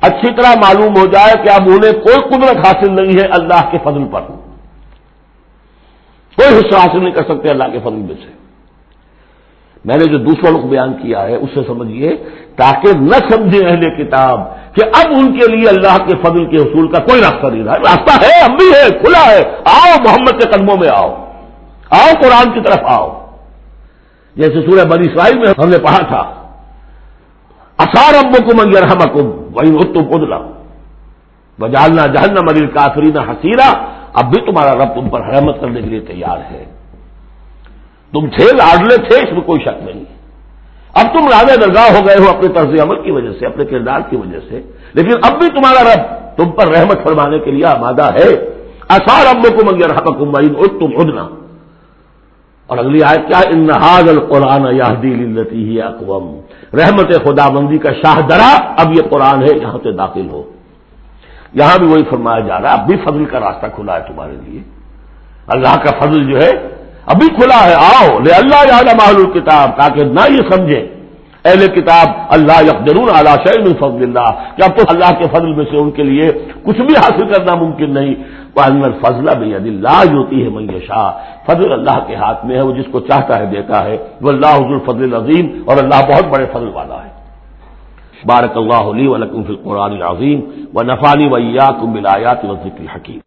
اچھی طرح معلوم ہو جائے کہ اب انہیں کوئی قدرت حاصل نہیں ہے اللہ کے فضل پر۔ کوئی حصہ حاصل نہیں کر سکتے اللہ کے فضل میں سے۔ میں نے جو دوسرا رخ بیان کیا ہے، اس سے سمجھیے، تاکہ نہ سمجھے اہل کتاب کہ اب ان کے لیے اللہ کے فضل کے حصول کا کوئی راستہ نہیں رہا۔ راستہ ہے اب بھی ہے کھلا ہے۔ آؤ محمد کے قدموں میں آؤ۔ آؤ قرآن کی طرف آؤ۔ جیسے سورہ بنی اسرائیل میں ہم نے پڑھا تھا اثار ابو کو منگر ہم کم وہی تم ادلا بجالنا جہنم مریل کافرین حسیرہ اب بھی تمہارا رب تم پر رحمت کرنے کے لیے تیار ہے۔ تم تھے لاڈلے تھے، اس میں کوئی شک نہیں۔ اب تم راجا درگاہ ہو گئے ہو اپنے طرز عمل کی وجہ سے، اپنے کردار کی وجہ سے۔ لیکن اب بھی تمہارا رب تم پر رحمت فرمانے کے لیے آمادہ ہے۔ اثار ابو کو منگر حکم تم ادنا اور اگلی آئے کیا انحاظ القرآن التی ہی اقوام رحمت خدا بندی کا شاہ درا اب یہ قرآن ہے یہاں سے داخل ہو۔ یہاں بھی وہی فرمایا جا رہا ہے، اب بھی فضل کا راستہ کھلا ہے تمہارے لیے۔ اللہ کا فضل جو ہے، ابھی کھلا ہے، آؤ، لے اللہ یاد محل کتاب تاکہ نہ یہ سمجھیں اہل کتاب، اللہ یقرون اعلیٰ شعین الفضل اللہ۔ کہ اب تو اللہ کے فضل میں سے ان کے لیے کچھ بھی حاصل کرنا ممکن نہیں؟ وہ فضلہ بھی اللہ ہوتی ہے میشا فضل اللہ کے ہاتھ میں ہے، وہ جس کو چاہتا ہے دیتا ہے۔ وہ اللہ حضر فضل عظیم اور اللہ بہت بڑے فضل والا ہے۔ بارک اللہ علی ولکم فی القرآن العظیم و نفانی ویا کم بلایات و ذکر حکیم